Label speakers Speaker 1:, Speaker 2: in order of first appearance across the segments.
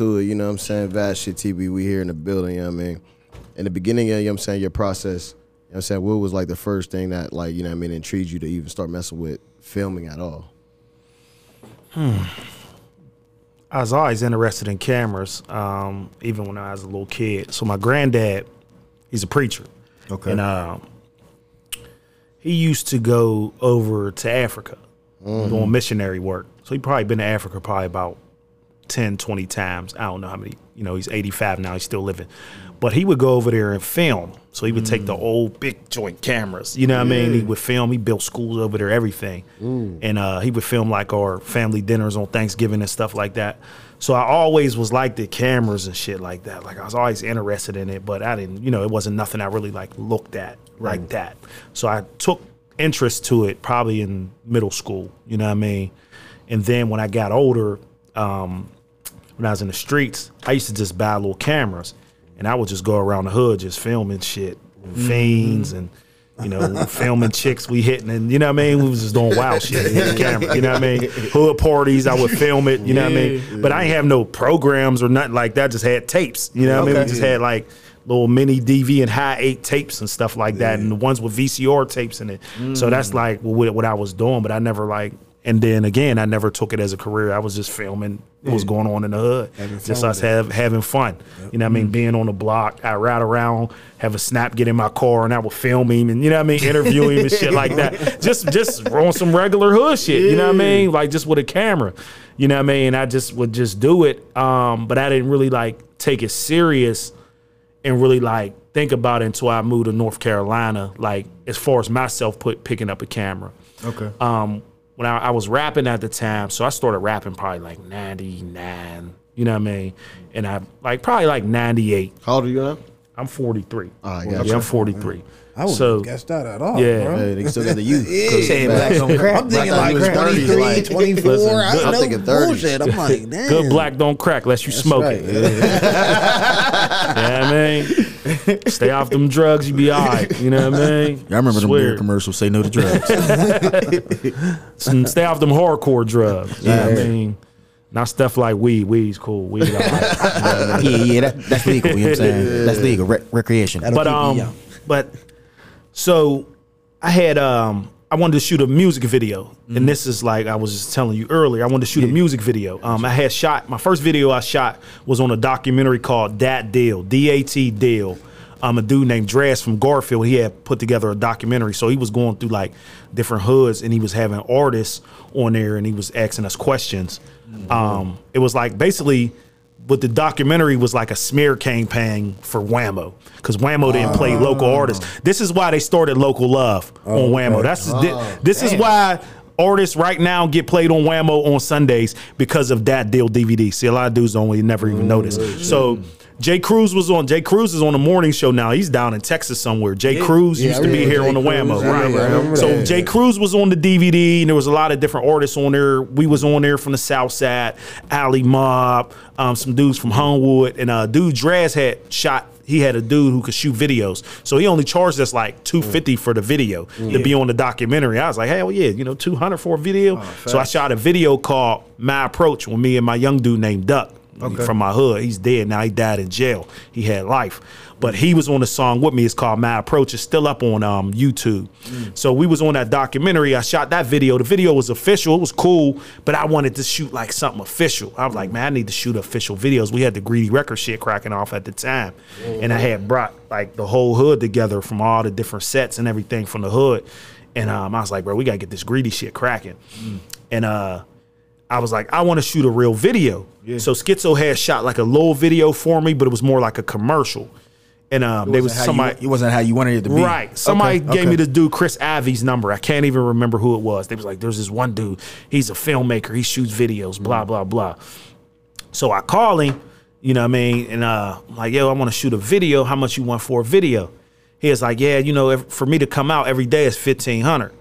Speaker 1: into it. You know what I'm saying? Vast shit TV, we here in the building, you know what I mean? In the beginning of, you know what I'm saying, your process, you know what I'm saying, what was like the first thing that like, you know what I mean, intrigued you to even start messing with filming at all? Hmm.
Speaker 2: I was always interested in cameras, um, even when I was a little kid. So my granddad, he's a preacher.
Speaker 3: Okay.
Speaker 2: And uh, he used to go over to Africa doing missionary work. So he probably been to Africa probably about 10, 20 times. I don't know how many. You know, he's 85 now. He's still living. But he would go over there and film. So he would take the old big joint cameras. You know what I mean? He would film. He built schools over there, everything. And uh, he would film like our family dinners on Thanksgiving and stuff like that. So I always was like the cameras and shit like that. Like I was always interested in it, but I didn't, you know, it wasn't nothing I really like looked at like that. So I took interest to it probably in middle school. You know what I mean? And then when I got older, um, when I was in the streets, I used to just buy little cameras, and I would just go around the hood just filming shit, mm-hmm. fiends and. You know, filming chicks we hitting, and you know what I mean. We was just doing wild shit with the camera. You know what I mean. Hood parties, I would film it. You know what I mean. But I ain't have no programs or nothing like that. Just had tapes. You know what I mean. We just had like little mini DV and high eight tapes and stuff like that, and the ones with VCR tapes in it. So that's mm. like what, what I was doing, but I never like. And then again, I never took it as a career. I was just filming what was going on in the hood, just
Speaker 3: fun
Speaker 2: us have, having fun. You know what I mean? Being on the block, I ride around, have a snap, get in my car, and I would film him, and you know what I mean, interview him and shit like that. Just just on some regular hood shit. You know what I mean? Like just with a camera. You know what I mean? And I just would just do it. Um, but I didn't really like take it serious and really like think about it until I moved to North Carolina. Like as far as myself put picking up a camera.
Speaker 3: Okay.
Speaker 2: Um, when I, I was rapping at the time, so I started rapping probably like ninety nine. You know what I mean? And I like probably like ninety eight.
Speaker 1: How old are you now?
Speaker 2: I'm forty three.
Speaker 1: Ah,
Speaker 2: yeah,
Speaker 1: gotcha.
Speaker 2: I'm forty three.
Speaker 4: I wouldn't
Speaker 2: So-
Speaker 4: have guessed that at all.
Speaker 2: Yeah.
Speaker 4: bro.
Speaker 1: Hey, they still got the youth.
Speaker 3: Saying black don't crack.
Speaker 4: I'm thinking
Speaker 1: Black
Speaker 4: like
Speaker 1: Eyed Peas 30s,
Speaker 4: 23,
Speaker 1: like-
Speaker 4: 24.
Speaker 1: Listen,
Speaker 4: I
Speaker 1: good- I'm
Speaker 4: know
Speaker 1: thinking 30s.
Speaker 4: bullshit. I'm like, damn.
Speaker 2: Good black don't crack unless you smoke
Speaker 4: right.
Speaker 2: it. yeah, I mean, stay off them drugs, you be all right. You know what I mean?
Speaker 3: I remember the
Speaker 2: Swear.
Speaker 3: beer commercial. Say no to drugs.
Speaker 2: Stay off them hardcore drugs. You know what I mean? Not stuff like weed. Weed's cool. Weed all right.
Speaker 3: yeah, yeah, that, that's legal. You know what I'm saying? That's legal. Re- recreation.
Speaker 4: That'll
Speaker 2: but um, but so I had um, I wanted to shoot a music video, and this is like I was just telling you earlier. I wanted to shoot a music video. Um, I had shot my first video I shot was on a documentary called That Deal, D A T Deal. Um, a dude named Draz from Garfield. He had put together a documentary, so he was going through like different hoods, and he was having artists on there, and he was asking us questions. Um, it was like basically but the documentary was like a smear campaign for WAMO because WAMO didn't play ah. local artists. This is why they started Local Love on WAMO. That's thi- ah. this is why artists right now get played on WAMO on Sundays because of that deal DVD. See, a lot of dudes don't really never even mm, notice. So. Jay Cruz was on. Jay Cruz is on the morning show now. He's down in Texas somewhere. Jay Cruz
Speaker 4: Yeah,
Speaker 2: used
Speaker 4: I
Speaker 2: to be here
Speaker 4: Jay
Speaker 2: on the
Speaker 4: Cruz.
Speaker 2: WAMO,
Speaker 4: I
Speaker 2: right?
Speaker 4: remember-
Speaker 2: so
Speaker 4: that.
Speaker 2: Jay Cruz was on the DVD, and there was a lot of different artists on there. We was on there from the South Side, Alley Mob, um, some dudes from Homewood, and uh, dude Draz had shot. He had a dude who could shoot videos, so he only charged us like two fifty for the video to be on the documentary. I was like, hell yeah, you know, two hundred for a video. so I shot a video called My Approach with me and my young dude named Duck from my hood. He's dead now. He died in jail. He had life, but he was on the song with me. It's called My Approach. It's still up on um, YouTube. So we was on that documentary. I shot that video. The video was official. It was cool, but I wanted to shoot like something official. I was like, man, I need to shoot official videos. We had the greedy record shit cracking off at the time, and I had brought like the whole hood together from all the different sets and everything from the hood. And um, I was like, bro, we gotta get this greedy shit cracking. And uh, I was like, I want to shoot a real video. So Schizo had shot like a little video for me, but it was more like a commercial. And um, there was somebody.
Speaker 3: You, it wasn't how you wanted it to be.
Speaker 2: Right. Somebody
Speaker 3: Okay,
Speaker 2: gave
Speaker 3: okay.
Speaker 2: me this dude, Chris Avi's number. I can't even remember who it was. They was like, there's this one dude. He's a filmmaker. He shoots videos, blah, blah, blah. So I call him, you know what I mean? And uh, I'm like, yo, I want to shoot a video. How much you want for a video? He was like, yeah, you know, if, for me to come out every day is 1500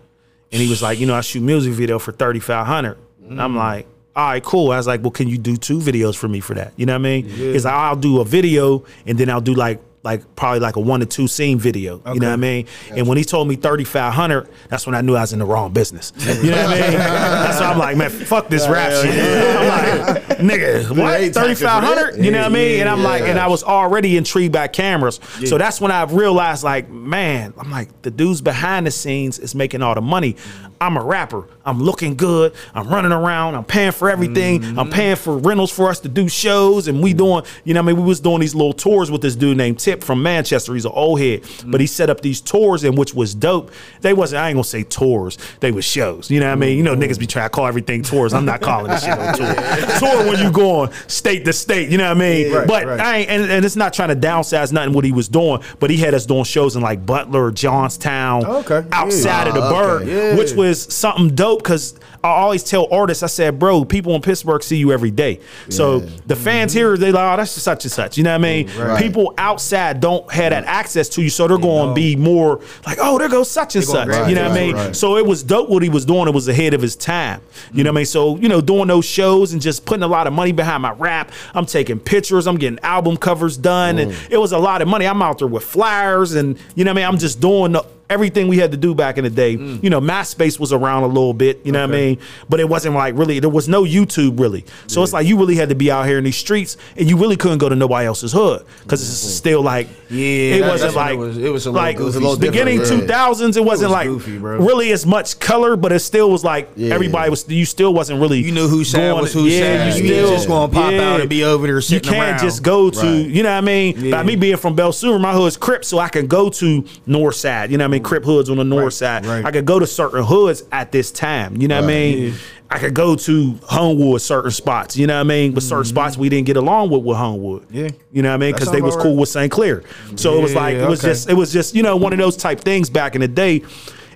Speaker 2: And he was like, you know, I shoot music video for 3500 And I'm like, all right, cool. I was like, well, can you do two videos for me for that? You know what I mean? Like, I'll do a video and then I'll do like like probably like a one to two scene video. You know what I mean? And when he told me thirty five hundred, that's when I knew I was in the wrong business. You know what I mean? That's why I'm like, man, fuck this rap shit. I'm like, nigga, what? Thirty five hundred? You know what I mean? And I'm like,
Speaker 1: yeah.
Speaker 2: and I was already intrigued by cameras. So that's when I realized, like, man, I'm like, the dudes behind the scenes is making all the money. I'm a rapper. I'm looking good. I'm running around. I'm paying for everything.
Speaker 1: Mm-hmm.
Speaker 2: I'm paying for rentals for us to do shows. And we doing, you know, what I mean, we was doing these little tours with this dude named Tip from Manchester. He's an old head, but he set up these tours, and which was dope. They wasn't. I ain't gonna say tours. They was shows. You know what I mean? You know, niggas be trying to call everything tours. I'm not calling this shit a tour. tour when you going state to state. You know what I mean?
Speaker 1: right,
Speaker 2: but
Speaker 1: right.
Speaker 2: I ain't, and, and it's not trying to downsize nothing what he was doing, but he had us doing shows in like Butler, Johnstown,
Speaker 4: Okay, yeah.
Speaker 2: outside of the
Speaker 1: Ah,
Speaker 2: Burg,
Speaker 1: okay.
Speaker 4: Yeah.
Speaker 2: which was something dope because I always tell artists, I said, bro, people in Pittsburgh see you every day. So the fans here, they like, oh, that's just such and such. You know what I mean?
Speaker 1: Right.
Speaker 2: People outside don't have that access to you, so they're going to be more like, oh, there goes such and such.
Speaker 4: grab
Speaker 2: you know
Speaker 1: it.
Speaker 2: what I mean?
Speaker 1: right.
Speaker 2: So it was dope what he was doing. It was ahead of his time. You know what I mean? So, you know, doing those shows and just putting a lot of money behind my rap. I'm taking pictures, I'm getting album covers done, and it was a lot of money. I'm out there with flyers and you know what I mean? I'm just doing the, everything we had to do back in the day.
Speaker 4: Mm.
Speaker 2: You know, MySpace was around a little bit, you know what I mean? But it wasn't like really there was no YouTube really. So it's like you really had to be out here in these streets and you really couldn't go to nobody else's hood because it's still like
Speaker 4: Yeah,
Speaker 2: it
Speaker 4: that-
Speaker 2: wasn't like
Speaker 4: it was- it was a little
Speaker 2: like.
Speaker 4: It was a little
Speaker 2: beginning
Speaker 1: different,
Speaker 2: 2000s it wasn't
Speaker 4: was
Speaker 2: like
Speaker 4: goofy,
Speaker 2: really as much color but it still was like
Speaker 1: Yeah.
Speaker 2: everybody was you still wasn't really
Speaker 4: You knew who sad
Speaker 2: going-
Speaker 4: was who
Speaker 2: yeah,
Speaker 4: sad.
Speaker 2: you
Speaker 4: You
Speaker 2: still
Speaker 4: just gonna pop
Speaker 2: yeah.
Speaker 4: out and be over there
Speaker 2: you can't
Speaker 4: around.
Speaker 2: just go to
Speaker 1: Right.
Speaker 2: you know what I mean
Speaker 4: Yeah.
Speaker 2: by me being from Beltzhoover my hood's Crip so I can go to North Side you know what I mean Crip hoods on the North Side
Speaker 4: right.
Speaker 2: I could go to certain hoods at this time you know what I
Speaker 1: Right.
Speaker 2: mean I could go to Homewood certain spots you know what I mean but certain spots we didn't get along with with Homewood
Speaker 4: Mm-hmm. Yeah.
Speaker 2: you know what I mean because they was cool
Speaker 4: right.
Speaker 2: with St. Clair so it was like it was
Speaker 4: okay.
Speaker 2: just it was just you know one of those type things back in the day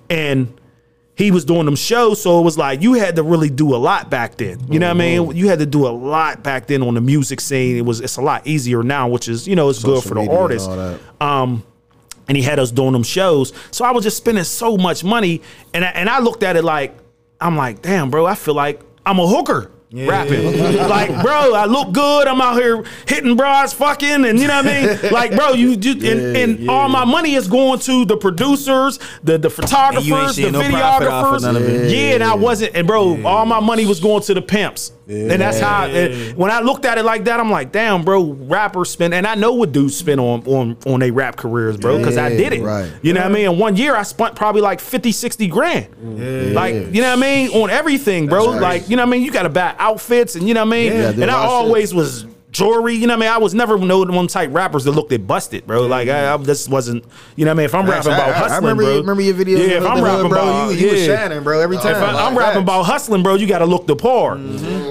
Speaker 2: and he was doing them shows, so it was like you had to really do a lot back then. You know what I
Speaker 1: Mm-hmm.
Speaker 2: mean? You had to do a lot back then on the music scene. It was it's a lot easier now, which is you know it's good for the artists. Um, and he had us doing them shows, so I was just spending so much money, and I, and I looked at it like I'm like, damn, bro, I feel like I'm a hooker. Rapping like, bro, I look good. I'm out here hitting bras, fucking, and you know what I mean. Like, bro, you, you and, and all my money is going to the producers, the the photographers, the
Speaker 4: no profit off of
Speaker 2: videographers.
Speaker 4: of.
Speaker 2: Yeah, and I wasn't, and bro, all my money was going to the pimps. And that's how. when I looked at it like that, I'm like, damn, bro, rappers spend, and I know what dudes spend on on on their rap careers, bro, because I did it.
Speaker 1: right.
Speaker 2: You know what I mean? In one year, I spent probably like 50, 60 grand. Like, you know what I mean? On everything, bro. Like, you know what I mean? You got to buy outfits, and you know what I mean?
Speaker 1: Yeah,
Speaker 2: and I
Speaker 1: of shit.
Speaker 2: always was. Jewelry, you know what I mean? I was never no one type rappers that looked at busted, bro. Like I, I this wasn't, you know what I mean? If I'm rapping about
Speaker 4: I- I
Speaker 2: hustling,
Speaker 4: remember,
Speaker 2: bro.
Speaker 4: remember your videos.
Speaker 2: Yeah, if I'm
Speaker 4: hood,
Speaker 2: rapping
Speaker 4: bro,
Speaker 2: about,
Speaker 4: you, you was
Speaker 2: yeah.
Speaker 4: shining, bro, every time.
Speaker 2: If I, am
Speaker 4: Like,
Speaker 2: rapping about hustling, bro, you got to look the par.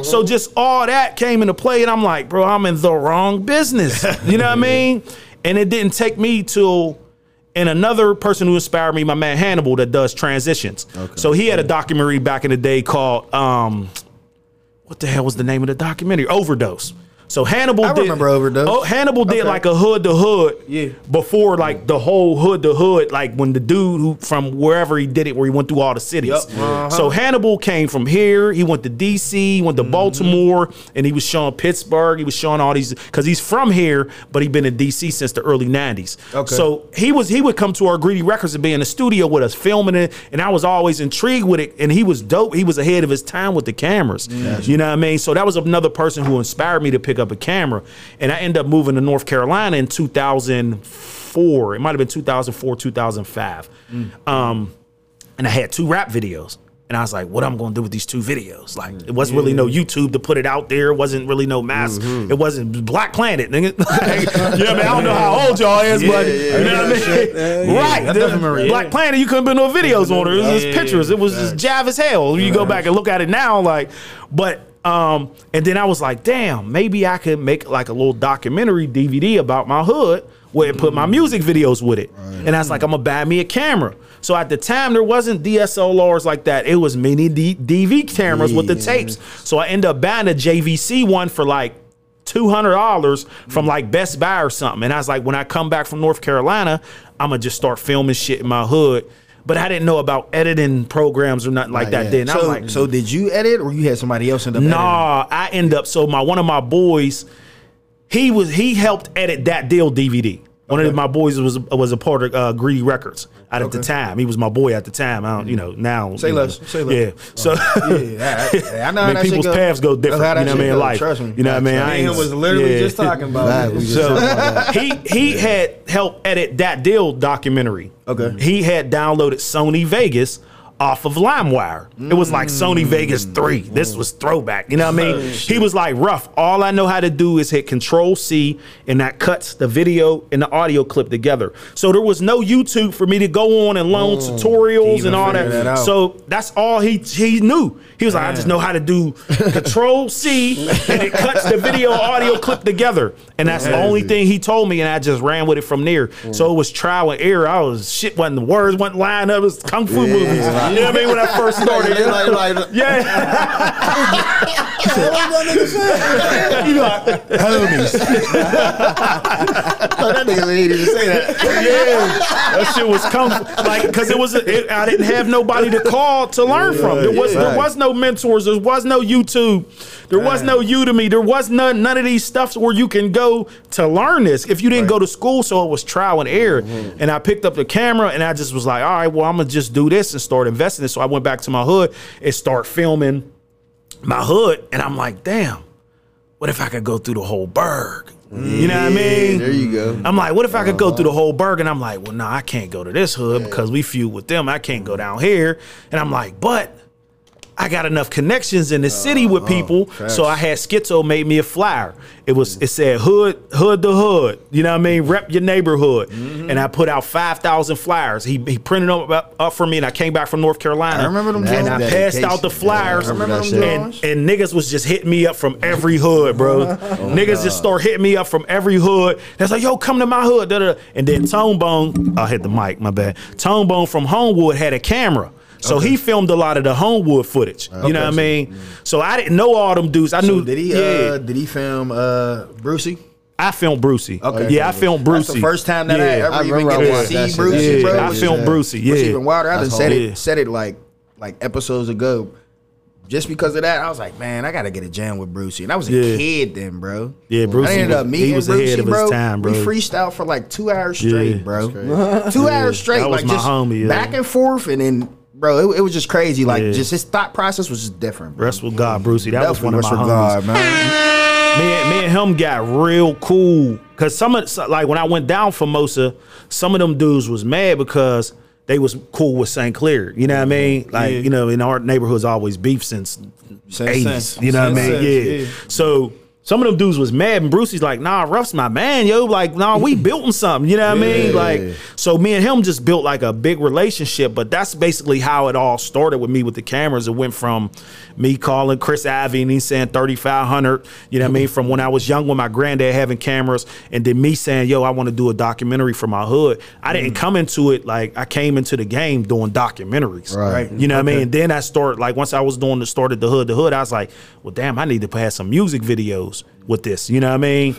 Speaker 2: So just all that came into play, and I'm like, bro, I'm in the wrong business. You know what I mean? And it didn't take me till. And another person who inspired me, my man Hannibal, that does transitions. So he had a documentary back in the day called um, what the hell was the name of the documentary? Overdose. So Hannibal
Speaker 4: I
Speaker 2: did
Speaker 4: remember Overdose.
Speaker 2: Oh, Hannibal did
Speaker 4: Okay.
Speaker 2: like a hood to hood.
Speaker 4: Yeah.
Speaker 2: Before like the whole hood to hood, like when the dude who from wherever he did it, where he went through all the cities.
Speaker 4: Yup. Uh-huh.
Speaker 2: So Hannibal came from here. He went to DC. He went to
Speaker 4: Mm-hmm.
Speaker 2: Baltimore, and he was showing Pittsburgh. He was showing all these because he's from here, but he'd been in DC since the early '90s.
Speaker 4: Okay.
Speaker 2: So he was he would come to our Greedy Records and be in the studio with us filming it, and I was always intrigued with it. And he was dope. He was ahead of his time with the cameras. You know what I mean? So that was another person who inspired me to pick up a camera. And I ended up moving to North Carolina in 2004. It might have been 2004, 2005. Um, and I had two rap videos. And I was like, what am I'm gonna do with these two videos? Like, it wasn't really no YouTube to put it out there. It wasn't really no mass. It wasn't Black Planet, nigga. Like, you know what I mean? I don't know how old y'all is, but you know what I mean? right. The- Black
Speaker 4: yeah.
Speaker 2: Planet, you couldn't put no videos on it. It was just pictures. It was just jive as hell. You go back and look at it now, like, but um, and then I was like, damn, maybe I could make like a little documentary DVD about my hood where it put my music videos with it. And I was like, I'm gonna buy me a camera. So at the time there wasn't DSLRs like that. It was mini D- DV cameras with the tapes. So I ended up buying a JVC one for like two hundred dollars from like Best Buy or something. And I was like, when I come back from North Carolina, I'm gonna just start filming shit in my hood. But I didn't know about editing programs or nothing like
Speaker 1: Right,
Speaker 2: that
Speaker 1: yeah.
Speaker 2: then.
Speaker 4: So,
Speaker 2: like,
Speaker 4: so did you edit or you had somebody else end up editing?
Speaker 2: Nah, I end up so my one of my boys, he was he helped edit that deal DVD. One of my boys was was a part of uh, Greedy Records. Out at the time, he was my boy at the time. I don't, you know, now
Speaker 4: Say
Speaker 2: you know,
Speaker 4: less, say less.
Speaker 2: Yeah, so
Speaker 4: Yeah, I, I know
Speaker 2: I mean,
Speaker 4: shit
Speaker 2: people's paths go different.
Speaker 4: how
Speaker 2: You know what I mean? Life.
Speaker 4: Trust me.
Speaker 2: You know what I mean? I
Speaker 4: was literally
Speaker 2: yeah.
Speaker 4: just talking about it.
Speaker 2: So
Speaker 1: talking about that.
Speaker 2: he he had helped edit that deal documentary.
Speaker 4: Okay.
Speaker 2: He had downloaded Sony Vegas off of LimeWire. It was like Sony Vegas 3. This was throwback. You know what I mean? he was like, rough. All I know how to do is hit Control C and that cuts the video and the audio clip together. So there was no YouTube for me to go on and loan tutorials and all that.
Speaker 4: that out.
Speaker 2: So that's all he he knew. He was like, I just know how to do Control C and it cuts the video audio clip together. And that's the only thing he told me, and I just ran with it from there. So it was trial and error. I was shit wasn't the words wasn't lying up. It was kung fu movies. You know what I mean? When I first started.
Speaker 1: Like- like- like-
Speaker 2: yeah. you know, homies.
Speaker 1: Oh, that nigga didn't even say that.
Speaker 2: Yeah, that shit was kung fu. Like, because it was, it, I didn't have nobody to call to learn from. There was, there was no mentors. There was no YouTube. There was no uh. Udemy. There was none, none of these stuffs where you can go to learn this if you didn't go to school. So it was trial and error. Mm-hmm. And I picked up the camera and I just was like, all right, well, I'm gonna just do this and start investing. So I went back to my hood and start filming my hood. And I'm like, damn, what if I could go through the whole burg? You know what I mean?
Speaker 1: There you go.
Speaker 2: I'm like, what if I could go through the uh-huh. whole burg? And I'm like, well, no, I can't go to this hood because we feud with them. I can't go down here. And I'm like, but I got enough connections in the city with oh, people. Oh, so I had Schizo made me a flyer. It was it said hood, hood to hood. You know what I mean? Rep your neighborhood. Mm-hmm. And I put out five thousand flyers. He, he printed them up, up for me, and I came back from North Carolina.
Speaker 4: I remember them
Speaker 2: And. I passed out the flyers.
Speaker 1: Yeah, I remember that
Speaker 4: shit.
Speaker 2: and, and niggas was just hitting me up from every hood, bro. Oh, niggas just start hitting me up from every hood. That's like, yo, come to my hood. Da, da, da. And then Tone Bone, I hit the mic, my bad. Tone Bone from Homewood had a camera. So he filmed a lot of the Homewood footage. You know what I mean? So I didn't know all them dudes. I
Speaker 4: So
Speaker 2: knew.
Speaker 4: did he?
Speaker 2: Yeah,
Speaker 4: Uh, did he film uh, Brucey?
Speaker 2: I filmed Brucey.
Speaker 4: Okay.
Speaker 2: Yeah, I filmed Brucey.
Speaker 4: That's the first time that I ever
Speaker 1: I
Speaker 4: even get to see
Speaker 1: that.
Speaker 4: Brucey,
Speaker 2: Yeah,
Speaker 4: bro.
Speaker 2: I filmed
Speaker 4: is-
Speaker 2: Brucey.
Speaker 4: which
Speaker 2: Yeah.
Speaker 4: even wilder. I done said
Speaker 2: hard.
Speaker 4: it, said it like like episodes ago. Just because of that, I was like, man, I gotta get a jam with Brucey. And I was a
Speaker 2: Yeah.
Speaker 4: kid then, bro.
Speaker 2: Yeah, Brucey
Speaker 4: I ended
Speaker 2: was-
Speaker 4: up
Speaker 2: he
Speaker 4: meeting
Speaker 2: was
Speaker 4: Brucey,
Speaker 2: ahead of his
Speaker 4: bro.
Speaker 2: time, bro.
Speaker 4: We freestyled for like two hours straight,
Speaker 2: Yeah.
Speaker 4: bro. Two hours straight,
Speaker 2: That was
Speaker 4: like
Speaker 2: my
Speaker 4: just
Speaker 2: homie, yeah.
Speaker 4: back and forth, and then, bro, it, it was just crazy. Like,
Speaker 2: Yeah.
Speaker 4: just his thought process was just different. Bro.
Speaker 2: Rest with God, Brucey. That was one of my
Speaker 4: Definitely
Speaker 2: homies.
Speaker 4: rest with God, man.
Speaker 2: me, and- me and him got real cool because some of so- like when I went down for Mosa, some of them dudes was mad because they was cool with St. Clair. You know what I mean? Like
Speaker 4: Yeah.
Speaker 2: you know, in our neighborhood's always beef since
Speaker 4: Since-
Speaker 2: eighties.
Speaker 4: since-
Speaker 2: You know what I mean?
Speaker 4: since,
Speaker 2: yeah.
Speaker 4: yeah.
Speaker 2: So. Some of them dudes was mad, and Brucey's like, "Nah, Ruff's my man, yo. Like, nah, we building something. You know what I mean? Like, so me and him just built like a big relationship. But that's basically how it all started with me with the cameras. It went from me calling Chris Ivy and he's saying thirty five hundred. You know what I mean? From when I was young with my granddad having cameras, and then me saying, "Yo, I want to do a documentary for my hood." I didn't mm. come into it like I came into the game doing documentaries.
Speaker 1: Right.
Speaker 2: You know what I mean? And then I started like once I was doing the started the hood the hood, I was like, well, damn, I need to pass some music videos Angels with this. You know what I mean?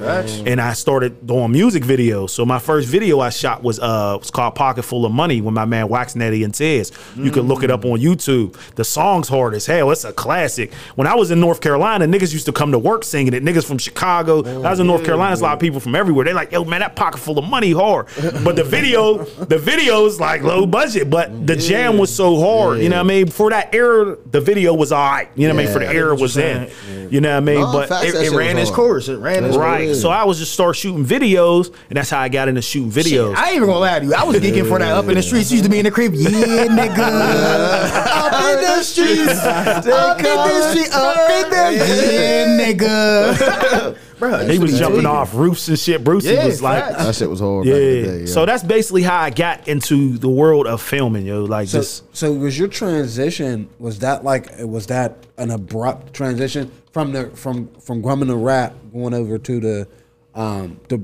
Speaker 2: And I started doing music videos. So my first video I shot was uh was called Pocket Full of Money with my man Wax Netty and Tez. You can look it up on YouTube. The song's hard as hell. It's a classic. When I was in North Carolina, niggas used to come to work singing it. Niggas from Chicago. I was in North Carolina, there's a lot of people from everywhere. They like, yo, man, that pocket full of money hard. But the video, the video is like low budget, but the jam was so hard. You know what I mean? For that era, the video was all right. You know what I mean? For the
Speaker 1: Yeah.
Speaker 2: era was in. You know what I mean?
Speaker 1: No,
Speaker 2: but
Speaker 4: It, it ran its. Course. It ran its
Speaker 2: Right.
Speaker 1: Yeah.
Speaker 2: So I was just start shooting videos, and that's how I got into shooting videos.
Speaker 4: I ain't even gonna lie to you. I was geeking for that up in the streets. Used to be in the crib. Yeah, nigga. up in the streets. up in the streets. Up in the yeah, nigga. Bro,
Speaker 2: he was jumping off roofs and shit. Brucey
Speaker 4: Yeah,
Speaker 2: was like,
Speaker 4: facts.
Speaker 1: That shit was hard. back
Speaker 2: yeah.
Speaker 1: day, yeah.
Speaker 2: So that's basically how I got into the world of filming, yo. Like
Speaker 5: So,
Speaker 2: just
Speaker 5: so was your transition? Was that like? Was that an abrupt transition from the from from grumming the rap going over to the um the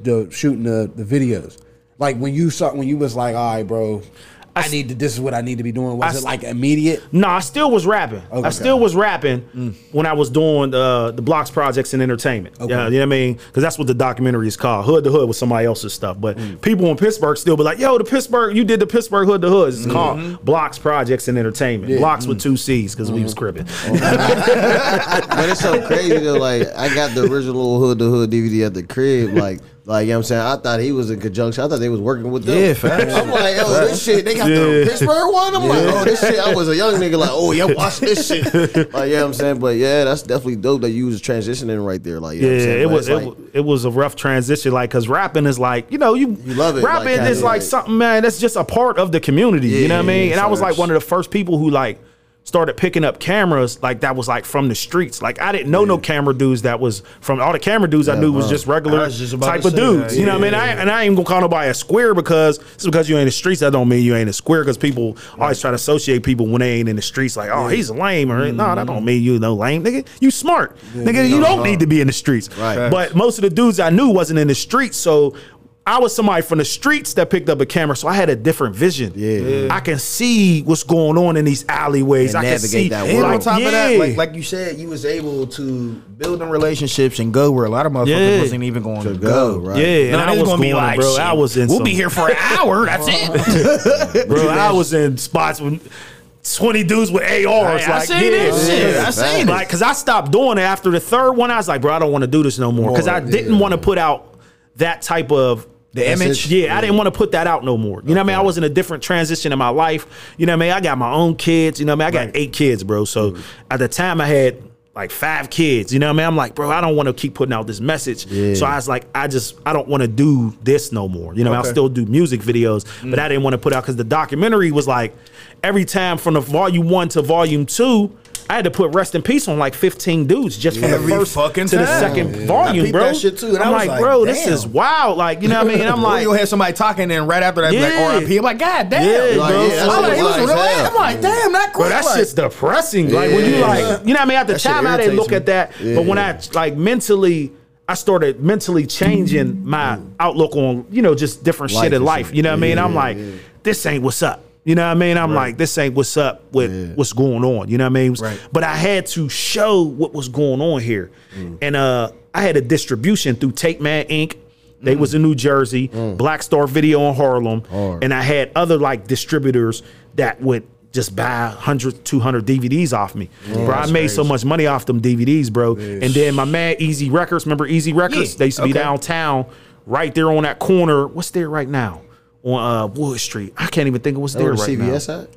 Speaker 5: the shooting the the videos? Like when you saw when you was like, all right, bro, I, need to. This is what I need to be doing. Was
Speaker 2: I
Speaker 5: it like immediate?
Speaker 2: No, I still was rapping. I still was rapping mm. when I was doing uh, the blocks projects and entertainment. Yeah, you know what I mean? Because that's what the documentary is called. Hood to Hood was somebody else's stuff. But mm. people in Pittsburgh still be like, yo, the Pittsburgh, you did the Pittsburgh Hood to Hood. It's called mm-hmm. Blocks Projects and Entertainment. Blocks with mm. two C's because we was mm-hmm. cribbing.
Speaker 1: Oh, but it's so crazy though. Like I got the original Hood to Hood DVD at the crib. Like Like, you know what I'm saying? I thought he was in conjunction. I thought they was working with them.
Speaker 4: Yeah, facts.
Speaker 1: I'm like, oh, this shit, they got the Pittsburgh one? I'm like, oh, this shit. I was a young nigga like, oh, yeah, watch this shit. Like, you know what I'm saying? But yeah, that's definitely dope that you was transitioning right there. Like, you know what I'm
Speaker 2: Yeah, it was it,
Speaker 1: like-
Speaker 2: wa- it was a rough transition, like because rapping is like you know you,
Speaker 1: You love it,
Speaker 2: Rapping
Speaker 1: like,
Speaker 2: is like
Speaker 1: like-
Speaker 2: something, man. That's just a part of the community. you know what I mean? And I was like one of the first people who like started picking up cameras like that was like from the streets. Like I didn't know no camera dudes that was from all the camera dudes I knew was just regular
Speaker 4: was just
Speaker 2: type of dudes. You know what I mean?
Speaker 4: yeah.
Speaker 2: I, and I ain't even gonna call nobody a square because it's because you ain't in the streets, that don't mean you ain't a square. Because people always try to associate people when they ain't in the streets, like, oh, he's lame, or no, that don't mean you no lame, nigga. You smart, nigga. You don't need to be in the streets.
Speaker 1: Right.
Speaker 2: But most of the dudes I knew wasn't in the streets, so. I was somebody from the streets that picked up a camera, so I had a different vision.
Speaker 1: Yeah.
Speaker 2: I can see what's going on in these alleyways.
Speaker 1: And
Speaker 2: I can see
Speaker 1: that
Speaker 4: And
Speaker 1: world.
Speaker 4: on top of that, like like you said, you was able to build in relationships and go where a lot of motherfuckers
Speaker 2: Yeah.
Speaker 4: wasn't even going to,
Speaker 1: To
Speaker 4: go.
Speaker 1: go, right?
Speaker 2: yeah, and
Speaker 4: No,
Speaker 2: I
Speaker 4: they
Speaker 2: was
Speaker 4: gonna be like,
Speaker 2: bro.
Speaker 4: shit,
Speaker 2: I was in.
Speaker 4: We'll
Speaker 2: some-
Speaker 4: be here for an hour. That's it.
Speaker 2: bro. I was in spots with twenty dudes with ARs.
Speaker 4: I
Speaker 2: like,
Speaker 4: seen
Speaker 2: yeah,
Speaker 4: this shit.
Speaker 2: yeah.
Speaker 4: I seen
Speaker 2: Like, cause I stopped doing it after the third one. I was like, bro, I don't want to do this no more. Cause I didn't
Speaker 1: yeah.
Speaker 2: want to put out that type of
Speaker 4: The image?
Speaker 2: Yeah, I didn't want to put that out no more. You know what I mean? I was in a different transition in my life. You know what I mean? I got my own kids. You know what I mean? I got eight kids, bro. So mm-hmm. at the time I had like five kids. You know what I mean? I'm like, bro, I don't want to keep putting out this message. So I was like, I just I don't want to do this no more. You know, I'll still do music videos, but mm. I didn't want to put out because the documentary was like every time from the volume one to volume two. I had to put rest in peace on like 15 dudes just from
Speaker 4: Every
Speaker 2: the first
Speaker 4: fucking
Speaker 2: to the second
Speaker 4: Yeah.
Speaker 2: Volume,
Speaker 4: peeped
Speaker 2: bro.
Speaker 4: that shit too, and
Speaker 2: I'm
Speaker 4: I was
Speaker 2: like,
Speaker 4: like,
Speaker 2: bro, this is wild. Like, you know what I mean? And I'm like,
Speaker 4: you'll have somebody talking and right after that,
Speaker 2: Yeah.
Speaker 4: like RIP. I'm like, God damn.
Speaker 2: Yeah,
Speaker 1: Like,
Speaker 2: bro.
Speaker 1: yeah, that
Speaker 4: I'm like,
Speaker 1: was
Speaker 4: it was real.
Speaker 1: hell.
Speaker 4: I'm like, damn, that
Speaker 2: Bro, that
Speaker 4: like,
Speaker 2: shit's depressing. Like when you like, you know what I mean? At the time, I didn't look at that, but when I like mentally, I started mentally changing my outlook on you know just different shit in life. You know what I mean? I'm like, this ain't what's up. You know what I mean? I'm like, this ain't what's up with
Speaker 1: Yeah.
Speaker 2: what's going on. You know what I mean?
Speaker 4: Right.
Speaker 2: But I had to show what was going on here,
Speaker 1: Mm.
Speaker 2: and uh, I had a distribution through Tape Man Inc. They
Speaker 1: Mm.
Speaker 2: was in New Jersey, Black Star Video in Harlem,
Speaker 1: Hard.
Speaker 2: and I had other like distributors that would just buy 100, 200 DVDs off me. bro, I made so much money off them DVDs, bro. And then my man Easy Records, remember Easy Records? They used to be
Speaker 4: okay.
Speaker 2: downtown, right there on that corner. What's there right now? On uh, Wood Street. I can't even think of what's there
Speaker 1: the
Speaker 2: right now.
Speaker 1: CVS at?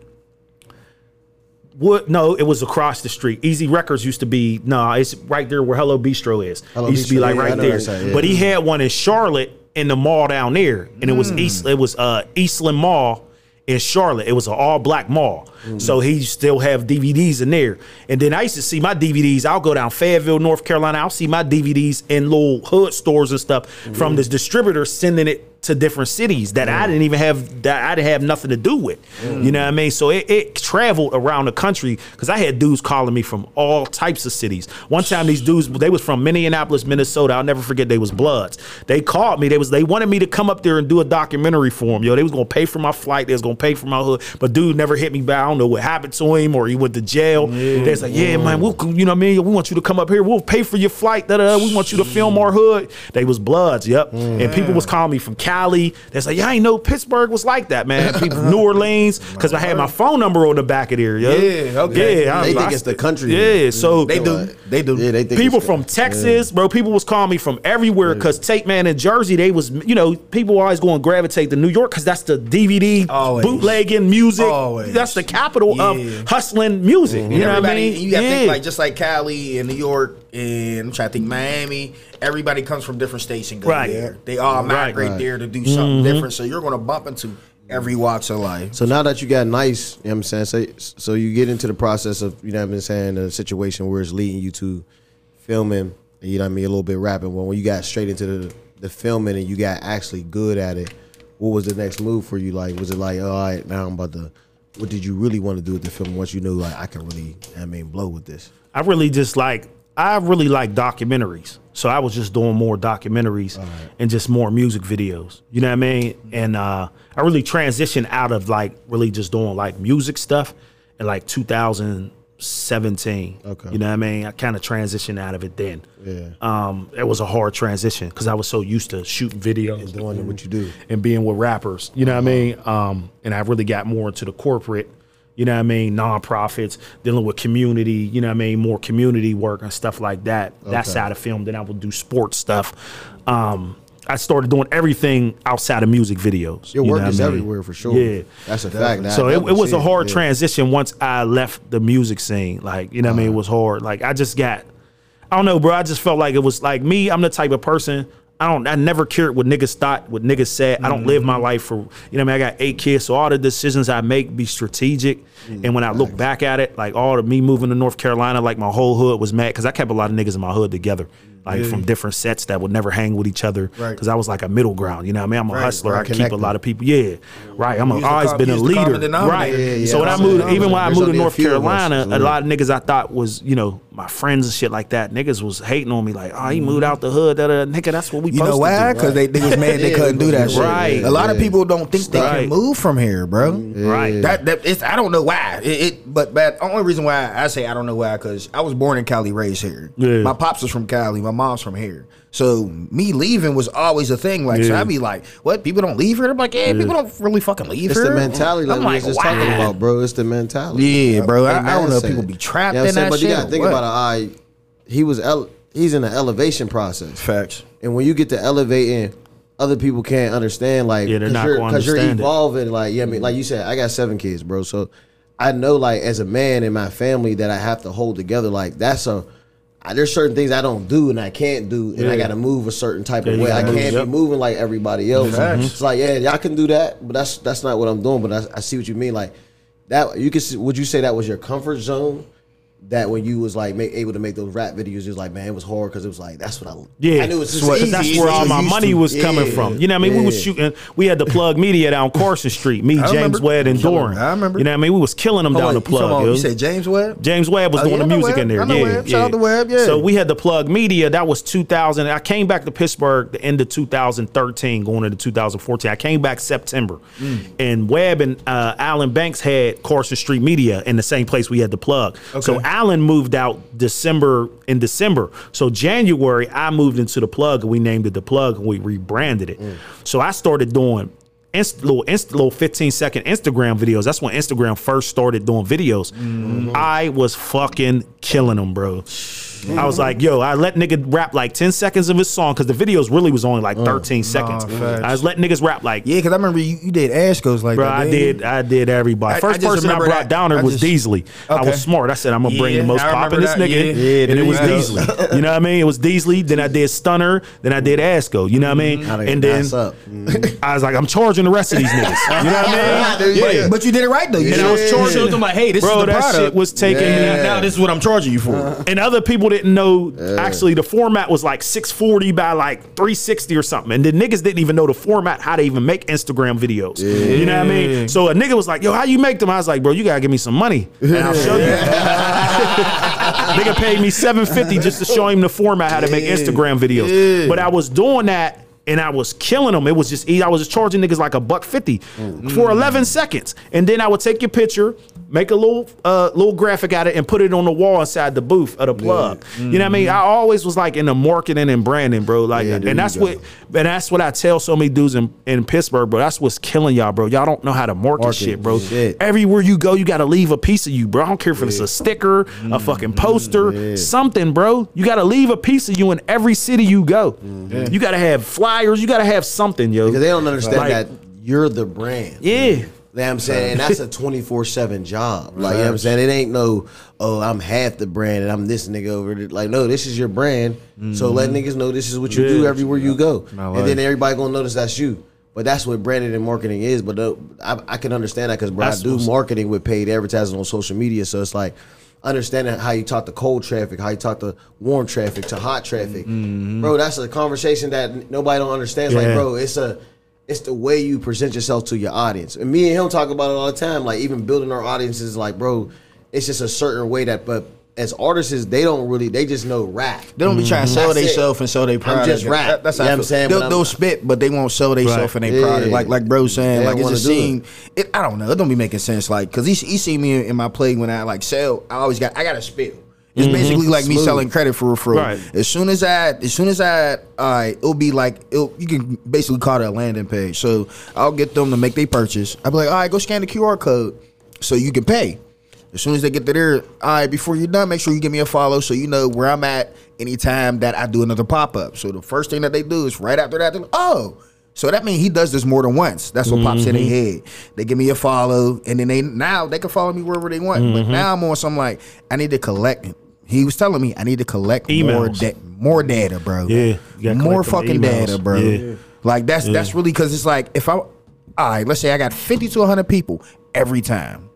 Speaker 2: Wood, no, it was across the street. Easy Records used to be no, it's right there where Hello Bistro is.
Speaker 1: Hello
Speaker 2: it used to be like
Speaker 1: yeah,
Speaker 2: right there.
Speaker 1: side, yeah.
Speaker 2: But he had one in Charlotte in the mall down there, and it was East. It was uh, Eastland Mall in Charlotte. It was an all black mall, so he still have DVDs in there. And then I used to see my DVDs. I'll go down Fayetteville, North Carolina. I'll see my DVDs in little hood stores and stuff from this distributor sending it to different cities that I didn't even have that I didn't have nothing to do with. You know what I mean? So it, it traveled around the country because I had dudes calling me from all types of cities. One time these dudes they was from Minneapolis, Minnesota. I'll never forget they was Bloods. They called me. They was they wanted me to come up there and do a documentary for them. Yo, they was gonna pay for my flight. They was gonna pay for my hood. But dude never hit me back. I don't know what happened to him or he went to jail. They was like, yeah, man, we'll you know what I mean? We want you to come up here. We'll pay for your flight. Da, da, da. We want you to film our hood. They was Bloods. Yep. Mm. And people was calling me from Cali. That's like, yeah, I ain't know Pittsburgh was like that, man. People New Orleans, because I had my phone number on the back of there. Yo.
Speaker 4: Yeah, okay.
Speaker 2: Yeah, I
Speaker 1: They
Speaker 2: was-
Speaker 1: think
Speaker 2: I-
Speaker 1: it's the country.
Speaker 2: Yeah, mm-hmm. so
Speaker 4: They do. They do.
Speaker 1: Yeah, they think
Speaker 2: people
Speaker 1: it's-
Speaker 2: from Texas, bro. People was calling me from everywhere because Tape Man in Jersey, they was, you know, people always going to gravitate to New York because that's the DVD
Speaker 4: Always.
Speaker 2: bootlegging music.
Speaker 4: Always.
Speaker 2: That's the capital
Speaker 4: Yeah.
Speaker 2: of hustling music. You mm-hmm. know what I mean?
Speaker 4: you gotta
Speaker 2: yeah.
Speaker 4: think like just like Cali and New York and I'm trying to think Miami. Everybody comes from different states and go
Speaker 2: Right.
Speaker 4: there. They all migrate
Speaker 1: Right.
Speaker 4: there to do something mm-hmm. different. So you're gonna bump into every walks of life.
Speaker 1: So now that you got nice, you know what I'm saying? So, so you get into the process of, you know what I'm saying, a situation where it's leading you to filming, and you know what I mean, a little bit rapping. Well, when you got straight into the, the filming and you got actually good at it, what was the next move for you? Like, was it like, oh, all right, now I'm about to, what did you really want to do with the film once you knew, like, I can really, I mean, blow with this?
Speaker 2: I really just like I really like documentaries. So I was just doing more documentaries and just more music videos. You know what I mean? And uh I really transitioned out of like really just doing like music stuff in like 2017.
Speaker 1: Okay.
Speaker 2: You know what I mean? I kind of transitioned out of it then.
Speaker 1: Yeah.
Speaker 2: Um it was a hard transition because I was so used to shooting videos and
Speaker 1: Doing what you do.
Speaker 2: and being with rappers. You know what I mean? Um, and I really got more into the corporate, you know what I mean, nonprofits, dealing with community, you know what I mean, more community work and stuff like that. That side of film. Then I would do sports stuff. Um, I started doing everything outside of music videos.
Speaker 1: Your
Speaker 2: You
Speaker 1: work
Speaker 2: know
Speaker 1: is
Speaker 2: I mean?
Speaker 1: everywhere for sure.
Speaker 2: Yeah.
Speaker 1: that's a fact. That-
Speaker 2: so
Speaker 1: that
Speaker 2: it, it was a hard transition once I left the music scene. Like, you know what I mean? It was hard. Like I just got I don't know, bro. I just felt like it was like me, I'm the type of person I don't I never cared what niggas thought, what niggas said. I don't live my life for you know what I mean. I got eight kids, so all the decisions I make be strategic. and when I look back at it, like all of me moving to North Carolina, like my whole hood was mad because I kept a lot of niggas in my hood together. Like from different sets that would never hang with each other.
Speaker 6: Right.
Speaker 2: Because I was like a middle ground. You know what I mean? I'm a
Speaker 6: Right,
Speaker 2: hustler.
Speaker 6: right,
Speaker 2: I keep a lot of people. Yeah. Right. I'm a, always been a
Speaker 6: use the common
Speaker 2: leader. Right.
Speaker 6: Yeah,
Speaker 1: yeah,
Speaker 2: so when I moved, even when I moved to North
Speaker 1: few of us,
Speaker 2: Carolina, a lot of niggas I thought was, you know, my friends and shit like that. Niggas was hating on me like, oh, he moved mm-hmm. out the hood. Da, da, da. Nigga, that's what we
Speaker 6: You know why? Because they, they was mad they couldn't do that shit.
Speaker 2: Right.
Speaker 6: A lot of people don't think they
Speaker 2: Right.
Speaker 6: can move from here, bro. Mm-hmm.
Speaker 2: Right.
Speaker 6: That, that it's I don't know why. It, it but but the only reason why I say I don't know why because I was born in Cali, raised here.
Speaker 2: Yeah.
Speaker 6: My pops was from Cali, my mom's from here. So me leaving was always a thing. Like so I'd be like, what? People don't leave here? I'm like, yeah, people don't really fucking leave
Speaker 1: It's
Speaker 6: here.
Speaker 1: the mentality like
Speaker 6: I'm
Speaker 1: we was just talking about, bro. It's the mentality.
Speaker 6: Yeah, bro. I, I don't know if people be trapped
Speaker 1: You know what
Speaker 6: in
Speaker 1: I'm saying?
Speaker 6: that
Speaker 1: But
Speaker 6: shit.
Speaker 1: you gotta think
Speaker 6: what?
Speaker 1: about it. I he was ele- he's in the elevation process,
Speaker 6: Facts.
Speaker 1: and when you get to elevating, other people can't understand. Like,
Speaker 2: Yeah, they're
Speaker 1: cause
Speaker 2: not
Speaker 1: you're,
Speaker 2: gonna
Speaker 1: Cause you're
Speaker 2: understand it.
Speaker 1: evolving. Like, yeah, I mean, like you said, I got seven kids, bro. So I know, like, as a man in my family, that I have to hold together. Like, that's a I, there's certain things I don't do and I can't do, and I got to move a certain type
Speaker 2: Yeah,
Speaker 1: of way. I can't
Speaker 2: move,
Speaker 1: be moving like everybody else.
Speaker 6: Facts.
Speaker 1: It's like, yeah, y'all can do that, but that's that's not what I'm doing. But I, I see what you mean. Like that, you can. See, would you say that was your comfort zone? That when you was like make, able to make those rap videos, it was like, man, it was hard because it was like that's what I.
Speaker 2: Yeah,
Speaker 1: I knew it was just easy,
Speaker 2: that's where all my money
Speaker 1: to.
Speaker 2: was coming
Speaker 1: Yeah.
Speaker 2: from. You know what I mean? We was shooting. We had the plug media down Carson Street. Me,
Speaker 6: I
Speaker 2: James
Speaker 6: remember.
Speaker 2: Webb, and Doran.
Speaker 6: I remember.
Speaker 2: You know what I mean? We was killing them
Speaker 6: Oh,
Speaker 2: down
Speaker 6: wait,
Speaker 2: the plug.
Speaker 6: about-
Speaker 2: yo.
Speaker 6: you said James Webb?
Speaker 2: James Webb was
Speaker 6: Oh,
Speaker 2: doing
Speaker 6: yeah,
Speaker 2: the music
Speaker 6: Webb.
Speaker 2: in there. Yeah,
Speaker 6: Webb.
Speaker 2: yeah.
Speaker 6: Webb, yeah.
Speaker 2: So we had the plug media. That was 2000. I came back to Pittsburgh the end of 2013, going into 2014. I came back September,
Speaker 6: Mm.
Speaker 2: and Webb and uh, Alan Banks had Carson Street Media in the same place we had the plug.
Speaker 6: Okay.
Speaker 2: So Alan moved out December in December. So January I moved into the plug we named it the plug and we rebranded it. So I started doing inst- little inst- little 15 second Instagram videos. That's when Instagram first started doing videos. I was fucking killing them, bro. I was like, yo, I let nigga rap like 10 seconds of his song because the videos really was only like 13 seconds.
Speaker 6: facts.
Speaker 2: I was letting niggas rap like
Speaker 6: Yeah, because I remember you, you did ass goes like
Speaker 2: Bro,
Speaker 6: that.
Speaker 2: I
Speaker 6: didn't
Speaker 2: did. I did everybody.
Speaker 6: I- I
Speaker 2: First
Speaker 6: just
Speaker 2: person I
Speaker 6: remember
Speaker 2: brought
Speaker 6: that.
Speaker 2: down there
Speaker 6: I
Speaker 2: was
Speaker 6: just-
Speaker 2: Deasley. I
Speaker 6: Okay.
Speaker 2: was smart. I said I'm gonna bring
Speaker 6: Yeah,
Speaker 2: the most
Speaker 6: I remember
Speaker 2: popping this
Speaker 6: that.
Speaker 2: nigga,
Speaker 6: Yeah. Yeah,
Speaker 2: and it
Speaker 6: there
Speaker 2: was
Speaker 6: you go.
Speaker 2: Deasley. You know what I mean? It was Deasley. Then I did Stunner. Then I did Asco. You know what I mean?
Speaker 1: How to
Speaker 2: And then
Speaker 1: ass up. Mm-hmm.
Speaker 2: I was like, I'm charging the rest of these niggas. You know what I mean?
Speaker 6: But, but you did it right though. You
Speaker 2: And I was charging-
Speaker 6: showed them like, hey, this
Speaker 2: Bro,
Speaker 6: is the
Speaker 2: that
Speaker 6: product.
Speaker 2: shit was taking me-
Speaker 6: now, now this is what I'm charging you for.
Speaker 2: And other people didn't know actually the format was like 640 by like 360 or something. And the niggas didn't even know the format, how to even make Instagram videos. You know what I mean? So a nigga was like, yo, how you make them? I was like, bro, you gotta give me some money. And I'll show you. nigga paid me 750 just to show him the format, how to make Instagram videos. But I was doing that and I was killing them. It was just I was just charging niggas like a buck fifty oh, for mm. eleven seconds, and then I would take your picture, make a little uh, little graphic out of it, and put it on the wall inside the booth of the plug. You know what I mean? Mm-hmm. I always was like in the marketing and branding, bro. Like,
Speaker 1: Yeah,
Speaker 2: and that's what, and that's what I tell so many dudes in, in Pittsburgh, bro. That's what's killing y'all, bro. Y'all don't know how to market,
Speaker 1: Market,
Speaker 2: shit, bro.
Speaker 1: shit.
Speaker 2: Everywhere you go, you got to leave a piece of you, bro. I don't care if it's a sticker, a mm-hmm. fucking poster, mm-hmm. something, bro. You got to leave a piece of you in every city you go. You got to have flyers. You got to have something, yo.
Speaker 1: Because they don't understand
Speaker 2: Like-
Speaker 1: that you're the brand.
Speaker 2: Yeah.
Speaker 1: You know what I'm saying? And that's a 24 7 job. Like, you know what I'm saying? It ain't no, oh, I'm half the brand and I'm this nigga over there. Like, no, this is your brand. So let niggas know this is what you do everywhere you go. And then everybody gonna notice that's you. But that's what branding and marketing is. But uh, I, I can understand that because, bro,
Speaker 2: That's
Speaker 1: I do marketing with paid advertising on social media. So it's like, understanding how you talk to cold traffic, how you talk to warm traffic, to hot traffic. Bro, that's a conversation that nobody don't understand.
Speaker 2: Yeah.
Speaker 1: like, bro, it's a it's the way you present yourself to your audience. And me and him talk about it all the time. Like even building our audiences, like, bro, it's just a certain way that but as artists, they don't really they just know rap.
Speaker 6: They don't be trying to sell
Speaker 1: That's it.
Speaker 6: themselves and sell their product.
Speaker 1: just rap.
Speaker 6: That- that's
Speaker 1: You know
Speaker 6: I
Speaker 1: what I'm saying?
Speaker 6: They'll,
Speaker 1: I'm-
Speaker 6: they'll spit, but they won't sell themselves
Speaker 2: Right.
Speaker 6: and their
Speaker 1: Yeah.
Speaker 6: product. Like like bro saying,
Speaker 1: They
Speaker 6: like
Speaker 1: don't
Speaker 6: it's a scene. It, I don't know. It don't be making sense. Like because he he see me in, in my play when I like sell. I always got I got to spill. It's mm-hmm. basically like me selling credit for referral.
Speaker 2: Right.
Speaker 6: As soon as I, as soon as I, all right, it'll be like, it'll, you can basically call it a landing page. So I'll get them to make their purchase. I'll be like, all right, go scan the QR code so you can pay. As soon as they get to there, all right, before you're done, make sure you give me a follow so you know where I'm at anytime that I do another pop up. So the first thing that they do is right after that, they're like, oh. So that means he does this more than once. That's what pops in their mm-hmm. head. They give me a follow, and then they now they can follow me wherever they want. But mm-hmm. now I'm on some like I need to collect. He was telling me I need to collect more
Speaker 2: Emails.
Speaker 6: da- more data, bro.
Speaker 2: Yeah,
Speaker 6: more fucking
Speaker 2: emails.
Speaker 6: data, bro.
Speaker 2: Yeah.
Speaker 6: Like that's that's really because it's like if I, all right, let's say I got fifty to hundred people every time.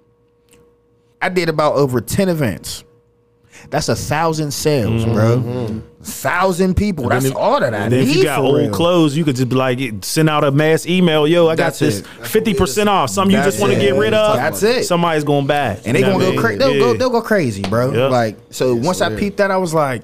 Speaker 6: I did about over ten events. That's a thousand sales, mm-hmm. bro. Thousand people. That's
Speaker 2: then if-
Speaker 6: all that I
Speaker 2: And then
Speaker 6: need
Speaker 2: if you got old
Speaker 6: real.
Speaker 2: clothes, you could just be like send out a mass email. Yo, I got this fifty percent off. Something you just want to get rid of.
Speaker 6: That's it.
Speaker 2: Somebody's going back,
Speaker 6: and they
Speaker 2: You know
Speaker 6: gonna go crazy. They'll go. They'll go crazy, bro.
Speaker 2: Yep.
Speaker 6: Like so. once I peeped that, I was like,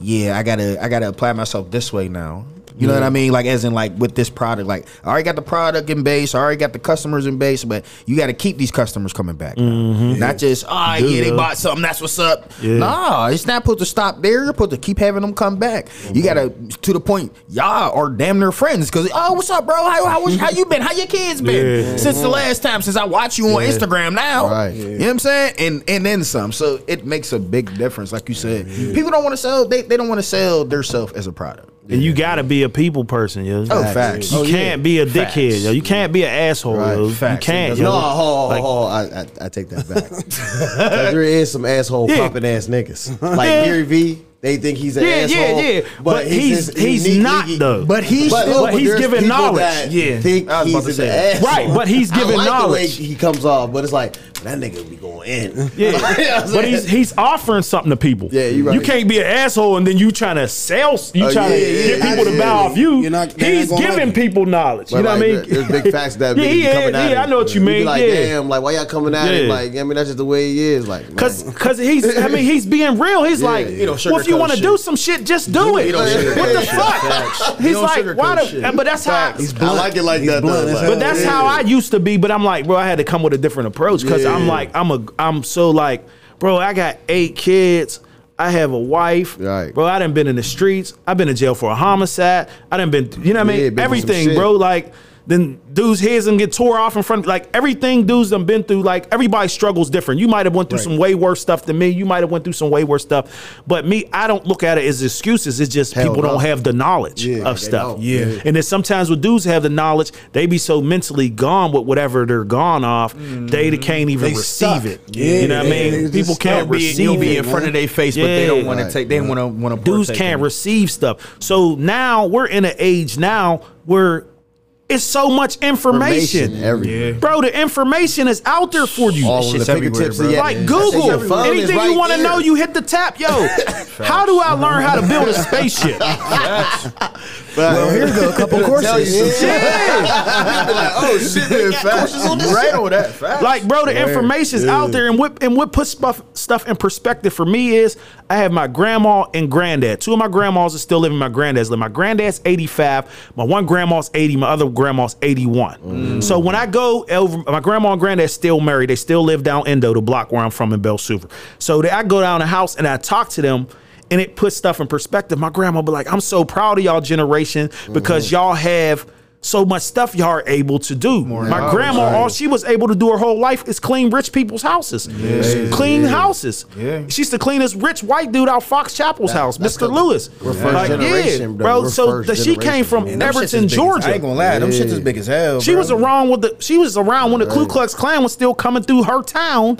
Speaker 6: yeah, I gotta, I gotta apply myself this way now. You know what I mean? Like as in like with this product, like I already got the product in base, I already got the customers in base, but you got to keep these customers coming back. now. Mm-hmm. Not just oh yeah, they bought something, that's what's up.
Speaker 2: Yeah.
Speaker 6: Nah, it's not supposed to stop there. You're supposed to keep having them come back. You gotta to the point y'all are damn near friends because oh what's up, bro? How how, was, how you been? How your kids been
Speaker 2: Yeah.
Speaker 6: since the mm-hmm. last time? Since I watched you on Instagram now,
Speaker 1: Right.
Speaker 6: You know what I'm saying? And and then some. So it makes a big difference, like you said. People don't want to sell. They, they don't want to sell their self as a product.
Speaker 2: And you got to be a people person, yo.
Speaker 6: Oh, facts.
Speaker 2: You
Speaker 6: Oh,
Speaker 2: can't
Speaker 6: yeah.
Speaker 2: be a
Speaker 6: Facts.
Speaker 2: dickhead, yo. You can't be an asshole,
Speaker 1: Right.
Speaker 2: yo. You can't,
Speaker 1: No,
Speaker 2: yo.
Speaker 1: hold, hold,
Speaker 2: Like-
Speaker 1: hold. I, I, I take that back. 'Cause there is some asshole
Speaker 2: Yeah.
Speaker 1: popping ass niggas. Like
Speaker 2: Yeah.
Speaker 1: Gary V, they think he's an
Speaker 2: Yeah,
Speaker 1: asshole.
Speaker 2: yeah, yeah. But, he's
Speaker 1: just
Speaker 2: he's
Speaker 1: unique
Speaker 2: not
Speaker 1: nigga.
Speaker 2: though.
Speaker 6: But he's
Speaker 1: But,
Speaker 6: still.
Speaker 2: but he's giving knowledge.
Speaker 1: that
Speaker 6: Yeah.
Speaker 1: think
Speaker 6: I was about
Speaker 1: he's
Speaker 6: to
Speaker 1: an
Speaker 6: say
Speaker 1: asshole.
Speaker 2: Right, but he's giving
Speaker 1: I like The way
Speaker 2: knowledge.
Speaker 1: he comes off, but it's like that nigga be going in.
Speaker 2: Yeah,
Speaker 1: You know what I'm
Speaker 2: but he's he's offering something to people.
Speaker 1: Yeah, you right.
Speaker 2: You can't be an asshole and then you trying to sell. You
Speaker 1: Oh,
Speaker 2: trying
Speaker 1: yeah,
Speaker 2: to
Speaker 1: yeah,
Speaker 2: get
Speaker 1: yeah,
Speaker 2: people to buy off you.
Speaker 5: You're not-
Speaker 2: he's giving people knowledge. You know what I mean?
Speaker 1: There's big facts that
Speaker 2: Yeah,
Speaker 1: be
Speaker 2: yeah,
Speaker 1: coming at
Speaker 2: yeah. I know what you mean,
Speaker 1: like,
Speaker 2: yeah.
Speaker 1: damn, like why y'all coming at him? Like, I mean, that's just the way he is. Like.
Speaker 2: Cause, cause he's, I mean, he's being real. He's like,
Speaker 6: He don't
Speaker 2: well, if you want to do some shit, just do it.
Speaker 6: He don't
Speaker 2: What the fuck? He's like, why the?
Speaker 6: shit.
Speaker 2: But that's how.
Speaker 1: I like it like that.
Speaker 5: blunt
Speaker 1: though. Like.
Speaker 2: But that's how I used to be. But I'm like, bro, I had to come with a different approach because I'm like, I'm a, I'm so like, bro, I got eight kids. I have a wife,
Speaker 1: Right.
Speaker 2: bro. I done been in the streets. I've been in jail for a homicide. I done been, you know what I mean?
Speaker 1: been
Speaker 2: Everything, bro. Like, then dudes' heads and get tore off in front. of Like everything dudes done been through. Like everybody struggles different. You might have went through some way worse stuff than me. You might have went through some way worse stuff. But me, I don't look at it as excuses. It's just
Speaker 1: Hell
Speaker 2: people
Speaker 1: no.
Speaker 2: don't have the knowledge
Speaker 1: Yeah,
Speaker 2: of stuff.
Speaker 1: don't.
Speaker 2: Yeah.
Speaker 1: Yeah.
Speaker 2: And then sometimes with dudes have the knowledge, they be so mentally gone with whatever they're gone off, they mm-hmm. can't even
Speaker 5: They
Speaker 2: receive
Speaker 5: stuck.
Speaker 2: it.
Speaker 5: Yeah,
Speaker 2: you know what I mean? People can't.
Speaker 5: Be-
Speaker 2: receive
Speaker 5: you'll
Speaker 6: be in front of their face, but they don't want
Speaker 1: Right,
Speaker 6: to take. They
Speaker 1: right.
Speaker 6: want to want to.
Speaker 2: Dudes can't receive stuff. So now we're in an age now where it's so much information.
Speaker 1: Information everywhere.
Speaker 2: Bro, the information is out there for you.
Speaker 1: all of the fingertips
Speaker 6: everywhere,
Speaker 1: of your-
Speaker 2: Like Google,
Speaker 1: your phone is
Speaker 2: anything
Speaker 1: right
Speaker 2: you want to
Speaker 1: there.
Speaker 2: know, you hit the tap. Yo, how do I learn how to build a spaceship?
Speaker 1: Well,
Speaker 6: Here's a couple
Speaker 1: Tell you
Speaker 6: courses.
Speaker 1: some shit. Be like, oh shit, they got courses on this
Speaker 6: right
Speaker 1: shit.
Speaker 6: on that. Facts.
Speaker 2: Like, bro, the information's out there, and what and what puts stuff stuff in perspective for me is I have my grandma and granddad. Two of my grandmas are still living. My granddad's living. My granddad's eighty five. My one grandma's eighty. My other grandma's eighty one. Mm. So when I go over, my grandma and granddad still married. They still live down Endo, the block where I'm from in Beltzhoover. So I go down the house and I talk to them. And it puts stuff in perspective. My grandma be like, "I'm so proud of y'all generation because mm-hmm. y'all have so much stuff y'all are able to do." My
Speaker 1: knowledge,
Speaker 2: grandma,
Speaker 1: right.
Speaker 2: all she was able to do her whole life is clean rich people's houses, clean houses.
Speaker 6: Yeah.
Speaker 2: She's the cleanest rich white dude out Fox Chapel's house, Mr. Lewis.
Speaker 1: we're first generation, bro.
Speaker 2: bro.
Speaker 1: We're
Speaker 2: So the, she came from
Speaker 1: man.
Speaker 6: Them
Speaker 2: Everton,
Speaker 6: big as-
Speaker 2: Georgia.
Speaker 6: I ain't gonna lie. Them shits is big as hell.
Speaker 2: She
Speaker 6: bro.
Speaker 2: was around with the. She was around when the Ku Klux Klan was still coming through her town,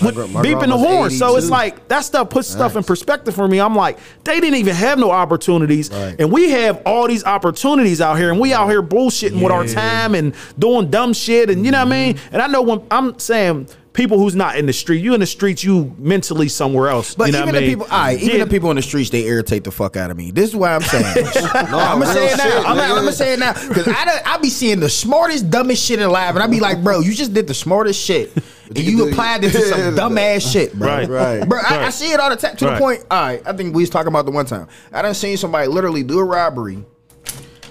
Speaker 2: with beeping the horn. So it's like that stuff puts stuff in perspective for me. I'm like, they didn't even have no opportunities,
Speaker 1: Right.
Speaker 2: and we have all these opportunities out here, and we out here bullshitting with our time and doing dumb shit, and you know what I mean. Mm-hmm. And I know when I'm saying. People who's not in the street, you in the streets, you mentally somewhere else.
Speaker 6: But
Speaker 2: you know
Speaker 6: even
Speaker 2: what I
Speaker 6: the
Speaker 2: mean?
Speaker 6: people, all right, even
Speaker 2: Yeah.
Speaker 6: the people in the streets, they irritate the fuck out of me. This is why I'm saying this. I'm gonna say it now.
Speaker 1: shit,
Speaker 6: I'm, gonna say it now because I I be seeing the smartest, dumbest shit in live, and I be like, bro, you just did the smartest shit, and you
Speaker 1: do-
Speaker 6: applied it to some dumb ass shit, bro.
Speaker 2: Right.
Speaker 1: Right.
Speaker 6: Bro, I, I see it all the time. To
Speaker 2: Right.
Speaker 6: the point, all right, I think we was talking about the one time I done seen somebody literally do a robbery.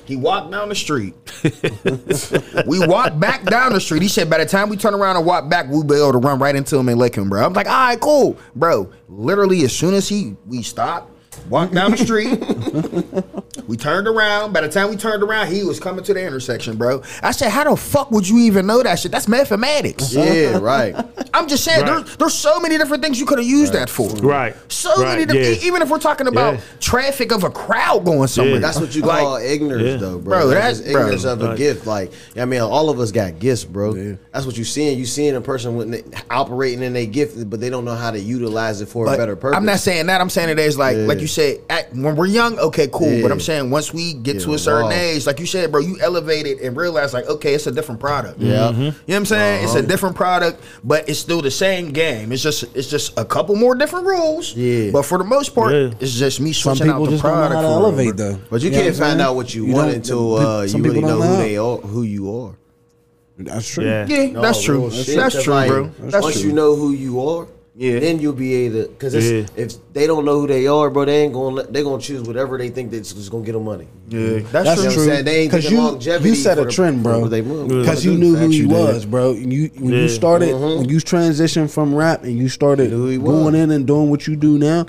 Speaker 6: He walked down the street. we walked back down the street. He said, by the time we turn around and walk back, we'll be able to run right into him and lick him, bro. I'm like, all right, cool. Bro, literally, as soon as he we stopped, walked down the street, we turned around. By the time we turned around, he was coming to the intersection, bro. I said, how the fuck would you even know that shit? That's mathematics.
Speaker 1: Yeah, right.
Speaker 6: I'm just saying,
Speaker 2: Right.
Speaker 6: there's there's so many different things you could have used that for.
Speaker 2: Right.
Speaker 6: So
Speaker 2: Right,
Speaker 6: many different.
Speaker 2: yeah.
Speaker 6: Even if we're talking about
Speaker 2: Yeah.
Speaker 6: traffic of a crowd going somewhere,
Speaker 2: Yeah.
Speaker 1: That's what you
Speaker 6: Like,
Speaker 1: call ignorance,
Speaker 2: Yeah.
Speaker 1: though, bro.
Speaker 6: Bro,
Speaker 1: Like,
Speaker 6: that's-
Speaker 1: it's ignorance
Speaker 6: bro.
Speaker 1: of a gift. Like, I mean, all of us got gifts, bro. That's what you're seeing. You seeing a person with they- operating in their gift, but they don't know how to utilize it for a better purpose.
Speaker 6: I'm not saying that. I'm saying it is like, like you said, at, when we're young, okay, cool.
Speaker 1: Yeah.
Speaker 6: But I'm saying once we get
Speaker 1: Get
Speaker 6: to a certain
Speaker 1: involved.
Speaker 6: age, like you said, bro, you elevate it and realize, like, okay, it's a different product.
Speaker 1: Yeah.
Speaker 6: you know what I'm saying? It's
Speaker 1: Uh-huh.
Speaker 6: a different product, but it's still the same game. It's just, it's just a couple more different rules.
Speaker 1: Yeah.
Speaker 6: But for the most part,
Speaker 2: Yeah.
Speaker 6: it's just me
Speaker 5: Some
Speaker 6: switching out
Speaker 5: people
Speaker 6: the
Speaker 5: just don't know
Speaker 6: product.
Speaker 5: how to elevate
Speaker 6: bro.
Speaker 5: though.
Speaker 1: But you,
Speaker 5: know
Speaker 1: can't find out what you,
Speaker 5: You
Speaker 1: want until uh, you really
Speaker 5: people
Speaker 1: know who they are, who you are.
Speaker 5: That's true.
Speaker 2: Yeah.
Speaker 6: Yeah,
Speaker 1: No,
Speaker 6: that's true.
Speaker 1: That's,
Speaker 6: That's
Speaker 1: 'Cause,
Speaker 6: true,
Speaker 1: like,
Speaker 6: bro. That's
Speaker 1: once
Speaker 6: true.
Speaker 1: you know who you are,
Speaker 6: Yeah.
Speaker 1: then you'll be able to. Because
Speaker 2: Yeah.
Speaker 1: if they don't know who they are, bro, they ain't gonna let, they gonna choose whatever they think that's just gonna get them money.
Speaker 6: Yeah,
Speaker 5: That's
Speaker 6: that's,
Speaker 1: You know
Speaker 5: true.
Speaker 1: saying? They ain't
Speaker 5: Because you,
Speaker 1: longevity
Speaker 5: you set a trend, bro.
Speaker 1: what they move.
Speaker 5: Because
Speaker 1: Yeah.
Speaker 5: you knew who
Speaker 1: Facts,
Speaker 5: you
Speaker 1: you
Speaker 5: was, bro. And you when
Speaker 2: Yeah.
Speaker 5: you started
Speaker 1: Mm-hmm.
Speaker 5: when you transitioned from rap and you started
Speaker 1: Knew who he
Speaker 5: going in and doing what you do now, you,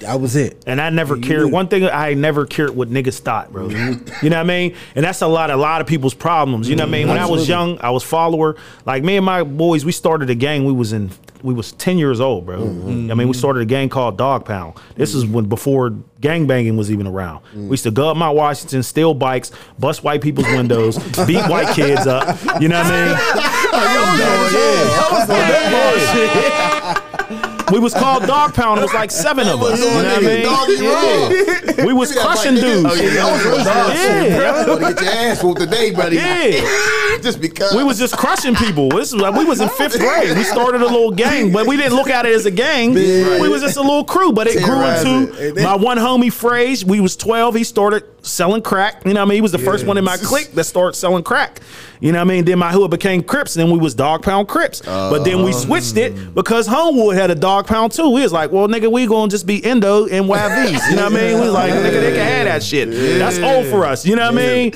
Speaker 5: that was it.
Speaker 2: And I never
Speaker 5: You
Speaker 2: cared.
Speaker 5: knew.
Speaker 2: One thing I never cared what niggas thought, bro. You know what I mean? And that's a lot, a lot of people's problems. You know what I mean? When I was young, I was follower. Like me and my boys, we started a gang. We was in, we was ten years old, bro. I mean, we started a gang called Dog Pound. This is when before gang banging was even around. We used to go up Mount Washington, steal bikes, bust white people's windows, beat white kids up. You know what I mean? We was called Dog Pound. It was like seven of us. You know what I mean? Oh, yeah. We was crushing dudes.
Speaker 1: Oh, yeah, that was real dog shit,
Speaker 2: Yeah.
Speaker 1: bro. Get your ass whooped today, buddy?
Speaker 2: Yeah.
Speaker 1: Just because
Speaker 2: We was just crushing people. This was, we was in fifth grade. We started a little gang, but we didn't look at it as a gang. We was just a little crew, but it grew into my one homie phrase. We was 12. He started selling crack. You know what I mean? He was the first one in my clique that started selling crack. You know what I mean? Then my hood became Crips, and then we was Dog Pound Crips. but then we oh. switched it because Homewood had a Dog Pound too. We was like, well, nigga, we gonna just be Endo and YVs. You know what I mean? We was like, nigga, they can have that shit. That's old for us. You know what I mean?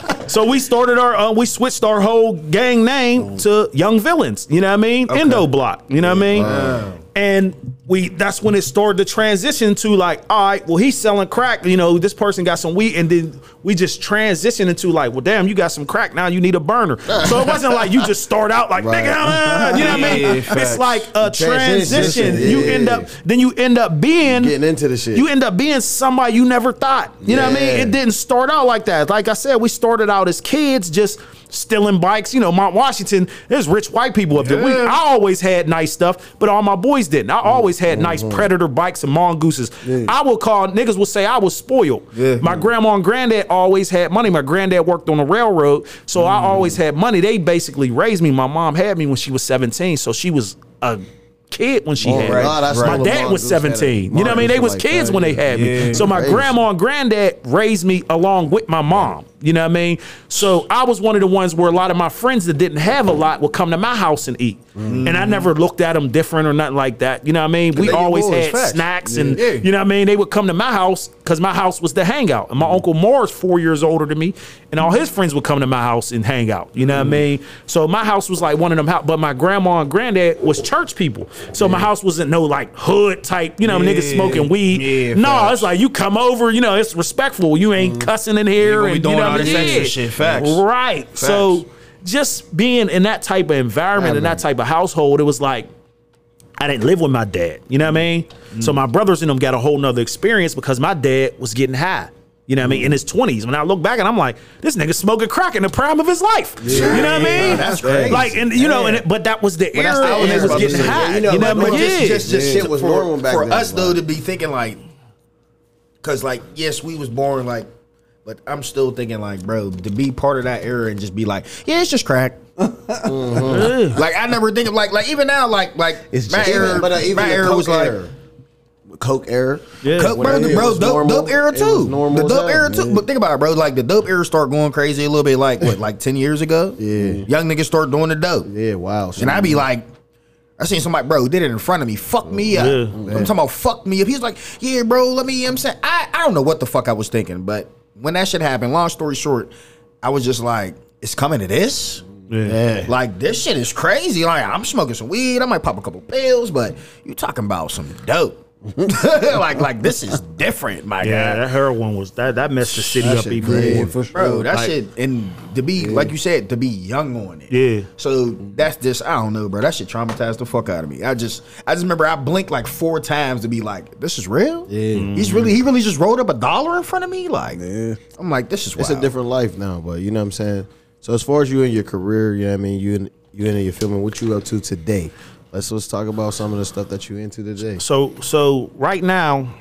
Speaker 2: So we started our, uh, we switched our whole gang name to Young Villains. You know what I mean? Endo Block. You know what I mean? And we, that's when it started to transition to like, all right, well, he's selling crack. You know, this person got some weed, and then we just transitioned into like, well, damn, you got some crack now. You need a burner. So it wasn't like you just start out like,
Speaker 1: Right.
Speaker 2: nigga, uh, you know what I mean?
Speaker 6: Yeah,
Speaker 2: it's like a
Speaker 1: Transition,
Speaker 2: transition. You end up, then you end up being
Speaker 1: getting into the shit.
Speaker 2: you end up being somebody you never thought. You know what I mean? It didn't start out like that. Like I said, we started out as kids just stealing bikes. You know, Mount Washington, there's rich white people up there. We, I always had nice stuff, but all my boys didn't. I always had nice
Speaker 1: Mm-hmm.
Speaker 2: predator bikes and mongooses. I will call niggas will say I was spoiled. My grandma and granddad always had money. My granddad worked on the railroad, so I
Speaker 1: Mm.
Speaker 2: always had money. They basically raised me. My mom had me when she was 17, so she was a kid when she
Speaker 1: Oh,
Speaker 2: had
Speaker 1: right.
Speaker 2: me. My dad was
Speaker 1: mongoose had a
Speaker 2: 17. You know what I mean? They was
Speaker 1: like
Speaker 2: kids
Speaker 1: that,
Speaker 2: when they
Speaker 1: yeah.
Speaker 2: had me. So my
Speaker 1: Crazy.
Speaker 2: grandma and granddad raised me along with my mom. You know what I mean? So I was one of the ones where a lot of my friends that didn't have a lot would come to my house and eat. And I never looked at them different or nothing like that. You know what I mean? We always had
Speaker 6: facts.
Speaker 2: snacks and,
Speaker 6: Yeah.
Speaker 2: you know what I mean? They would come to my house because my house was the hangout. And my Uncle Moore's four years older than me. And all his friends would come to my house and hang out. You know what I mean? So my house was like one of them house. But my grandma and granddad was church people. So my house wasn't no like hood type, you know, niggas smoking weed.
Speaker 6: Yeah,
Speaker 2: no,
Speaker 6: facts.
Speaker 2: it's like you come over, you know, it's respectful. You ain't cussing in here and you know
Speaker 6: all
Speaker 2: what I
Speaker 6: this
Speaker 2: mean?
Speaker 6: extra shit. Facts.
Speaker 2: Right. So just being in that type of environment and that type of household, it was like I didn't live with my dad. You know what I mean? So my brothers and them got a whole nother experience because my dad was getting high. You know what I mean? In his twenties. When I look back and I'm like, this nigga smoking crack in the prime of his life. You know what I mean?
Speaker 6: That's crazy.
Speaker 2: Like, and you know, and it, but that was the
Speaker 1: that's
Speaker 2: era
Speaker 1: the
Speaker 2: when they
Speaker 1: era,
Speaker 2: was getting
Speaker 1: Yeah,
Speaker 2: high.
Speaker 1: you
Speaker 2: You
Speaker 1: know,
Speaker 2: know,
Speaker 1: but-
Speaker 2: what I mean?
Speaker 1: just-
Speaker 2: Yeah.
Speaker 1: just- just shit was
Speaker 6: for,
Speaker 1: normal back
Speaker 6: for
Speaker 1: then,
Speaker 6: us though to be thinking like, cause like yes, we was born like, but I'm still thinking like, bro, to be part of that era and just be like, yeah, it's just crack. Like I never think of like like even now like like
Speaker 1: It's
Speaker 6: my
Speaker 1: just,
Speaker 6: era,
Speaker 1: but uh, even
Speaker 6: my era was like.
Speaker 1: era. Coke era.
Speaker 2: Yeah.
Speaker 6: Coke, bro,
Speaker 1: Whenever
Speaker 6: the, bro, dope,
Speaker 1: normal,
Speaker 6: dope era too.
Speaker 1: normal
Speaker 6: The dope era too.
Speaker 1: yeah.
Speaker 6: But think about it, bro. Like the dope era start going crazy a little bit. Like what, like ten years ago?
Speaker 1: Yeah.
Speaker 6: young niggas start doing the dope.
Speaker 1: Yeah, wow.
Speaker 6: And I be like, I seen somebody, bro, did it in front of me. Fuck me up.
Speaker 2: Yeah.
Speaker 6: I'm talking about fuck me up. He's like, yeah, bro, let me, you know what I'm saying? I, I don't know what the fuck I was thinking, but when that shit happened, long story short, I was just like, it's coming to this?
Speaker 2: Yeah.
Speaker 6: Like, this shit is crazy. Like, I'm smoking some weed. I might pop a couple pills, but you talking about some dope. like like this is different, my
Speaker 2: Yeah,
Speaker 6: guy.
Speaker 2: that heroin was that that messed the city
Speaker 1: That
Speaker 2: up
Speaker 1: shit
Speaker 2: even
Speaker 1: crazy.
Speaker 2: more.
Speaker 5: for sure.
Speaker 6: Bro, that
Speaker 2: Like-
Speaker 6: shit and to be like you said, to be young on it.
Speaker 2: Yeah.
Speaker 6: So that's just I don't know, bro. That shit traumatized the fuck out of me. I just I just remember I blinked like four times to be like, this is real?
Speaker 5: Yeah.
Speaker 6: He's really he really just rolled up a dollar in front of me? Like I'm like, this is
Speaker 1: It's a different life now, but you know what I'm saying. So as far as you and your career, you know what I mean. You and you and your filming, what you up to today? Let's let's talk about some of the stuff that you into today.
Speaker 2: So so right now,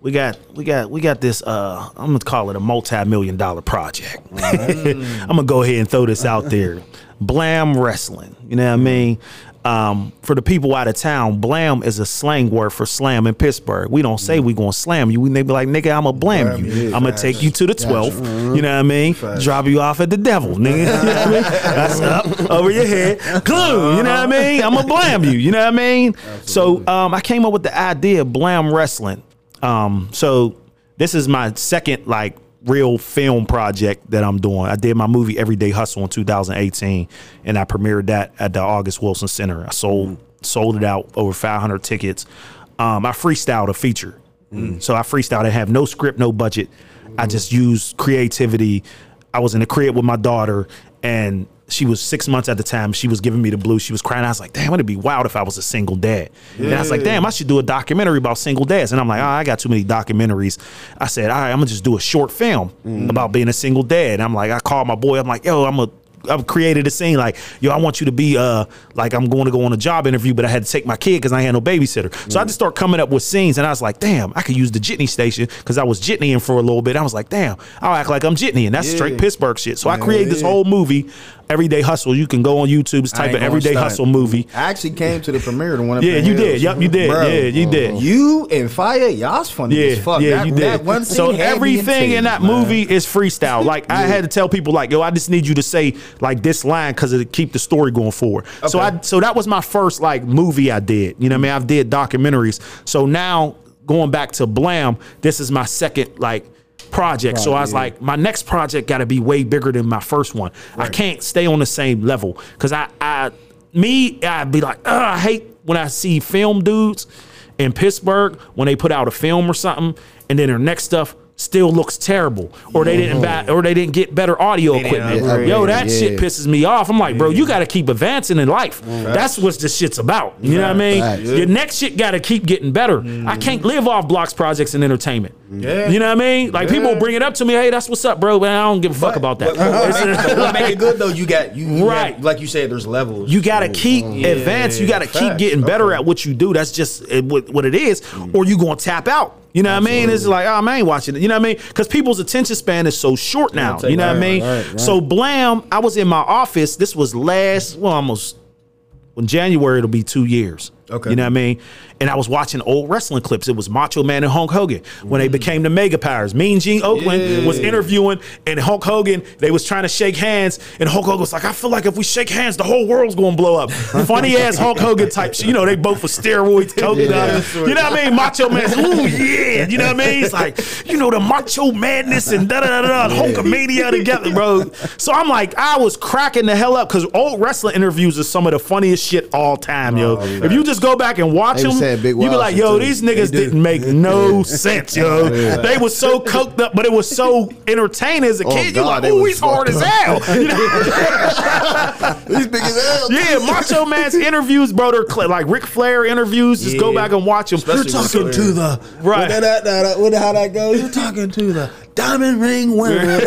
Speaker 2: we got we got we got this. Uh, I'm gonna call it a multi-million dollar project. I'm gonna go ahead and throw this out there. Blam Wrestling. You know what I mean? Um, for the people out of town, blam is a slang word for slam in Pittsburgh. We don't say we gonna slam you. We they be like, nigga, I'm gonna blam you. I'm gonna take you to the 12th. You know what I mean? Drop you off at the devil, nigga. You know what I mean? That's up over your head. Clue. You know what I mean? I'm gonna blam you. You know what I mean? So um, I came up with the idea of blam wrestling. Um, so this is my second like real film project that I'm doing. I did my movie Everyday Hustle in 2018, and I premiered that at the August Wilson Center. I sold sold it out over 500 tickets. Um, I freestyled a feature, so I freestyled. I have no script, no budget. I just used creativity. I was in the crib with my daughter, and she was six months at the time. She was giving me the blues. She was crying. I was like, damn, it'd be wild if I was a single dad. And I was like, damn, I should do a documentary about single dads. And I'm like, oh, I got too many documentaries. I said, all right, I'm gonna just do a short film mm. about being a single dad. And I'm like, I called my boy. I'm like, yo, I'm a I've created a scene like, yo, I want you to be uh like I'm going to go on a job interview, but I had to take my kid because I had no babysitter. So I mm. just start coming up with scenes, and I was like, damn, I could use the Jitney station because I was jitneying for a little bit. I was like, damn, I'll act like I'm jitneying. That's straight Pittsburgh shit. So I created this whole movie, Everyday Hustle. You can go on YouTube, just type
Speaker 6: ain't
Speaker 2: of Everyday
Speaker 6: stunt.
Speaker 2: Hustle movie.
Speaker 6: I actually came to the premiere to one of
Speaker 2: Yeah, you did. Yep, you did.
Speaker 6: Bro,
Speaker 2: yeah, you did. Uh-huh.
Speaker 6: You and Fire, y'all's funny
Speaker 2: Yeah,
Speaker 6: as fuck.
Speaker 2: yeah,
Speaker 6: that,
Speaker 2: you did.
Speaker 6: That one scene
Speaker 2: so everything in that
Speaker 6: man.
Speaker 2: movie is freestyle. Like I had to tell people, like, yo, I just need you to say like this line because it keep the story going forward. So I, so that was my first like movie I did. You know what I mean? I did documentaries. So now going back to Blam, this is my second like project. So I was like, my next project got to be way bigger than my first one. I can't stay on the same level because I, I, me, I'd be like, I hate when I see film dudes in Pittsburgh when they put out a film or something, and then their next stuff still looks terrible, or they didn't mm-hmm. ba- or they didn't get better audio equipment. Yo, that
Speaker 1: Yeah.
Speaker 2: shit pisses me off. I'm like, bro, you got to keep advancing in life. That's what this shit's about. You know what I mean?
Speaker 1: Facts.
Speaker 2: Your next shit got to keep getting better. I mm. can't live off blocks projects and entertainment.
Speaker 6: Yeah.
Speaker 2: You know what I mean? Like people bring it up to me, hey, that's what's up, bro. But I don't give a fuck about that.
Speaker 6: But, but what make, but what make it good though? You got you, you
Speaker 2: Right.
Speaker 6: got- like you said, there's levels.
Speaker 2: You got to keep advance. You got to keep getting better at what you do. That's just eh, what, what it is. Mm. Or you going to tap out. You know what I mean? It's like, oh, I ain't watching it. You know what I mean? Because people's attention span is so short now. You know what I mean?
Speaker 5: Right, right.
Speaker 2: So Blam, I was in my office. This was last, well, almost in January, it'll be two years.
Speaker 6: Okay.
Speaker 2: You know what I mean? And I was watching old wrestling clips. It was Macho Man and Hulk Hogan when they became the Mega Powers. Mean Gene Okerlund was interviewing, and Hulk Hogan, they was trying to shake hands, and Hulk Hogan was like, I feel like if we shake hands, the whole world's gonna blow up. Funny ass Hulk Hogan type shit. You know, they both for steroids, coconut. You know what I mean? Macho Man, ooh yeah. You know what I mean? It's like, you know, the Macho Madness and da da da da, Hulkamania together, bro. So I'm like, I was cracking the hell up because old wrestling interviews are some of the funniest shit all time, yo. Oh, if you just go back and watch
Speaker 1: They
Speaker 2: them,
Speaker 1: was saying Big
Speaker 2: you be like, yo,
Speaker 1: too.
Speaker 2: these niggas didn't make no sense, yo. They was so coked up, but it was so entertaining as a
Speaker 1: Oh,
Speaker 2: kid. You like,
Speaker 1: they
Speaker 2: oh,
Speaker 1: was
Speaker 2: he's hard as hell. You know?
Speaker 1: He's big as hell.
Speaker 2: yeah, Macho Man's interviews, bro, they're like Ric Flair interviews. Just go back and watch them.
Speaker 6: Especially
Speaker 5: You're talking to the
Speaker 2: Right.
Speaker 5: What that, that, that, what, how that goes? You're talking to the diamond ring wearer,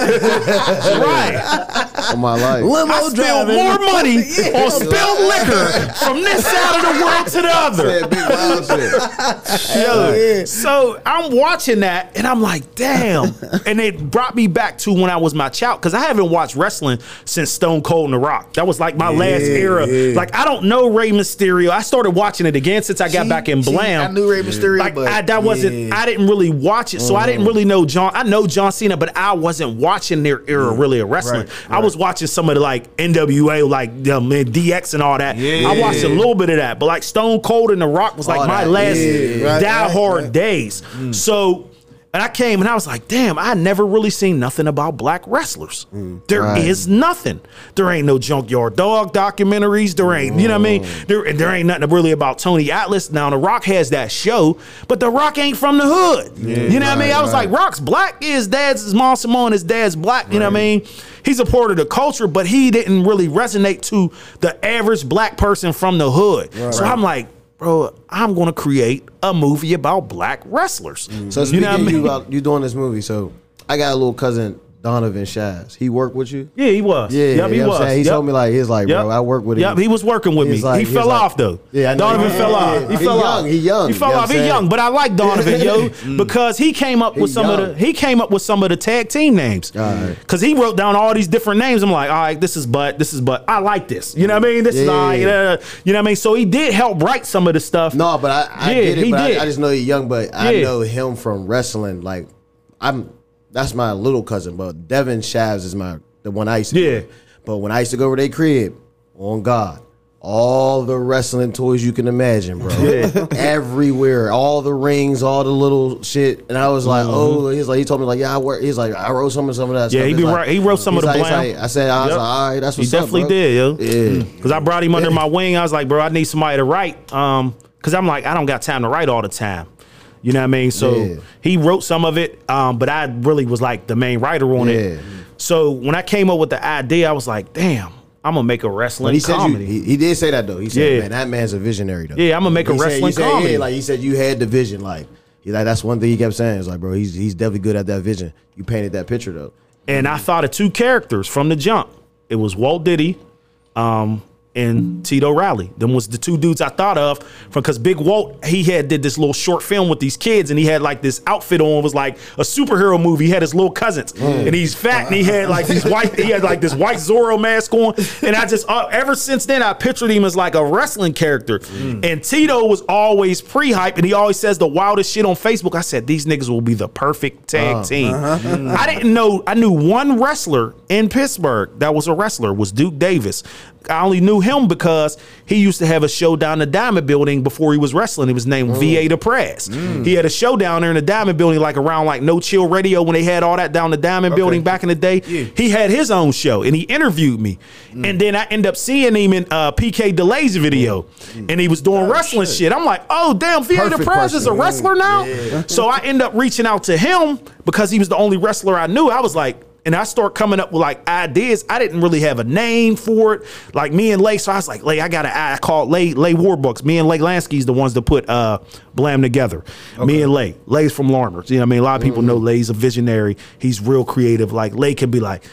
Speaker 2: right.
Speaker 1: On my life.
Speaker 5: limo
Speaker 2: I spilled
Speaker 5: driving.
Speaker 2: more money on spilled liquor from this side of the world to the other.
Speaker 1: Said big wild shit.
Speaker 2: Yo, so I'm watching that and I'm like, damn. and it brought me back to when I was my child because I haven't watched wrestling since Stone Cold and The Rock. That was like my last era. Like I don't know Rey Mysterio. I started watching it again since I got
Speaker 6: See,
Speaker 2: back in
Speaker 6: see,
Speaker 2: Blam.
Speaker 6: I knew Rey Mysterio,
Speaker 2: Like
Speaker 6: but
Speaker 2: I, that wasn't.
Speaker 6: yeah.
Speaker 2: I didn't really watch it, so I didn't really know John. I know John Cena, but I wasn't watching their era really of wrestling.
Speaker 6: Right,
Speaker 2: I was watching some of the like NWA, like um, DX and all that. Yeah. I watched a little bit of that, but like Stone Cold and The Rock was like
Speaker 1: All
Speaker 2: my
Speaker 1: that,
Speaker 2: last
Speaker 1: yeah,
Speaker 5: right,
Speaker 2: die hard
Speaker 5: right.
Speaker 2: days. So And I came and I was like, damn, I never really seen nothing about black wrestlers. There is
Speaker 1: right.
Speaker 2: nothing. There ain't no Junkyard Dog documentaries. There ain't, you know what I mean? There, there ain't nothing really about Tony Atlas. Now, The Rock has that show, but The Rock ain't from the hood. you know what I mean? I was like, Rock's black. His dad's, his mom Samoan, his dad's black. You know what I mean? He's a part of the culture, but he didn't really resonate to the average black person from the hood. So I'm like, bro, I'm gonna create a movie about black wrestlers. Mm.
Speaker 1: So
Speaker 2: you
Speaker 1: speaking
Speaker 2: know what I mean?
Speaker 1: you about you doing this movie, so I got a little cousin Donovan Shaz. He worked with you.
Speaker 2: yeah, he was.
Speaker 1: Yeah,
Speaker 2: yep, he was.
Speaker 1: what I'm saying? He
Speaker 2: Yep.
Speaker 1: told me like he's like, bro,
Speaker 2: Yep.
Speaker 1: I work with him.
Speaker 2: Yep, he was working with
Speaker 1: He's
Speaker 2: me.
Speaker 1: like-
Speaker 2: he fell
Speaker 1: like-
Speaker 2: off though.
Speaker 1: Yeah, I know.
Speaker 2: Donovan fell off. He
Speaker 1: He
Speaker 2: fell
Speaker 1: young,
Speaker 2: off.
Speaker 1: he young,
Speaker 2: He fell off. He young, but I like Donovan, yo, mm. because he came up with some of the he came up with some of the tag team names. Because he wrote down all these different names. I'm like, all right, this is but this is but I like this. You know what I mean? This is all right. you know what I mean? So he did help write some of the stuff.
Speaker 1: No, but I, I
Speaker 2: Yeah,
Speaker 1: get it.
Speaker 2: he
Speaker 1: but I-
Speaker 2: did.
Speaker 1: I, just know he's young. But I know him from wrestling. Like I'm, that's my little cousin. But Devin Shavs is my the one I used to.
Speaker 2: Yeah.
Speaker 1: Go. But when I used to go over their crib, on God, all the wrestling toys you can imagine, bro. Yeah. Everywhere, all the rings, all the little shit. And I was like, oh, he's like, he told me like, yeah, I work. He's like, I wrote some of some of that.
Speaker 2: Yeah,
Speaker 1: stuff.
Speaker 2: he be
Speaker 1: like-
Speaker 2: right- he wrote some of the
Speaker 1: like- like- I said, I was
Speaker 2: Yep.
Speaker 1: like, all right, that's what's up, He
Speaker 2: definitely
Speaker 1: bro.
Speaker 2: did, yo.
Speaker 1: Yeah.
Speaker 2: Because I brought him under my wing. I was like, bro, I need somebody to write. Um, because I'm like, I don't got time to write all the time. You know what I mean? So
Speaker 1: Yeah.
Speaker 2: he wrote some of it, um, but I really was like the main writer on
Speaker 1: Yeah.
Speaker 2: it. So when I came up with the idea, I was like, damn, I'm gonna make a wrestling
Speaker 1: But he said you,
Speaker 2: comedy.
Speaker 1: he, he did say that though. He said,
Speaker 2: Yeah.
Speaker 1: "Man, that man's a visionary though."
Speaker 2: Yeah, I'ma make a
Speaker 1: He said-
Speaker 2: wrestling
Speaker 1: said,
Speaker 2: comedy.
Speaker 1: Yeah, like he said, you had the vision. Like he like that's one thing he kept saying. It's like, bro, he's he's definitely good at that vision. You painted that picture though.
Speaker 2: and I thought of two characters from the jump. It was Walt Diddy, um, and Tito Riley. Them was the two dudes I thought of from because Big Walt he had did this little short film with these kids and he had like this outfit on. Was like a superhero movie. He had his little cousins and he's fat and he had like these white. He had like this white Zorro mask on. And I just uh, ever since then I pictured him as like a wrestling character. And Tito was always pre-hype and he always says the wildest shit on Facebook. I said these niggas will be the perfect tag team. I didn't know. I knew one wrestler in Pittsburgh that was a wrestler was Duke Davis. I only knew him because he used to have a show down the Diamond Building before he was wrestling. He was named mm. VA the Press. Mm. He had a show down there in the Diamond Building, like around like No Chill Radio when they had all that down the Diamond Building back in the day. He had his own show and he interviewed me. Mm. And then I end up seeing him in uh, PK Delay's video, and he was doing oh, wrestling shit. I'm like, oh damn, VA the
Speaker 1: Perfect
Speaker 2: Press is a wrestler now. So I end up reaching out to him because he was the only wrestler I knew. I was like, and I start coming up with like ideas. I didn't really have a name for it. Like me and Lay, so I was like, Lay, I got to I called Lay Lay Warbooks. Me and Lay Lansky's the ones that put uh Blam together. Me and Lay. Lay's from Larmers. You know what I mean? A lot of people know Lay's a visionary. He's real creative. Like Lay can be like,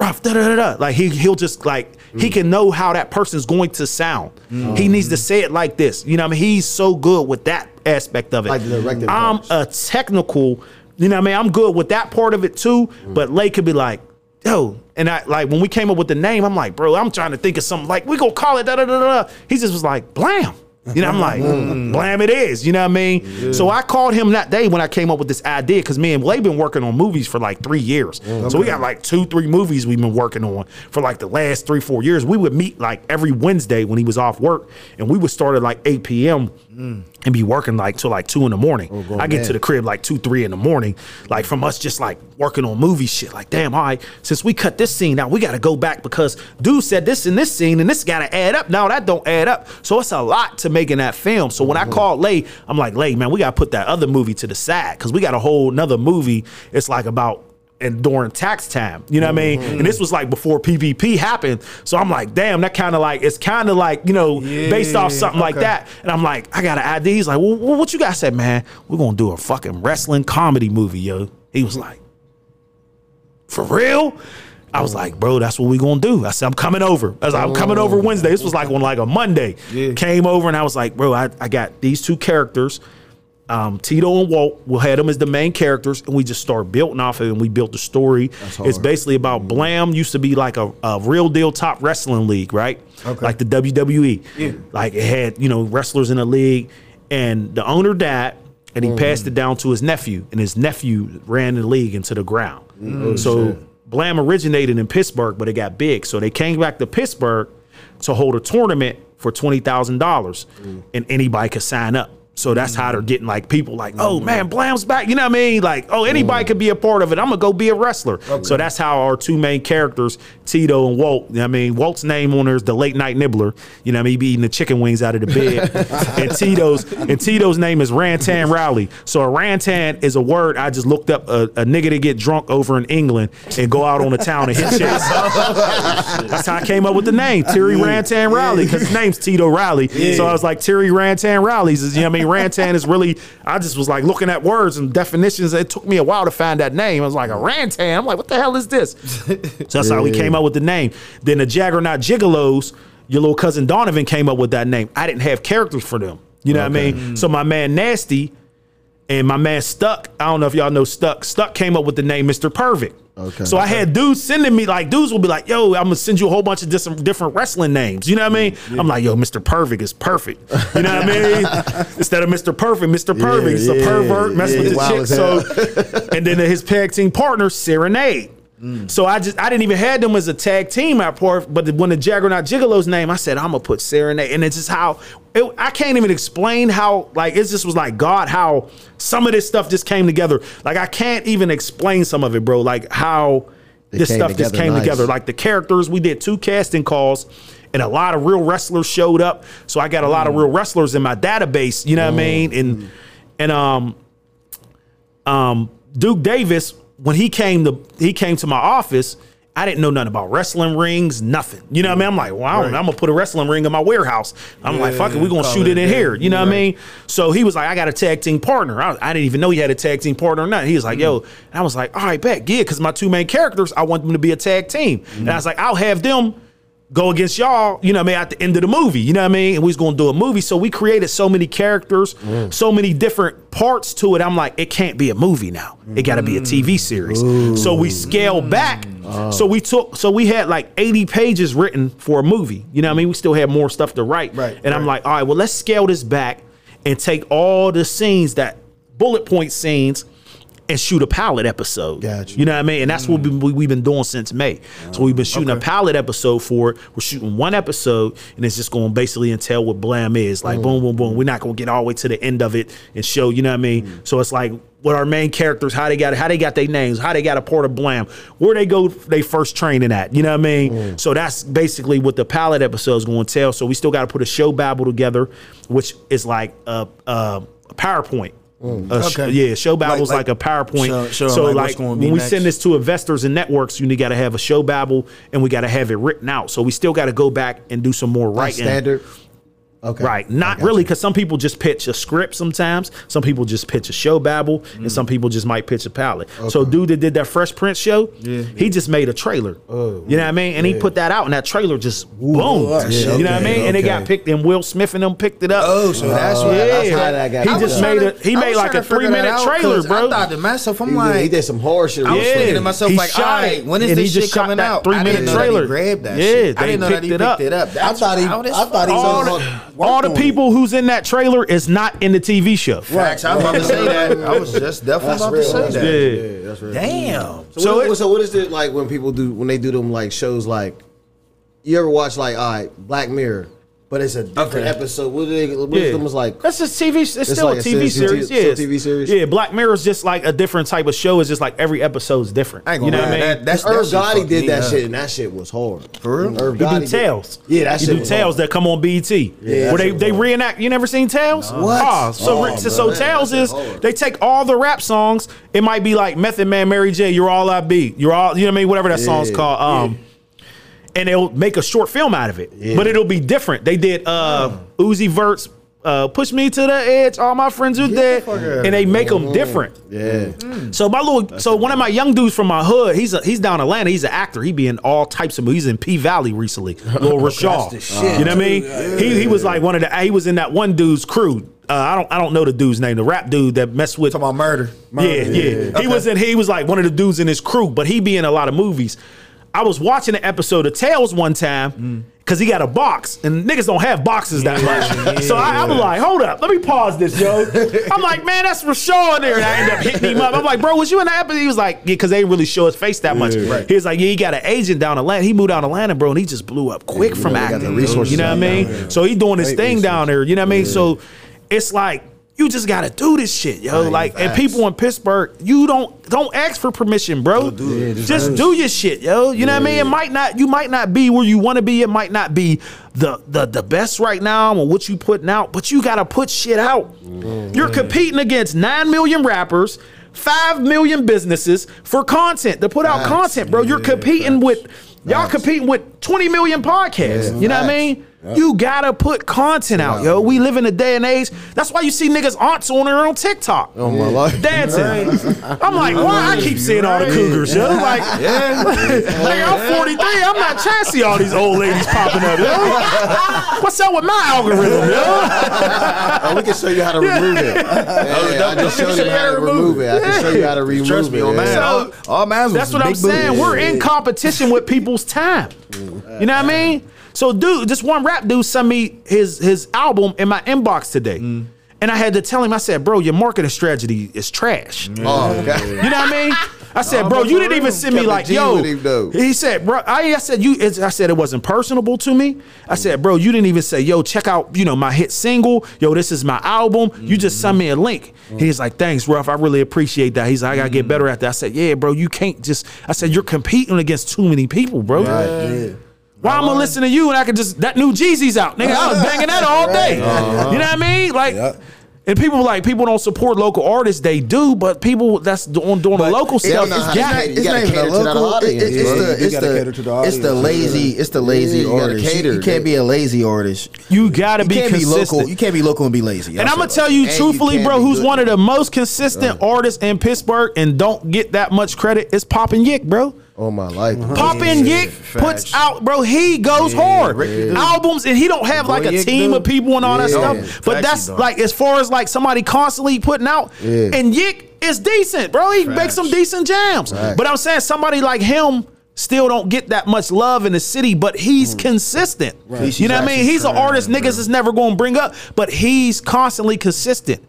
Speaker 2: rough, da da da da. Like he he'll just like he can know how that person's going to sound. He needs to say it like this. You know what I mean? He's so good with that aspect of it.
Speaker 1: Like
Speaker 2: I'm a technical, you know what I mean? I'm good with that part of it too. Mm. But Lay could be like, yo, and I like when we came up with the name, I'm like, bro, I'm trying to think of something like we gonna call it da da da da. He just was like, blam. You know, I'm like, mm. blam it is. You know what I mean? So I called him that day when I came up with this idea because me and Lay been working on movies for like three years. So we got like two, three movies we've been working on for like the last three, four years. We would meet like every Wednesday when he was off work, and we would start at like 8 p.m. Mm. and be working like till like two in the morning. Oh, I get to the crib like two, three in the morning, like from us just like working on movie shit. Like, damn, all right, since we cut this scene out, we got to go back because dude said this in this scene, and this got to add up. Now that don't add up, so it's a lot to making that film. So when I mm-hmm. called Lay, I'm like, Lay, man, we got to put that other movie to the side because we got a whole another movie. It's like about and during tax time. You know what I mean? Mm-hmm. And this was like before PPP happened. So I'm like, damn, that kind of like, it's kind of like, you know, based off something like that. And I'm like, I got an idea. He's like, well, what you guys said, man? We're going to do a fucking wrestling comedy movie, yo. He was like, for real? I was like, bro, that's what we gonna do. I said, I'm coming over. I was like, I'm coming over oh, Wednesday. This was like on like a Monday. Came over and I was like, bro, I, I got these two characters. Um, Tito and Walt, we had them as the main characters, and we just start building off of it, and we built the story. It's basically about Blam used to be like a, a real deal top wrestling league, right? Okay. Like the WWE. Yeah. Like it had, you know, wrestlers in the league, and the owner died, and he passed it down to his nephew, and his nephew ran the league into the ground. Oh, so Blam originated in Pittsburgh, but it got big. So they came back to Pittsburgh to hold a tournament for twenty thousand dollars, and anybody could sign up. So that's how they're mm. getting like people like, oh mm. man, Blam's back. You know what I mean? Like, oh, anybody mm. could be a part of it. I'm gonna go be a wrestler. So that's how our two main characters, Tito and Walt. You know what I mean, Walt's name on there is the late night nibbler. You know what I mean? He be eating the chicken wings out of the bed. and Tito's and Tito's name is Rantan Rowley. So a Rantan is a word I just looked up a, a nigga to get drunk over in England and go out on the town and hit chicks. That's how I came up with the name, Terry Rantan Rowley, because his name's Tito Rowley. So I was like, Terry Rantan Rowley's. You know what I mean? Rantan is really, I just was like looking at words and definitions. It took me a while to find that name. I was like, a Rantan. I'm like, what the hell is this? So that's how we came up with the name. Then the Jaggernaut Gigolos, your little cousin Donovan came up with that name. I didn't have characters for them. You know what I mean? So my man Nasty and my man Stuck, I don't know if y'all know Stuck. Stuck came up with the name Mr. Perfect.
Speaker 1: Okay.
Speaker 2: So I had dudes sending me like dudes will be like, "Yo, I'm gonna send you a whole bunch of different different wrestling names." You know what I mean? I'm like, "Yo, Mr. Perfect is perfect." You know what I mean? Instead of Mr. Perfect, Mr. Perfect, he's a
Speaker 1: yeah,
Speaker 2: pervert, mess
Speaker 1: yeah,
Speaker 2: with the chick. So, and then his tag team partner Serenade. So I just I didn't even have them as a tag team at Port, but when the Jaggernaut Gigolo's name, I said I'm gonna put Serenade, and it's just how it, I can't even explain how like it just was like God how some of this stuff just came together. Like I can't even explain some of it, bro. Like how this stuff just came
Speaker 1: nice.
Speaker 2: together. Like the characters, we did two casting calls. And a lot of real wrestlers showed up, so I got a lot of real wrestlers in my database. You know what I mean? And and um um, Duke Davis, when he came to he came to my office, I didn't know nothing about wrestling rings, nothing. You know what I mean? I'm like, well, don't know. I'm gonna put a wrestling ring in my warehouse. I'm like, fuck it, we gonna shoot it in here. You know what I mean? So he was like, I got a tag team partner. I, I didn't even know he had a tag team partner or not. He was like, yo, mm-hmm. and I was like, all right, bet, yeah, because my two main characters, I want them to be a tag team. And I mm-hmm. was like, I'll have them go against y'all, you know what I mean, at the end of the movie, you know what I mean? And we was gonna do a movie. So we created so many characters, mm. so many different parts to it. I'm like, it can't be a movie now. It gotta be a TV mm. series. So we scaled back. Oh. So we took so we had like 80 pages written for a movie. You know what I mean? We still had more stuff to write.
Speaker 6: Right,
Speaker 2: And I'm like, all right, well, let's scale this back and take all the scenes that bullet point scenes and shoot a pilot episode.
Speaker 1: Gotcha.
Speaker 2: You know what I mean? And that's what mm. we, we, we've been doing since May. So we've been shooting a pilot episode for it. We're shooting one episode, and it's just going to basically entail what Blam is. Like, mm. boom, boom, boom. We're not going to get all the way to the end of it and show, you know what I mean? Mm. So it's like, what our main characters, how they got how they got their names, how they got a part of Blam, where they go, they first training at. You know what I mean? So that's basically what the pilot episode is going to tell. So we still got to put a show bible together, which is like a, a PowerPoint. A sh-
Speaker 6: Okay.
Speaker 2: yeah, show bible is
Speaker 6: Like-
Speaker 2: like, a PowerPoint.
Speaker 6: Show- show
Speaker 2: so
Speaker 6: like
Speaker 2: like, when we
Speaker 6: next.
Speaker 2: send this to investors and networks, you got to have a show bible and we got to have it written out. So we still got to go back and do some more
Speaker 1: Like
Speaker 2: writing.
Speaker 1: standard. Okay.
Speaker 2: Right. Not really, because some people just pitch a script sometimes. Some people just pitch a show bible, and mm. some people just might pitch a pilot. So, dude that did that Fresh Prince show, he just made a trailer. Oh, you know what I mean? And he put that out, and that trailer just boom.
Speaker 6: that shit.
Speaker 2: You know what I
Speaker 1: Okay,
Speaker 2: mean? And it got picked, and Will Smith and them picked it up.
Speaker 6: Oh, so that's
Speaker 1: Oh,
Speaker 6: what.
Speaker 1: that's how that got
Speaker 2: he just made a he made like a three minute trailer, bro.
Speaker 6: I thought to myself, I'm
Speaker 1: He,
Speaker 6: like,
Speaker 1: did, he did some horror shit.
Speaker 6: I was
Speaker 2: Yeah.
Speaker 6: thinking to myself,
Speaker 2: He
Speaker 6: like,
Speaker 2: shot
Speaker 6: all right, when is this shit coming out?
Speaker 2: Three-minute
Speaker 6: didn't know that
Speaker 2: trailer.
Speaker 6: he grabbed that
Speaker 2: Yeah,
Speaker 6: shit. I
Speaker 2: they
Speaker 6: didn't know that he
Speaker 2: picked it up.
Speaker 6: picked it up.
Speaker 5: I thought he,
Speaker 6: how this
Speaker 5: I thought he was
Speaker 2: the, all the people who's in that trailer is not in the TV show.
Speaker 6: Facts. I was about to say that. I was just definitely
Speaker 1: That's
Speaker 6: about
Speaker 1: real.
Speaker 6: to say
Speaker 1: That's
Speaker 6: that.
Speaker 1: real.
Speaker 2: Yeah.
Speaker 1: Yeah, that's real.
Speaker 6: Damn.
Speaker 1: So,
Speaker 2: So
Speaker 1: what,
Speaker 2: it-
Speaker 1: so what is it like when people do when they do them like shows like you ever watch like all right Black Mirror, but it's a different
Speaker 6: Okay.
Speaker 1: episode. What do they? What
Speaker 2: Yeah.
Speaker 1: is was like?
Speaker 2: That's just TV. It's, still
Speaker 1: like
Speaker 2: a
Speaker 1: a
Speaker 2: TV
Speaker 1: series-
Speaker 2: series.
Speaker 1: still
Speaker 2: Yeah,
Speaker 1: TV series?
Speaker 2: Yeah, Black Mirror is just like a different type of show. It's just like every episode's different.
Speaker 6: I ain't
Speaker 2: you
Speaker 6: gonna
Speaker 2: know
Speaker 6: lie.
Speaker 2: what I mean?
Speaker 6: That, that's
Speaker 1: Irv Gotti did that
Speaker 6: up.
Speaker 1: shit, and that shit was hard.
Speaker 6: For real?
Speaker 1: Irv
Speaker 2: he do
Speaker 1: Gotti did-
Speaker 2: Tales.
Speaker 1: Yeah, that
Speaker 2: he
Speaker 1: shit
Speaker 2: do
Speaker 1: was
Speaker 2: Tales
Speaker 1: hard.
Speaker 2: that come on BET.
Speaker 1: Yeah,
Speaker 2: where they they reenact. You never seen Tales?
Speaker 1: What?
Speaker 2: Ah, so
Speaker 1: Oh,
Speaker 2: so,
Speaker 1: man,
Speaker 2: Tales is
Speaker 1: hard.
Speaker 2: they take all the rap songs. It might be like Method Man, Mary J. You're all I be. You're all you know what I mean. Whatever that song's called. Um. And they'll make a short film out of it,
Speaker 1: Yeah.
Speaker 2: but it'll be different. They did uh, Uzi Vert's uh, "Push Me to the Edge." All my friends are dead, and they make them different.
Speaker 1: Yeah,
Speaker 2: So my little, so one of my young dudes from my hood, he's a, he's down Atlanta. He's an actor. He be in all types of movies. He's in P Valley recently. Little Rashad.
Speaker 5: shit,
Speaker 2: you know what I mean?
Speaker 5: too.
Speaker 2: He he was like one of the. He was in that one dude's crew. Uh, I don't I don't know the dude's name. The rap dude that messed with.
Speaker 6: Talking about murder.
Speaker 2: Yeah, yeah. He was in. He was like one of the dudes in his crew, but he be in a lot of movies. I was watching an episode of Tales one time because he got a box, and niggas don't have boxes that much. so I, was like, "Hold up, let me pause this, yo." I'm like, "Man, that's Rashawn in there," and I end up hitting him up. I'm like, "Bro, was you in that episode?" He was like, "Yeah," because they didn't really show his face that much. He was like, "Yeah, he got an agent down Atlanta. He moved down Atlanta, bro, and he just blew up quick from acting.
Speaker 1: resources
Speaker 2: you know what I mean? So he doing his
Speaker 1: Great
Speaker 2: thing down there. You know what I mean? So it's like You just gotta do this shit, yo.
Speaker 1: Right,
Speaker 2: like, and people in Pittsburgh, you don't don't ask for permission, bro. just do your shit, yo. You know what I mean? It might not, you might not be where you want to be. It might not be the the the best right now on what you putting out, but you gotta put shit out. Mm. You're competing against nine million rappers. Five million businesses for content to put out
Speaker 1: Facts.
Speaker 2: content, bro. You're
Speaker 1: Yeah,
Speaker 2: competing
Speaker 1: facts.
Speaker 2: with y'all competing with 20 million podcasts.
Speaker 1: Yeah,
Speaker 2: you know what I
Speaker 1: facts.
Speaker 2: Mean? You gotta put content out, yo. We live in a day and age. That's why you see niggas aunts on her on TikTok.
Speaker 1: Oh my life.
Speaker 2: Dancing. I'm like, why I keep seeing all the cougars, yo? Like, yeah. like, I'm 43. I'm not trying to see all these old ladies popping up, yo. What's up with my algorithm, yo?
Speaker 1: Oh, we can show you how to remove it. Yeah, I just showed you how to remove it. I can show you how to remove
Speaker 6: Trust me,
Speaker 1: it.
Speaker 6: on
Speaker 1: yeah.
Speaker 6: man.
Speaker 2: So-
Speaker 6: all, all mine
Speaker 2: That's what I'm
Speaker 6: big booty.
Speaker 2: saying. We're in competition with people's time. Mm. You know what I mean? So, dude, this one rap dude sent me his his album in my inbox today. And I had to tell him, I said, bro, your marketing strategy is trash.
Speaker 1: Oh, okay.
Speaker 2: You know what I mean? I said, bro, you didn't even send me like, yo.
Speaker 1: him.
Speaker 2: He said, bro, I, I said you. I said it wasn't personable to me. I said, bro, you didn't even say, yo, check out, you know, my hit single. Yo, this is my album. You just sent me a link. He's like, thanks, Ruff. I really appreciate that. He's like, I gotta get better at that. I said, yeah, bro, you can't just. I said, you're competing against too many people, bro. Why I'm gonna listen to you and I can just that new Jeezy's out, nigga? I was banging that all day. You know what I mean? Like, and people like people don't support local artists. They do, but people that's doing doing the local stuff
Speaker 1: not
Speaker 2: is
Speaker 1: how
Speaker 2: got
Speaker 1: to
Speaker 2: it.
Speaker 1: You gotta cater that audience,
Speaker 6: it- it's the
Speaker 5: You
Speaker 6: it's the
Speaker 5: the
Speaker 6: it's the lazy it's the lazy
Speaker 1: Yeah, you
Speaker 6: artist. You,
Speaker 1: cater.
Speaker 6: you can't be a lazy artist.
Speaker 2: You gotta
Speaker 6: You
Speaker 2: be
Speaker 6: can't be
Speaker 2: consistent.
Speaker 6: local. You can't be local and be lazy.
Speaker 2: and
Speaker 6: I'll
Speaker 2: I'm gonna tell you
Speaker 1: And
Speaker 2: truthfully,
Speaker 1: can't
Speaker 2: bro, who's
Speaker 1: good.
Speaker 2: one of the most consistent artists in Pittsburgh and don't get that much credit is Poppin' Yick, bro.
Speaker 1: Oh my life.
Speaker 2: Poppin' Yick puts out, bro. He goes hard albums, and he don't have like a
Speaker 6: Yick
Speaker 2: team
Speaker 6: do.
Speaker 2: of people and all that
Speaker 1: Yeah.
Speaker 2: stuff. But
Speaker 6: Facts,
Speaker 2: that's like as far as like somebody constantly putting out,
Speaker 1: Yeah.
Speaker 2: and Yick is decent, bro. He makes some decent jams.
Speaker 1: Facts.
Speaker 2: But I'm saying somebody like him. Still don't get that much love in the city, but he's mm. consistent.
Speaker 6: He's-
Speaker 2: You know what I mean? He's an artist
Speaker 6: trying,
Speaker 2: niggas is never going to bring up, but he's constantly consistent.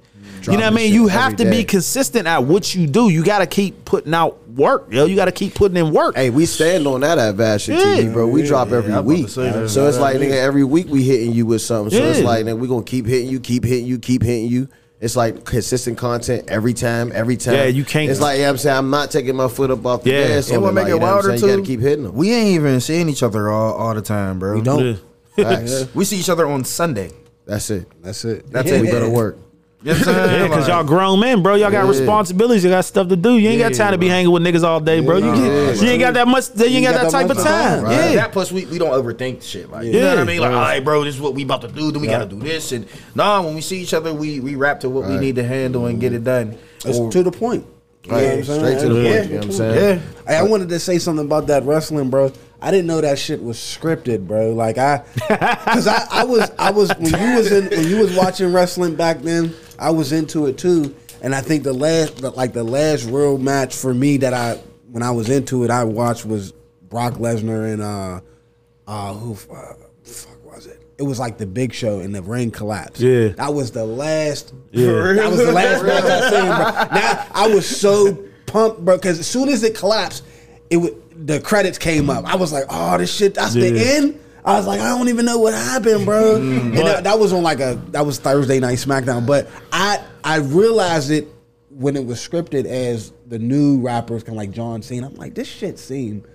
Speaker 2: you know what I mean? You have
Speaker 1: every
Speaker 2: to be consistent at what you do. You got to keep putting out work, yo. You got to keep putting in work.
Speaker 1: Hey, we stand on that at Vashon
Speaker 2: Yeah.
Speaker 1: TV, bro. We drop every
Speaker 6: I'm about to
Speaker 1: week. So it's like, nigga, every week we hitting you with something. So it's like, nigga, we gonna keep hitting you, keep hitting you, keep hitting you. It's like consistent content every time, every time.
Speaker 2: Yeah, you can't-
Speaker 1: It's like, yeah, I'm saying, I'm not taking my foot up off the
Speaker 2: Yeah.
Speaker 1: gas.
Speaker 6: And
Speaker 1: on
Speaker 6: what
Speaker 1: it,
Speaker 6: make
Speaker 1: like,
Speaker 6: it
Speaker 1: you know
Speaker 6: wilder too?
Speaker 1: You gotta keep hitting them.
Speaker 6: We ain't even seeing each other all, all the time, bro.
Speaker 5: We don't.
Speaker 2: Yeah.
Speaker 1: Facts.
Speaker 6: We see each other on Sunday.
Speaker 1: That's it.
Speaker 5: That's it.
Speaker 6: That's it.
Speaker 1: We
Speaker 6: it.
Speaker 1: better work.
Speaker 6: You know what I'm saying?
Speaker 2: Yeah, because
Speaker 6: Like-
Speaker 2: y'all grown men, bro. Y'all got
Speaker 1: Yeah.
Speaker 2: responsibilities. You got stuff to do. You ain't got time to be
Speaker 6: bro.
Speaker 2: hanging with niggas all day, bro. You,
Speaker 1: Yeah,
Speaker 2: get, you ain't got that much. You ain't got, that type of time.
Speaker 5: time.
Speaker 2: Yeah.
Speaker 6: That plus we, we don't overthink shit. Like you
Speaker 2: Yeah.
Speaker 6: know what I mean? Like, all right, bro, this is what we about to do. Then we gotta do this. And nah, when we see each other, we we rap to what we need to handle and get it done.
Speaker 5: It's
Speaker 6: Or-
Speaker 5: to the point. You know
Speaker 1: Right.
Speaker 5: what I'm?
Speaker 1: Straight to the
Speaker 5: Yeah.
Speaker 1: point. You know what I'm saying?
Speaker 6: yeah.
Speaker 5: Hey, I wanted to say something about that wrestling, bro. I didn't know that shit was scripted, bro. Like I, because I, I was, I was when you was in when you was watching wrestling back then. I was into it too, and I think the last, the- like the last real match for me that I, when I was into it, I watched was Brock Lesnar and uh, uh, who, uh, fuck was it? It was like the Big Show, and the ring collapsed.
Speaker 2: Yeah.
Speaker 5: that was the last.
Speaker 2: Yeah.
Speaker 5: that was the last match I seen, bro. Now I was so pumped, bro, because as soon as it collapsed, it would the credits came up. I was like, oh, this shit, that's the
Speaker 2: Yeah.
Speaker 5: end. I was like, I don't even know what happened, bro. and that, that was on like a that was Thursday night SmackDown. But I I realized it when it was scripted as the new rappers, kind of like John Cena. I'm like, this shit seemed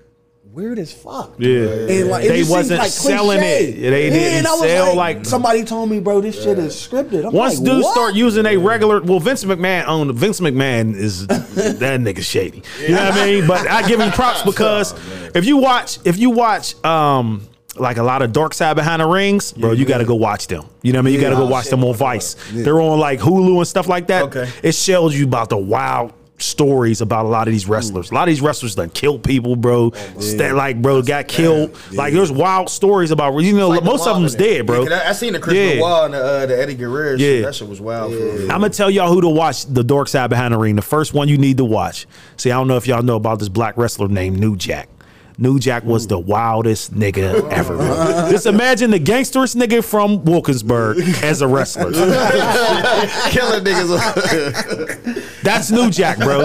Speaker 5: weird as fuck.
Speaker 2: Yeah.
Speaker 5: And like, it
Speaker 2: They
Speaker 5: just seems
Speaker 2: wasn't
Speaker 5: like
Speaker 2: selling
Speaker 5: cliche.
Speaker 2: it. They
Speaker 5: Yeah,
Speaker 2: didn't
Speaker 5: and I was
Speaker 2: sell, like-
Speaker 5: somebody told me, bro, this shit is scripted. I'm
Speaker 2: Once
Speaker 5: like,
Speaker 2: dudes
Speaker 5: what?
Speaker 2: start using a regular, well, Vince McMahon owned Vince McMahon is that nigga shady. You know what I mean? But I give him props because if you watch, if you watch, um, like a lot of Dark Side Behind the Rings, bro, you got to go watch them. You know what I mean? You got to go watch them on Vice. They're on like Hulu and stuff like that.
Speaker 6: Okay.
Speaker 2: It shows you about the wild stories about a lot of these wrestlers. A lot of these wrestlers done killed people, bro. Sta- like, bro, got killed. Like, there's wild stories about, you know,
Speaker 6: Like the
Speaker 2: most of them's dead, bro.
Speaker 6: Yeah, I, I seen the Chris
Speaker 2: Yeah.
Speaker 6: Benoit and the, uh, the Eddie Guerrero.
Speaker 2: Yeah.
Speaker 6: shit. That shit was wild.
Speaker 2: I'm gonna tell y'all who to watch the Dark Side Behind the Ring. The first one you need to watch. See, I don't know if y'all know about this black wrestler named New Jack. New Jack was the wildest nigga ever. bro. Just imagine the gangsterest nigga from Wilkinsburg as a wrestler.
Speaker 1: Killing niggas.
Speaker 2: That's New Jack, bro.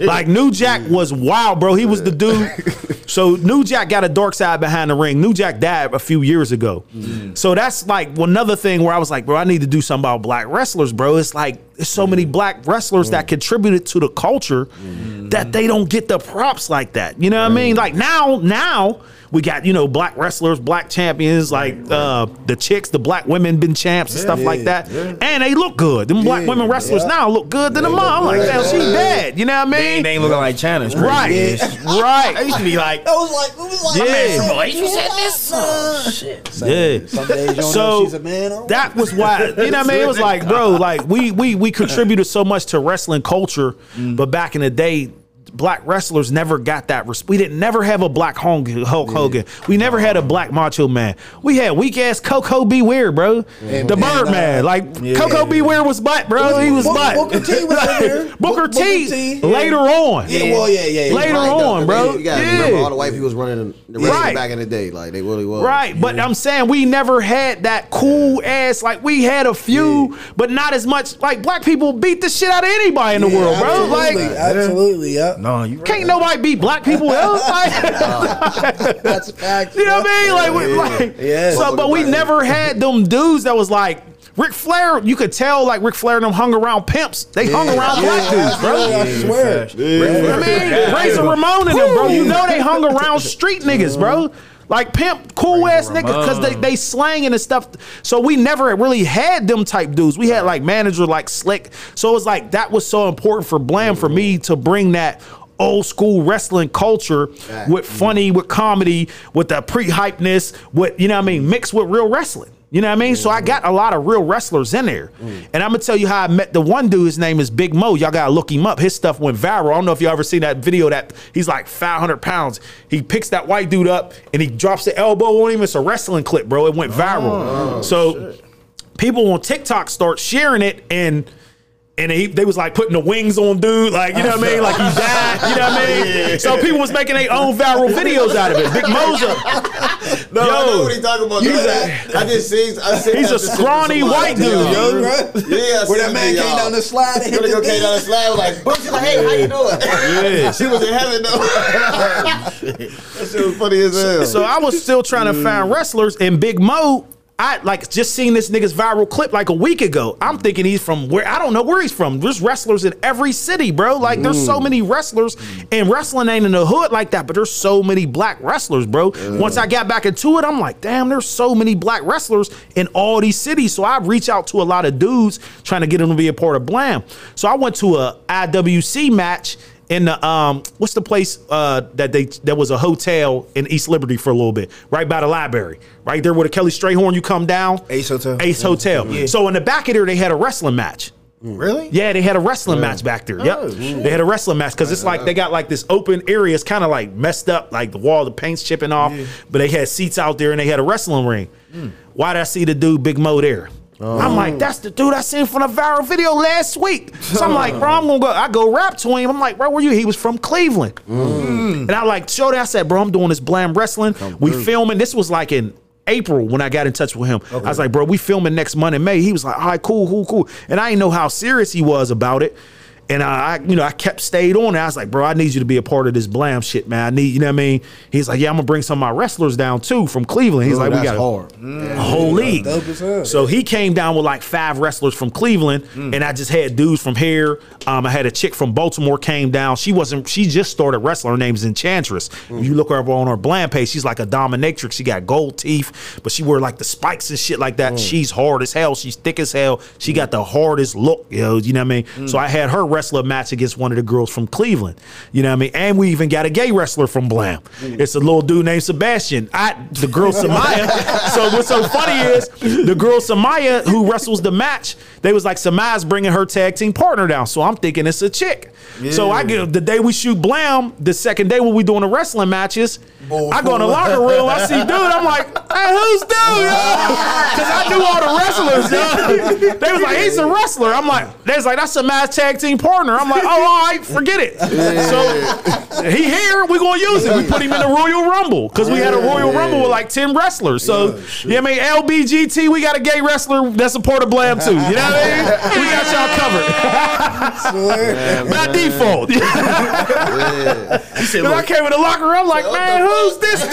Speaker 2: like New Jack was wild, bro. He was the dude. So New Jack got a dark side behind the ring. New Jack died a few years ago. Mm. So that's like another thing where I was like, bro, I need to do something about black wrestlers, bro. It's like there's so many mm-hmm. black wrestlers that mm-hmm. contributed to the culture that mm-hmm. they don't get the props like that. You know what I mean? Like now, now we got you know black wrestlers, black champions, like uh, the chicks, the black women been champs and stuff like that, and they look good. Them black women wrestlers now look good than the mom. I'm like, damn, she bad. You know what I mean?
Speaker 6: they ain't looking like Chyna. It's crazy.
Speaker 2: Right,
Speaker 6: I used to be like,
Speaker 4: I was like, it was like,
Speaker 2: Yeah.
Speaker 6: you said this? Oh, shit.
Speaker 2: Yeah.
Speaker 4: Some days you don't know
Speaker 2: So
Speaker 4: man.
Speaker 2: That was why you know what I mean. It was like, bro, like we we we contributed so much to wrestling culture, but back in the day. Black wrestlers never got that. Res- we didn't never have a black Hulk Hulk Hogan. We never had a black Macho Man. We had weak ass Koko B. Ware, bro. the
Speaker 4: and,
Speaker 2: Birdman,
Speaker 4: uh,
Speaker 2: like Koko B. Ware was black, bro. he was
Speaker 4: Booker-
Speaker 2: butt.
Speaker 4: Booker T was in there.
Speaker 2: Booker
Speaker 4: Book-
Speaker 2: T,
Speaker 4: Booker T.
Speaker 2: later on.
Speaker 4: Yeah, well, yeah, yeah. yeah.
Speaker 2: Later
Speaker 4: Right, though.
Speaker 2: on, bro.
Speaker 1: You gotta
Speaker 2: Yeah.
Speaker 1: remember all the white people was running the wrestling
Speaker 2: Right.
Speaker 1: back in the day. Like they really was.
Speaker 2: Right, but I'm saying we never had that cool ass. Like we had a few, but not as much. Like black people beat the shit out of anybody in the world, bro.
Speaker 4: Absolutely,
Speaker 2: Like
Speaker 4: absolutely, yeah.
Speaker 6: No, you
Speaker 2: can't nobody beat black people else. Like,
Speaker 4: That's facts.
Speaker 2: you know what I mean? Like, we, like
Speaker 4: Yeah.
Speaker 2: So, but we never had them dudes that was like. Ric Flair, you could tell like Ric Flair and them hung around pimps. They hung around black dudes, bro.
Speaker 4: I swear.
Speaker 2: I mean, Razor Ramon and them, bro. You know they hung around street niggas, bro. Like pimp, cool ass niggas, because they they slanging and stuff. So we never really had them type dudes. We had like manager like Slick. So it was like that was so important for Blam for me to bring that old school wrestling culture with funny, with comedy, with the pre-hypeness, with you know what I mean, mixed with real wrestling. You know what I mean? So I got a lot of real wrestlers in there. Mm. And I'm gonna tell you how I met the one dude, his name is Big Mo. Y'all gotta look him up. His stuff went viral. I don't know if y'all ever seen that video that he's like 500 pounds. He picks that white dude up and he drops the elbow on him. It's a wrestling clip, bro. It went viral. Oh, so people on TikTok start sharing it and and he, they was like putting the wings on dude, like you know what I mean, like he died, you know what I mean. So people was making their own viral videos out of it. Big Moza,
Speaker 1: No, I know
Speaker 2: Yo.
Speaker 1: what he talking about. I, I just seen. I seen
Speaker 2: He's a scrawny white
Speaker 1: somebody.
Speaker 2: dude,
Speaker 4: Yo,
Speaker 2: yo.
Speaker 4: bro.
Speaker 1: Yeah, I
Speaker 4: Where that man
Speaker 1: the
Speaker 4: came down the slide and hit the
Speaker 1: came down the slide was like, "Boom!" She's like, "Hey, how you doing?" Yeah, she was in heaven though. that shit was funny as hell.
Speaker 2: So I was still trying to find wrestlers, and Big Mo, I like just seen this nigga's viral clip like a week ago. I'm thinking he's from where I don't know where he's from. There's wrestlers in every city, bro. Like there's so mm. many wrestlers, and wrestling ain't in the hood like that. But there's so many black wrestlers, bro. Once I got back into it, I'm like, damn, there's so many black wrestlers in all these cities. So I reach out to a lot of dudes trying to get them to be a part of Blam. So I went to a IWC match in the um what's the place uh that they there was a hotel in East Liberty for a little bit, right by the library, right there where the Kelly Strayhorn you come down.
Speaker 6: Ace Hotel.
Speaker 2: Ace Hotel. Yeah. So in the back of there they had a wrestling match.
Speaker 6: Really?
Speaker 2: Yeah, they had a wrestling match back there. Yep, they had a wrestling match because it's like they got like this open area. It's kind of like messed up, like the wall, the paint's chipping off. But they had seats out there and they had a wrestling ring. Why did I see the dude Big Mo there? I'm like, oh. that's the dude I seen from the viral video last week. So I'm like, bro, I'm gonna go. I go rap to him. I'm like, bro, where you? He was from Cleveland. Mm. Mm. And I like showed. I said, bro, I'm doing this blam wrestling. we filming. This was like in April when I got in touch with him. I was like, bro, we filming next month in May. He was like, all right, cool, cool, cool. And I didn't know how serious he was about it. And I, I, you know, I kept stayed on it. I was like, bro, I need you to be a part of this blam shit, man. I need, you know what I mean? He's like, yeah, I'm gonna bring some of my wrestlers down too from Cleveland. He's like, we got a-
Speaker 1: hard. Mm.
Speaker 2: a whole league.
Speaker 4: Dope as hell.
Speaker 2: So he came down with like five wrestlers from Cleveland, mm. and I just had dudes from here. Um, I had a chick from Baltimore came down. She wasn't. She just started wrestling. Her name's Enchantress. Mm. If you look her up on her bland page, she's like a dominatrix. She got gold teeth, but she wear like the spikes and shit like that. She's hard as hell. She's thick as hell. She got the hardest look, yo. You know what I mean? So I had her wrestle a match against one of the girls from Cleveland. You know what I mean? And we even got a gay wrestler from Blam. Mm. It's a little dude named Sebastian. I the girl Samaya. so what's so funny is the girl Samaya who wrestles the match. They was like Samaya's bringing her tag team partner down. So I'm thinking it's a chick. So I get the day we shoot Blam, the second day when we doing the wrestling matches, I go in the locker room. I see dude. I'm like, hey, who's dude? Because I knew all the wrestlers. Yo. They was like, he's a wrestler. I'm like, they was like, that's Samaya's tag team partner. I'm like, oh, all right, forget it. So he here. we're gonna use it. We put him in the Royal Rumble because we had a Royal Rumble with like 10 wrestlers. So yeah, I mean LBGT, we got a gay wrestler that's a part of Blam too. You know what I mean? We got y'all covered. By default. Cause I came in the locker room, I'm like, man, who's this dude?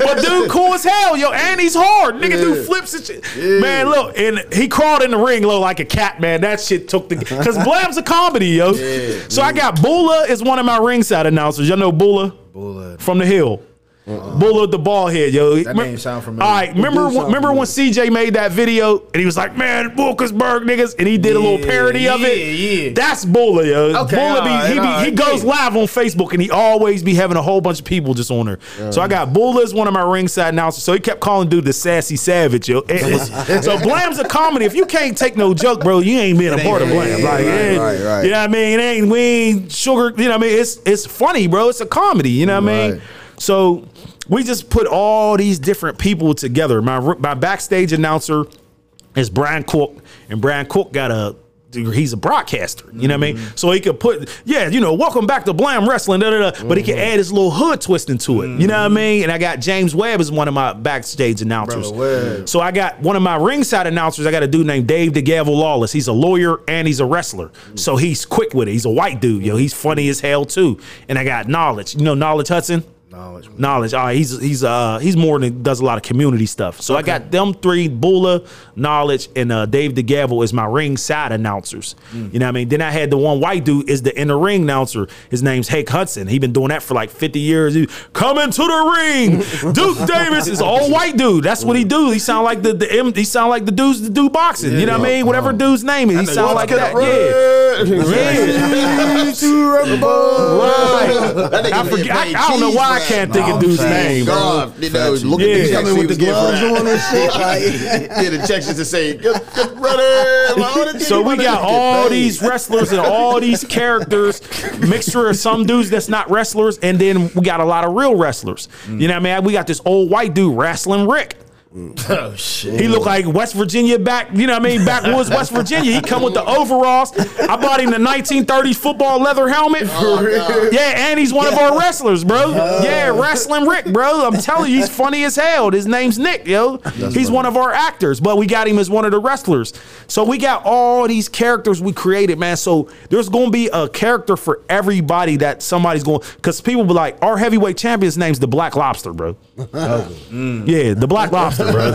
Speaker 2: but dude, cool as hell, yo, and he's hard. Nigga, do flips and shit. Man, look, and he crawled in the ring, low like a cat, man. That shit took the because Blam's a comedy, yo. so I got Bula is one of my ringside announcers. Y'all know Bula?
Speaker 6: Bula.
Speaker 2: From the hill. Uh-uh. Bulla the ball head, yo.
Speaker 6: That name sound familiar.
Speaker 2: All right, remember when, remember when CJ made that video and he was like, "Man, Wilkinsburg niggas," and he did a little
Speaker 6: Yeah,
Speaker 2: parody of it.
Speaker 6: yeah, yeah.
Speaker 2: That's Bulla, yo.
Speaker 6: Okay,
Speaker 2: Bulla be,
Speaker 6: all
Speaker 2: he, be,
Speaker 6: right,
Speaker 2: he goes
Speaker 6: yeah.
Speaker 2: live on Facebook and he always be having a whole bunch of people just on there. So I got Bulla as one of my ringside announcers. So he kept calling dude the sassy savage, yo. It's- so Blam's a comedy. If you can't take no joke, bro, you ain't being a part of Blam. Like,
Speaker 1: right, right, right.
Speaker 2: you know what I mean? It ain't we ain't sugar. You know what I mean? It's it's funny, bro. It's a comedy. You know what I mean? So we just put all these different people together. My my backstage announcer is Brian Cook, and Brian Cook got a he's a broadcaster. You know what I mean? Mm-hmm. So he could put yeah, you know, welcome back to Blam Wrestling, da, da, da, but he could mm-hmm. add his little hood twist into it. You know what I mm-hmm. mean? And I got James Webb as one of my backstage announcers.
Speaker 6: Brother
Speaker 2: So I got one of my ringside announcers. I got a dude named Dave DeGavel Lawless. He's a lawyer and he's a wrestler. So he's quick with it. He's a white dude, yo. He's funny as hell too. And I got Knowledge. You know Knowledge Hudson?
Speaker 6: Knowledge.
Speaker 2: Knowledge. All right, he's he's uh he's more than does a lot of community stuff. So I got them three: Bula, Knowledge, and uh, Dave DeGavel is my ringside announcers.
Speaker 6: Mm.
Speaker 2: You know what I mean? Then I had the one white dude is the in the ring announcer. His name's Hank Hudson. He been doing that for like fifty years. He, Coming to the ring, Duke Davis is all white dude. That's what he do. He sound like the the M- he sound like the dudes that do boxing. you know what I mean? Whatever dude's name is, he sound like that. Yeah. Right. I forget. I, I don't know why I can't think of dude's name. bro.
Speaker 1: God, you know, look at the
Speaker 2: He
Speaker 1: checks
Speaker 5: coming
Speaker 1: he
Speaker 5: with the
Speaker 1: getting
Speaker 5: gloves on and shit.
Speaker 1: Yeah, the checks just to say, "Good- good brother."
Speaker 2: So we got all these wrestlers and all these characters, mixture of some dudes that's not wrestlers, and then we got a lot of real wrestlers. You know what I mean? We got this old white dude wrestling Rick.
Speaker 6: Oh shit.
Speaker 2: He looked like West Virginia back, you know what I mean? Backwoods West Virginia. He come with the overalls. I bought him the 1930s football leather helmet. yeah, and he's one of our wrestlers, bro. yeah, wrestling Rick, bro. I'm telling you, he's funny as hell. His name's Nick, yo. he's one of our actors, but we got him as one of the wrestlers. So we got all these characters we created, man. So there's gonna be a character for everybody that somebody's going because people be like, our heavyweight champion's name's the Black Lobster, bro. Yeah, the Black Lobster, bro.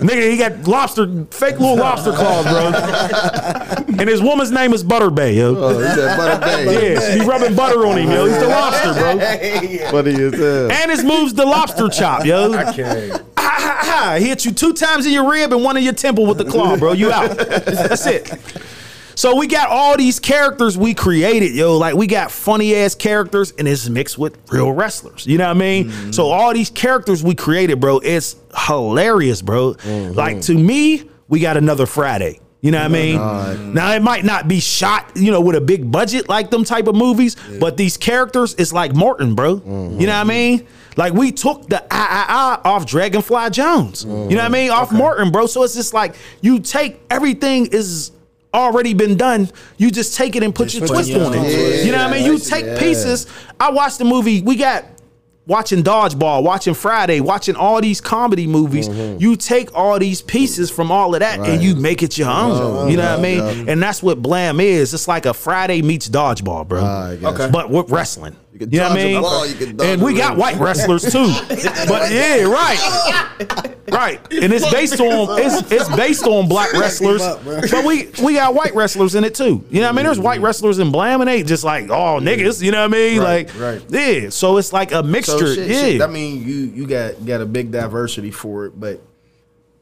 Speaker 2: Nigga, he got lobster, fake little lobster claws, bro. And his woman's name is Butter Bay, yo.
Speaker 1: Oh, he said, "Butter Bay."
Speaker 2: Yeah, she be rubbing butter on him, yo. He's the lobster, bro.
Speaker 1: Funny as hell.
Speaker 2: And his move's the lobster chop, yo.
Speaker 6: Okay.
Speaker 2: Ha, ha, ha. He hit you two times in your rib and one in your temple with the claw, bro. You out. That's it. So we got all these characters we created, yo. Like we got funny ass characters and it's mixed with real wrestlers. You know what I mean? Mm-hmm. So all these characters we created, bro, it's hilarious, bro. Mm-hmm. Like to me, we got another Friday. You know what I mean? Now it might not be shot, you know, with a big budget like them type of movies, but these characters, it's like Martin, bro. Mm-hmm. You know what I mean? Like we took the I, I, I off Dragonfly Jones. You know what I mean? Off Martin, bro. So it's just like you take everything is already been done. You just take it and put your
Speaker 6: put
Speaker 2: twist on it.
Speaker 6: own twist.
Speaker 2: you know what I mean? You take pieces. I watched the movie. We got watching Dodgeball, watching Friday, watching all these comedy movies. Mm-hmm. You take all these pieces from all of that and you make it your own. you know what I mean? And that's what Blam is. It's like a Friday meets Dodgeball, bro.
Speaker 1: I
Speaker 6: Okay.
Speaker 2: But with wrestling. You,
Speaker 1: can
Speaker 2: know what I mean?
Speaker 1: ball, you can
Speaker 2: and we got white wrestlers too. but yeah, right. Right. And it's based on it's it's based on black wrestlers. but we we got white wrestlers in it too. You know what I mean? There's white mm-hmm. wrestlers in Blam and they just like, oh niggas, you know what I mean?
Speaker 6: Right,
Speaker 2: like
Speaker 6: right.
Speaker 2: yeah. So it's like a
Speaker 6: So
Speaker 2: mixture.
Speaker 6: shit,
Speaker 2: yeah.
Speaker 6: shit, I mean, you you got got a big diversity for it, but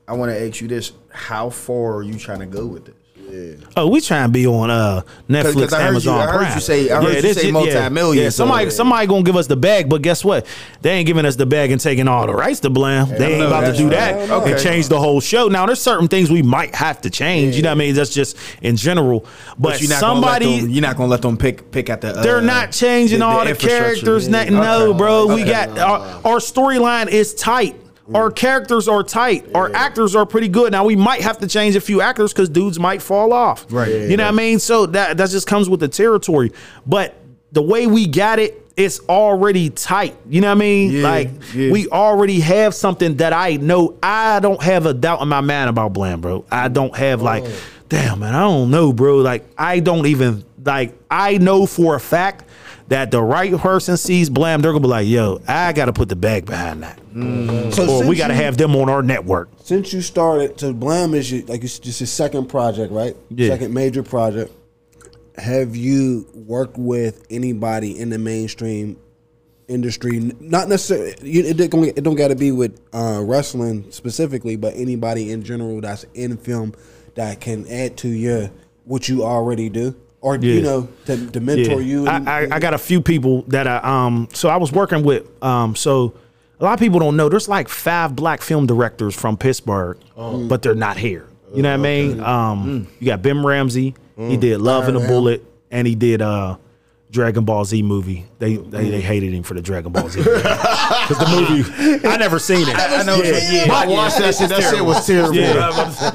Speaker 6: I want to ask you this: How far are you trying to go with this?
Speaker 2: Oh, we trying to be on uh Netflix,
Speaker 6: 'cause heard
Speaker 2: Amazon
Speaker 6: you- I heard
Speaker 2: Prime.
Speaker 6: you say- I heard you
Speaker 2: this-
Speaker 6: say multi-million,
Speaker 2: Yeah,
Speaker 6: so-
Speaker 2: somebody somebody gonna give us the bag, but guess what? They ain't giving us the bag and taking all the rights to Blam. They ain't
Speaker 6: know,
Speaker 2: about to do that
Speaker 6: don't
Speaker 2: and change the whole show. Now, there's certain things we might have to change. You know what I mean? That's just in general. But,
Speaker 6: But you're not
Speaker 2: somebody.
Speaker 6: gonna let them, you're not gonna let them pick pick at the. Uh,
Speaker 2: they're not changing
Speaker 6: the- the
Speaker 2: all the,
Speaker 6: infrastructure.
Speaker 2: characters.
Speaker 6: Yeah.
Speaker 2: Nothing. No,
Speaker 6: Okay.
Speaker 2: bro. We
Speaker 6: Okay.
Speaker 2: got our, our storyline is tight. Our characters are tight. Our actors are pretty good. Now we might have to change a few actors because dudes might fall off.
Speaker 6: Right.
Speaker 2: You know what I mean? So that that just comes with the territory. But the way we got it, it's already tight. You know what I mean?
Speaker 6: Yeah,
Speaker 2: like
Speaker 6: yeah.
Speaker 2: we already have something that I know. I don't have a doubt in my mind about Blam, bro. I don't have like, oh. damn man, I don't know, bro. Like I don't even like. I know for a fact that the right person sees Blam, they're gonna be like, yo, I gotta put the bag behind that,
Speaker 5: So
Speaker 2: or we gotta
Speaker 5: you-
Speaker 2: have them on our network.
Speaker 5: Since you started, so Blam is your, like it's just your second project, right?
Speaker 2: Yeah.
Speaker 5: Second major project. Have you worked with anybody in the mainstream industry? Not necessarily. You, it don't. It don't got to be with uh, wrestling specifically, but anybody in general that's in film that can add to your what you already do, or
Speaker 2: Yeah.
Speaker 5: you know, to, to mentor you.
Speaker 2: I,
Speaker 5: and-
Speaker 2: I, I got a few people that I um so I was working with um so a lot of people don't know there's like five black film directors from Pittsburgh, but they're not here. You know what I mean? Um, you got Ben Ramsey. He did Love and a Bullet, and he did uh Dragon Ball Z movie. They they, they hated him for the Dragon Ball Z movie. because the movie I never seen it.
Speaker 6: I know.
Speaker 2: Yeah,
Speaker 6: Yeah,
Speaker 1: I watched that shit. That shit was terrible.
Speaker 2: Yeah.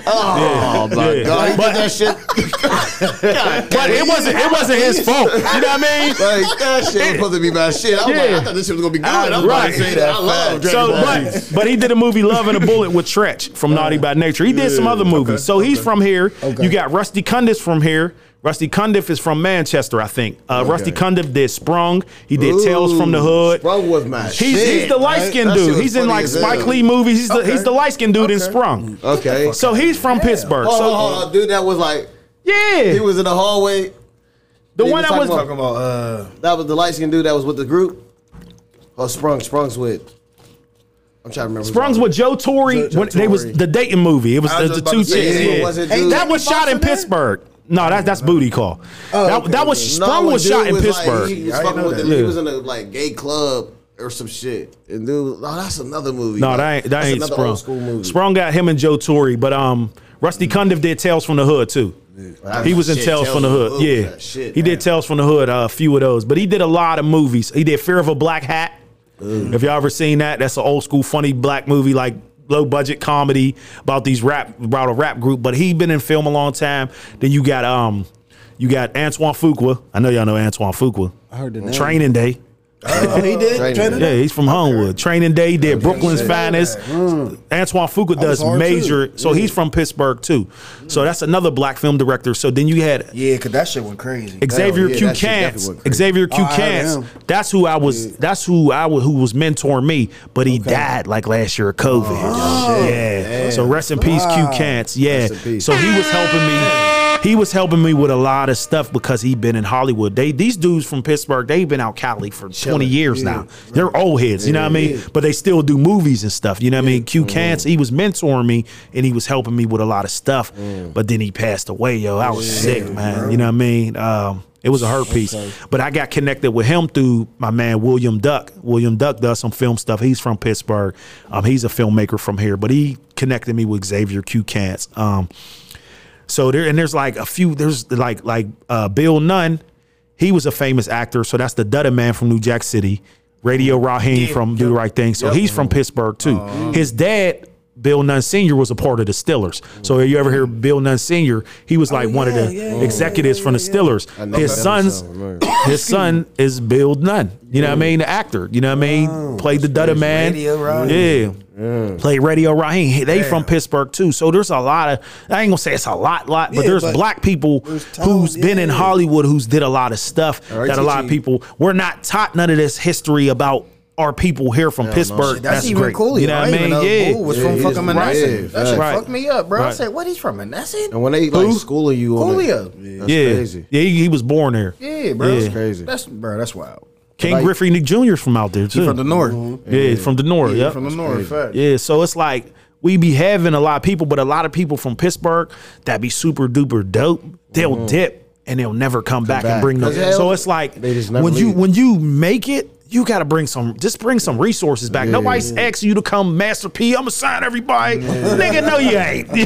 Speaker 1: Oh my
Speaker 2: Yeah.
Speaker 1: god, he did that shit.
Speaker 2: but it wasn't it wasn't his fault. You know what I mean?
Speaker 1: Like that shit was supposed to be my shit. I was like, I thought this shit was gonna be good.
Speaker 2: I-
Speaker 1: I was about to say that. I love Dragon
Speaker 2: So,
Speaker 1: Ball Z.
Speaker 2: but but he did a movie "Love and a Bullet" with Treach from Naughty oh. by Nature. He did some other movies. So he's from here. You got Rusty Cundiff from here. Rusty Cundiff is from Manchester, I think. Uh, Rusty Cundiff did Sprung. He did Tales from the Hood.
Speaker 1: Sprung was my
Speaker 2: He's,
Speaker 1: shit.
Speaker 2: he's the light skinned dude. He's in like Spike. Lee movies. He's the he's the light skinned dude in Sprung.
Speaker 1: Okay.
Speaker 2: So he's from Pittsburgh.
Speaker 1: Hold on,
Speaker 2: So
Speaker 1: hold on, dude. That was like
Speaker 2: yeah,
Speaker 1: he was in the hallway.
Speaker 2: the one
Speaker 1: was
Speaker 2: that was
Speaker 1: talking
Speaker 6: about uh,
Speaker 1: That was the light skinned dude that was with the group. Oh, Sprung, Sprung's with. I'm trying to remember.
Speaker 2: Sprung's with Joe Torry.
Speaker 1: Joe-
Speaker 2: when
Speaker 1: Joe
Speaker 2: they was the dating movie. It was
Speaker 6: I
Speaker 2: the, the two chicks.
Speaker 1: yeah,
Speaker 2: Yeah,
Speaker 1: was it
Speaker 2: Hey,
Speaker 1: dude-
Speaker 2: that was shot in Pittsburgh. No, that's that's booty call. that, that was Sprung
Speaker 1: when
Speaker 2: was
Speaker 1: dude
Speaker 2: shot in
Speaker 1: was like-
Speaker 2: Pittsburgh.
Speaker 1: he was fucking with
Speaker 6: that.
Speaker 1: the, he was in a like gay club or some shit. And dude, oh, that's another movie.
Speaker 2: no,
Speaker 1: Like,
Speaker 2: that ain't that
Speaker 1: that's
Speaker 2: ain't Sprung.
Speaker 1: Old school movie.
Speaker 2: Sprung got him and Joe Torry, but um, Rusty Cundiff did Tales from the Hood too.
Speaker 1: That's
Speaker 2: He was in
Speaker 1: shit,
Speaker 2: Tales from the Hood. Yeah,
Speaker 1: shit,
Speaker 2: he
Speaker 1: man.
Speaker 2: did Tales from the Hood. Uh, a few of those, but he did a lot of movies. He did Fear of a Black Hat. If y'all ever seen that, that's an old school funny black movie, like low budget comedy about these rap about a rap group. But he been in film a long time. Then you got um, you got Antoine Fuqua. I know y'all know Antoine Fuqua.
Speaker 5: I heard the name.
Speaker 2: Training Day.
Speaker 5: Oh, he did.
Speaker 1: Training
Speaker 5: Training
Speaker 2: Yeah, he's from Homewood. Training Day did Brooklyn's finest. Mm. Antoine Fuqua does
Speaker 5: hard,
Speaker 2: major, so he's from Pittsburgh too. So that's another black film director. So then you had
Speaker 6: yeah, cause that shit went crazy.
Speaker 2: Xavier
Speaker 1: yeah,
Speaker 2: Q
Speaker 1: that shit definitely
Speaker 2: Cants.
Speaker 1: went crazy.
Speaker 2: Xavier Q
Speaker 5: Oh, I heard
Speaker 2: Cants.
Speaker 5: him.
Speaker 2: That's who I was. That's who I was. Who was mentoring me, but he died like last year of COVID.
Speaker 1: Oh,
Speaker 2: yeah. So rest in peace, Q Cants. Yeah.
Speaker 1: Rest in peace.
Speaker 2: So he was helping me. He was helping me with a lot of stuff because he'd been in Hollywood. They these dudes from Pittsburgh, they've been out Cali for twenty years now. They're old heads, you know what I mean? But they still do movies and stuff. You know what I mean? Q Cants, he was mentoring me and he was helping me with a lot of stuff. But then he passed away, yo. I was sick, man. You know what I mean? Um, it was a hurt piece. But I got connected with him through my man William Duck. William Duck does some film stuff. He's from Pittsburgh. Um, he's a filmmaker from here, but he connected me with Xavier Q Cants. Um, so there and there's like a few. There's like like uh, Bill Nunn. He was a famous actor. So that's the Dutta man from New Jack City. Radio Raheem from Do the Right Thing. So he's from Pittsburgh too. His dad. Bill Nunn Sr. was a part of the Stillers. So you ever hear Bill Nunn Sr., he was like one of the executives from the Stillers. His son's his son is Bill Nunn. You know what I mean? The actor. You know what I mean? Played the Dutta man.
Speaker 6: Radio Raheem.
Speaker 2: Yeah. Mm. Played Radio Raheem. They from Pittsburgh too. So there's a lot of I ain't gonna say it's a lot, lot, but
Speaker 5: Yeah,
Speaker 2: there's
Speaker 5: but
Speaker 2: black people
Speaker 5: there's
Speaker 2: who's
Speaker 5: talent,
Speaker 2: been in. Hollywood who's did a lot of stuff
Speaker 1: All right,
Speaker 2: that a lot of people we're not taught none of this history about our people here from Pittsburgh.
Speaker 6: That's, even
Speaker 2: great.
Speaker 6: cool.
Speaker 2: You know what I mean?
Speaker 6: Yeah,
Speaker 2: Yeah.
Speaker 6: was
Speaker 1: Yeah,
Speaker 6: from
Speaker 1: he
Speaker 6: fucking
Speaker 1: is- right.
Speaker 6: Monessen.
Speaker 1: Yeah,
Speaker 6: that shit
Speaker 2: right.
Speaker 6: fucked me up, bro. I said, what? He's from Monessen?
Speaker 1: And when they like schooling you on
Speaker 6: Coolio.
Speaker 1: it, that's
Speaker 2: Yeah.
Speaker 1: crazy.
Speaker 2: Yeah, he, he was born there.
Speaker 6: Yeah, bro.
Speaker 2: Yeah.
Speaker 6: That's
Speaker 1: Crazy.
Speaker 6: That's bro. That's wild.
Speaker 2: King
Speaker 1: Like-
Speaker 2: Griffey Nick Jr. 's from out there too.
Speaker 6: He mm-hmm. from the north.
Speaker 2: yeah, from the north.
Speaker 6: Yeah,
Speaker 2: Yep.
Speaker 6: from the north. Fact.
Speaker 2: Yeah, so it's like we be having a lot of people, but a lot of people from Pittsburgh that be super duper dope. They'll mm-hmm. dip and they'll never come, back, and bring them.
Speaker 1: 'Cause hell,
Speaker 2: So it's like
Speaker 1: they just never
Speaker 2: when you when you make it. You gotta bring some, just bring some resources back. Nobody's asking you to come, Master P. I'm gonna sign everybody, nigga. No, you ain't.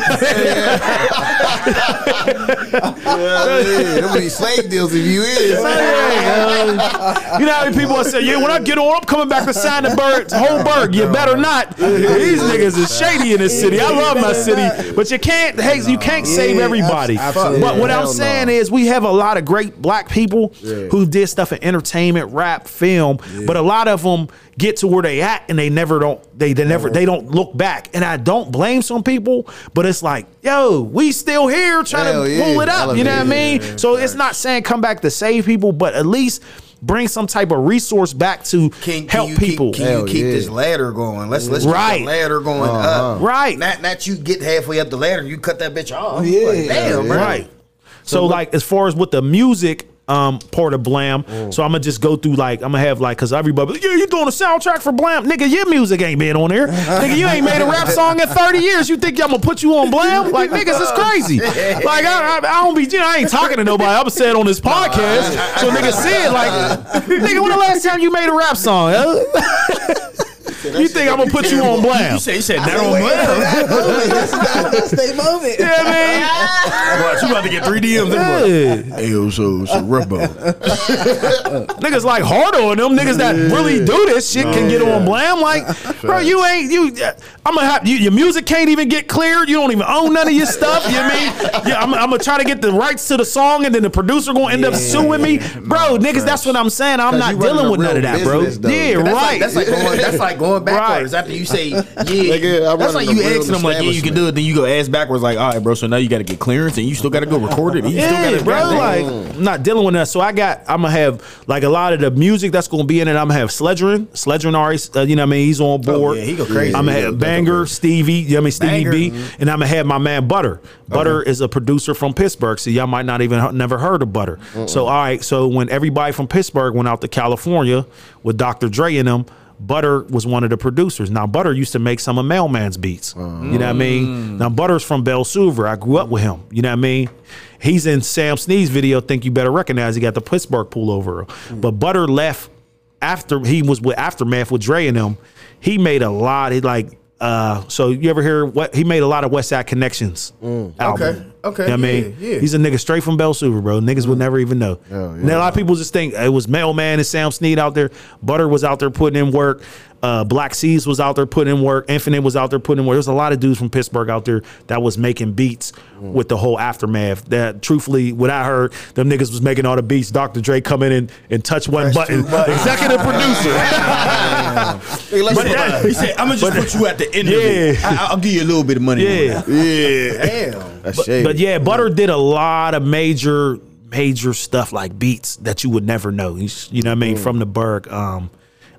Speaker 1: Yeah, yeah. Them be slave deals if you is.
Speaker 2: you know how many people say, yeah, when I get on, I'm coming back to sign the bird, whole bird. You better not. These niggas is shady in this city. I love my city, but you can't. Hey, you can't save everybody.
Speaker 5: absolutely.
Speaker 2: But what I'm saying is, we have a lot of great black people who did stuff in entertainment, rap, film, but a lot of them get to where they at and they never don't they, they never they don't look back and i don't blame some people but it's like yo we still here trying
Speaker 1: Hell
Speaker 2: to
Speaker 1: yeah.
Speaker 2: pull it up you know what i mean
Speaker 1: yeah,
Speaker 2: so it's not saying come back to save people but at least bring some type of resource back to
Speaker 6: Can, can
Speaker 2: help
Speaker 6: you
Speaker 2: people
Speaker 6: Keep, can
Speaker 1: Hell
Speaker 6: you keep
Speaker 1: yeah.
Speaker 6: this ladder going? Let's let's
Speaker 2: Right.
Speaker 6: keep the ladder going
Speaker 1: Uh-huh.
Speaker 6: up.
Speaker 2: Right.
Speaker 6: Not not you get halfway up the ladder and you cut that bitch off.
Speaker 5: Yeah.
Speaker 6: Like, damn, bro.
Speaker 2: Right. So, like as far as with the music um part of Blam, so I'm gonna just go through like I'm gonna have like cause everybody yeah you doing a soundtrack for Blam, nigga your music ain't been on there, nigga you ain't made a rap song in 30 years. You think I'm gonna put you on Blam? Like niggas it's crazy. Like I, I, I don't be you know I ain't talking to nobody. I'm saying on this podcast, so niggas see it like nigga when the last time you made a rap song? huh? you think I'm gonna put you on Blam?
Speaker 4: You say you said that on Blam.
Speaker 5: Stay moving.
Speaker 2: Yeah, man.
Speaker 4: Watch, you about to get three DMs.
Speaker 2: Yeah.
Speaker 4: Hey, yo, so so Rubbo.
Speaker 2: niggas like hard on them niggas that really do this shit can get on blam like bro you ain't you uh, i'm gonna have you, your music can't even get cleared you don't even own none of your stuff you know what I mean yeah, I'm, I'm gonna try to get the rights to the song and then the producer gonna end up suing me bro niggas that's what i'm saying I'm not dealing with none of that bro
Speaker 1: business, though.
Speaker 2: yeah
Speaker 6: That's
Speaker 2: right
Speaker 6: like that's like going that's like going backwards after you say yeah.
Speaker 1: Nigga,
Speaker 4: That's like you
Speaker 1: a real
Speaker 4: asking them like, yeah, you can do it. Then you go ass backwards like, all right, bro. So now you got to get clearance, and you still got to go record it. You still
Speaker 2: Yeah,
Speaker 4: gotta,
Speaker 2: bro. Like, I'm not dealing with that. So I got, I'm gonna have like a lot of the music that's gonna be in it. I'm gonna have Sledgerin, Sledgerin already, uh, you know what I mean? He's on board.
Speaker 4: yeah, he go crazy.
Speaker 2: I'm gonna have
Speaker 1: he
Speaker 2: Banger, Stevie, you know what I mean? Stevie
Speaker 4: Banger.
Speaker 2: B, and I'm gonna have my man Butter. Butter is a producer from Pittsburgh, so y'all might not even never heard of Butter. So all right, so when everybody from Pittsburgh went out to California with Dr. Dre and them. Butter was one of the producers. Now Butter used to make some of Mel-Man's beats. You know what I mm. mean? Now Butter's from Beltzhoover. I grew up with him. You know what I mean? He's in Sam Sneed's video. Think you better recognize. He got the Pittsburgh pullover. But Butter left after he was with Aftermath with Dre and them. He made a lot. He like uh. So you ever hear what he made a lot of Westside Connections album.
Speaker 6: Okay, okay,
Speaker 2: You know I mean,
Speaker 6: yeah, yeah.
Speaker 2: he's a nigga straight from Beltzhoover, bro. Niggas would never even know.
Speaker 1: Hell yeah.
Speaker 2: Now, a lot of people just think it was Mel-Man and Sam Sneed out there. Butter was out there putting in work. Uh, Black Seas was out there putting in work. Infinite was out there putting in work. There's a lot of dudes from Pittsburgh out there that was making beats with the whole aftermath. That truthfully, what I heard, them niggas was making all the beats. Dr. Dre come in and, and touch one button. Executive producer.
Speaker 4: But that- he said, I'm gonna just put you at the end of
Speaker 2: Yeah.
Speaker 4: it. I, I'll give you a little bit of money.
Speaker 2: Yeah.
Speaker 4: yeah. that.
Speaker 6: Damn.
Speaker 1: That's shady.
Speaker 2: But yeah, Butter did a lot of major, major stuff like beats that you would never know. He's, you know what I mean? From the Berg. Um,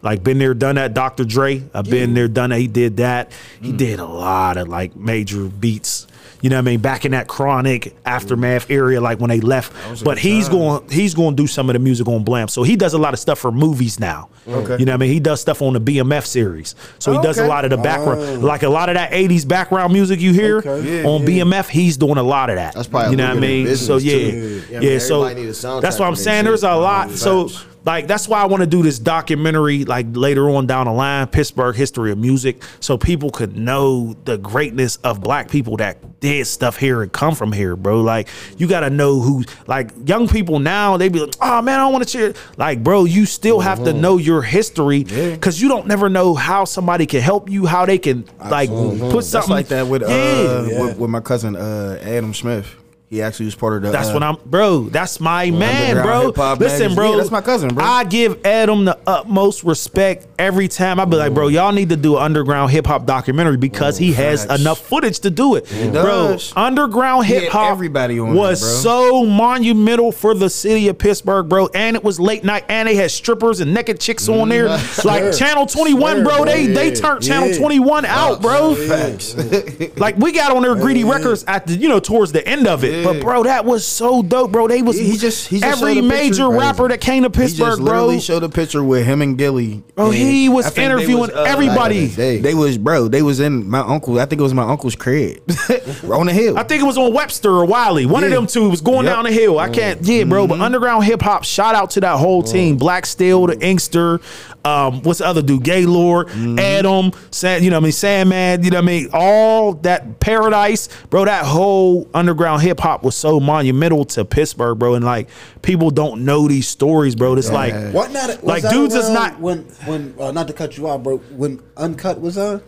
Speaker 2: like been there, done that. Dr. Dre, I've been there, done that. He did that. He did a lot of like major beats. You know what I mean? Back in that chronic aftermath area, like when they left. But he's going, he's going to do some of the music on Blam. So he does a lot of stuff for movies now.
Speaker 6: Okay.
Speaker 2: You know what I mean? He does stuff on the BMF series. So he does a lot of the background, like a lot of that '80s background music you hear
Speaker 5: Okay.
Speaker 2: on BMF. He's doing a lot of that.
Speaker 1: That's probably
Speaker 2: you know what I mean. So
Speaker 1: too.
Speaker 2: yeah,
Speaker 1: Yeah,
Speaker 2: yeah. So
Speaker 1: need a
Speaker 2: that's what I'm saying. There's a lot. So
Speaker 6: Facts.
Speaker 2: Like that's why I want to do this documentary like later on down the line, Pittsburgh history of music, so people could know the greatness of black people that did stuff here and come from here, bro. Like you got to know who. Like young people now, they be like, oh man, I don't want to cheer. Like bro, you still have
Speaker 1: Mm-hmm.
Speaker 2: to know your history because you don't never know how somebody can help you, how they can like put
Speaker 6: That's
Speaker 2: something
Speaker 6: like that with uh
Speaker 2: Yeah.
Speaker 6: With, with my cousin uh Adam Smith. He actually was part of the.
Speaker 2: That's
Speaker 6: uh,
Speaker 2: what I'm, bro. That's my man, bro. Listen, bro.
Speaker 6: Yeah, that's my cousin, bro.
Speaker 2: I give Adam the utmost respect every time. I be like, bro, y'all need to do an underground hip hop documentary because he has enough footage to do it, bro.
Speaker 6: does.
Speaker 2: Underground hip hop
Speaker 6: everybody on
Speaker 2: was
Speaker 6: bro.
Speaker 2: so monumental for the city of Pittsburgh, bro. And it was late night, and they had strippers and naked chicks on there, like Channel Twenty One, bro. They they turned Channel
Speaker 5: Yeah.
Speaker 2: Twenty One out, bro. Like we got on their greedy records at the you know towards the end of it, but bro, that was so dope, bro. They was
Speaker 6: He- he just- he just
Speaker 2: every major
Speaker 6: picture.
Speaker 2: rapper that came to
Speaker 6: He just
Speaker 2: Pittsburgh,
Speaker 6: literally
Speaker 2: bro.
Speaker 6: showed a picture with him and Gilly.
Speaker 2: Bro,
Speaker 6: And
Speaker 2: he was
Speaker 6: I think they
Speaker 2: interviewing
Speaker 6: was, uh,
Speaker 2: everybody.
Speaker 1: back in the day.
Speaker 6: They was bro. They was in my uncle. I think it was my uncle's crib on the hill.
Speaker 2: I think it was on Webster or Wylie. One of them two was going
Speaker 6: Yep. Mm-hmm.
Speaker 2: down the hill. I can't, yeah, bro. But underground hip hop, shout out to that whole team: Black Steel, the Inkster, um, what's the other dude? Gaylord,
Speaker 6: Mm-hmm.
Speaker 2: Adam, Sam, you know what I mean, Sandman, you know what I mean? All that Paradise, bro. That whole underground hip hop was so monumental to Pittsburgh, bro, and like people don't know these stories, bro. It's like
Speaker 5: What not?
Speaker 2: Like, dudes is not-
Speaker 5: when when uh, not to cut you off, bro. When Uncut was on,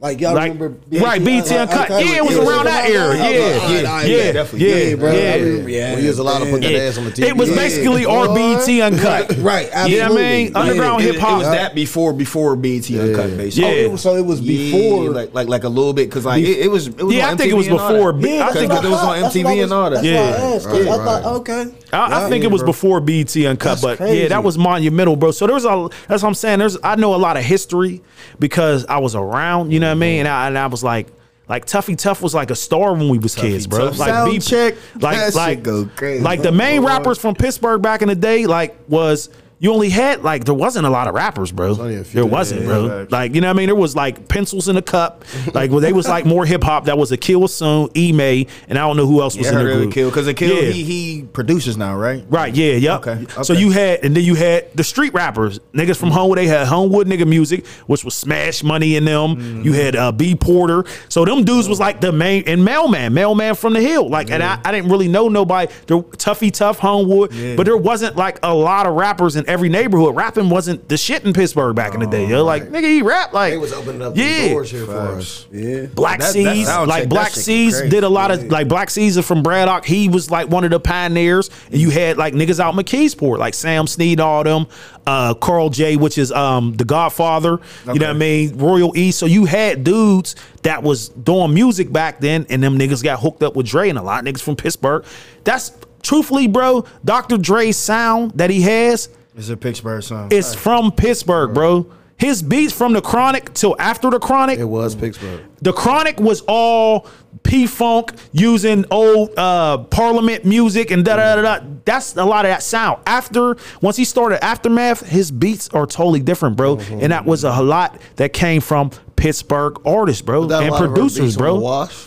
Speaker 5: like y'all
Speaker 2: Like,
Speaker 5: remember?
Speaker 2: right, BET Uncut. Yeah, it was around that era. Yeah, yeah, yeah,
Speaker 6: definitely.
Speaker 2: yeah,
Speaker 5: bro. I
Speaker 2: yeah.
Speaker 5: remember, yeah,
Speaker 1: We used a lot of put that ass on the TV.
Speaker 2: It was
Speaker 5: Yeah.
Speaker 2: basically our BET Uncut.
Speaker 5: Right,
Speaker 2: You know what I mean?
Speaker 5: Yeah.
Speaker 2: Underground
Speaker 6: It-
Speaker 2: hip
Speaker 6: It, was that before before BET Uncut, basically.
Speaker 5: Oh,
Speaker 2: Yeah.
Speaker 5: it was, so it was before.
Speaker 6: Yeah, like like like a little bit because like it, it was it was
Speaker 2: Yeah,
Speaker 6: on
Speaker 2: I think it was
Speaker 6: MTV and all
Speaker 2: before
Speaker 6: that.
Speaker 2: B- I
Speaker 5: that's
Speaker 2: think
Speaker 6: it was on
Speaker 5: That's what I
Speaker 6: MTV and all that.
Speaker 2: Yeah.
Speaker 5: I asked. 'cause
Speaker 1: Right,
Speaker 5: I thought, okay.
Speaker 2: I, I think it was before BET Uncut,
Speaker 5: That's
Speaker 2: but
Speaker 5: crazy.
Speaker 2: yeah, that was monumental, bro. So there's a that's what I'm saying. There's I know a lot of history because I was around, you know what I mean, and I, and I was like. Like Tuffy Tough was like a star when we was kids, bro.
Speaker 6: Tough.
Speaker 2: Like
Speaker 6: Sound
Speaker 2: B-
Speaker 6: check.
Speaker 2: like
Speaker 6: That
Speaker 2: like
Speaker 6: go crazy.
Speaker 2: like the main rappers from Pittsburgh back in the day, like was you only had like there wasn't a lot of rappers, bro.
Speaker 1: only.
Speaker 2: There wasn't, bro.
Speaker 6: Yeah.
Speaker 2: Like you know what I mean? There was like pencils in a cup, like well, they was like more hip hop. That was a Kill Soon, E May, and I don't know who else was
Speaker 6: Yeah,
Speaker 2: in
Speaker 6: I
Speaker 2: the group.
Speaker 6: Kill because the Kill
Speaker 2: Yeah.
Speaker 6: he he produces now, right?
Speaker 2: Right, yeah, yep.
Speaker 6: Okay,
Speaker 2: So you had, and then you had the street rappers, niggas from Homewood. They had Homewood nigga music, which was Smash Money in them.
Speaker 6: Mm-hmm.
Speaker 2: You had uh, B Porter. So them dudes was like the main and Mel-Man, Mel-Man from the Hill. Like, and I, I didn't really know nobody. There, Tuffy Tough Homewood, but there wasn't like a lot of rappers in every neighborhood. Rapping wasn't the shit in Pittsburgh back in the day. Yo, like nigga, he rap like
Speaker 1: They was opening up
Speaker 2: yeah.
Speaker 1: the doors here for us.
Speaker 5: Yeah.
Speaker 2: Black
Speaker 6: That- that
Speaker 2: Seas,
Speaker 6: sound
Speaker 2: like Black Seas did a lot of like Black Seas are from Braddock. He was like one of the pioneers, and you had like niggas out McKeesport, like Sam Sneed, all them, uh, Carl J, which is um the Godfather. You know what I mean? Royal E. So you had dudes that was doing music back then, and them niggas got hooked up with Dre, and a lot of niggas from Pittsburgh. That's truthfully, bro. Dr. Dre's sound that he has
Speaker 6: It's a Pittsburgh song.
Speaker 2: is from Pittsburgh, bro. His beats from the Chronic till after the Chronic
Speaker 1: It was Pittsburgh.
Speaker 2: the Chronic was all P Funk using old uh, Parliament music and da da da da. That's a lot of that sound. After once he started Aftermath, his beats are totally different, bro. And that was a lot that came from Pittsburgh artists, bro,
Speaker 1: That
Speaker 2: and
Speaker 1: lot of her
Speaker 2: producers,
Speaker 1: beats on The
Speaker 2: bro.
Speaker 1: Wash.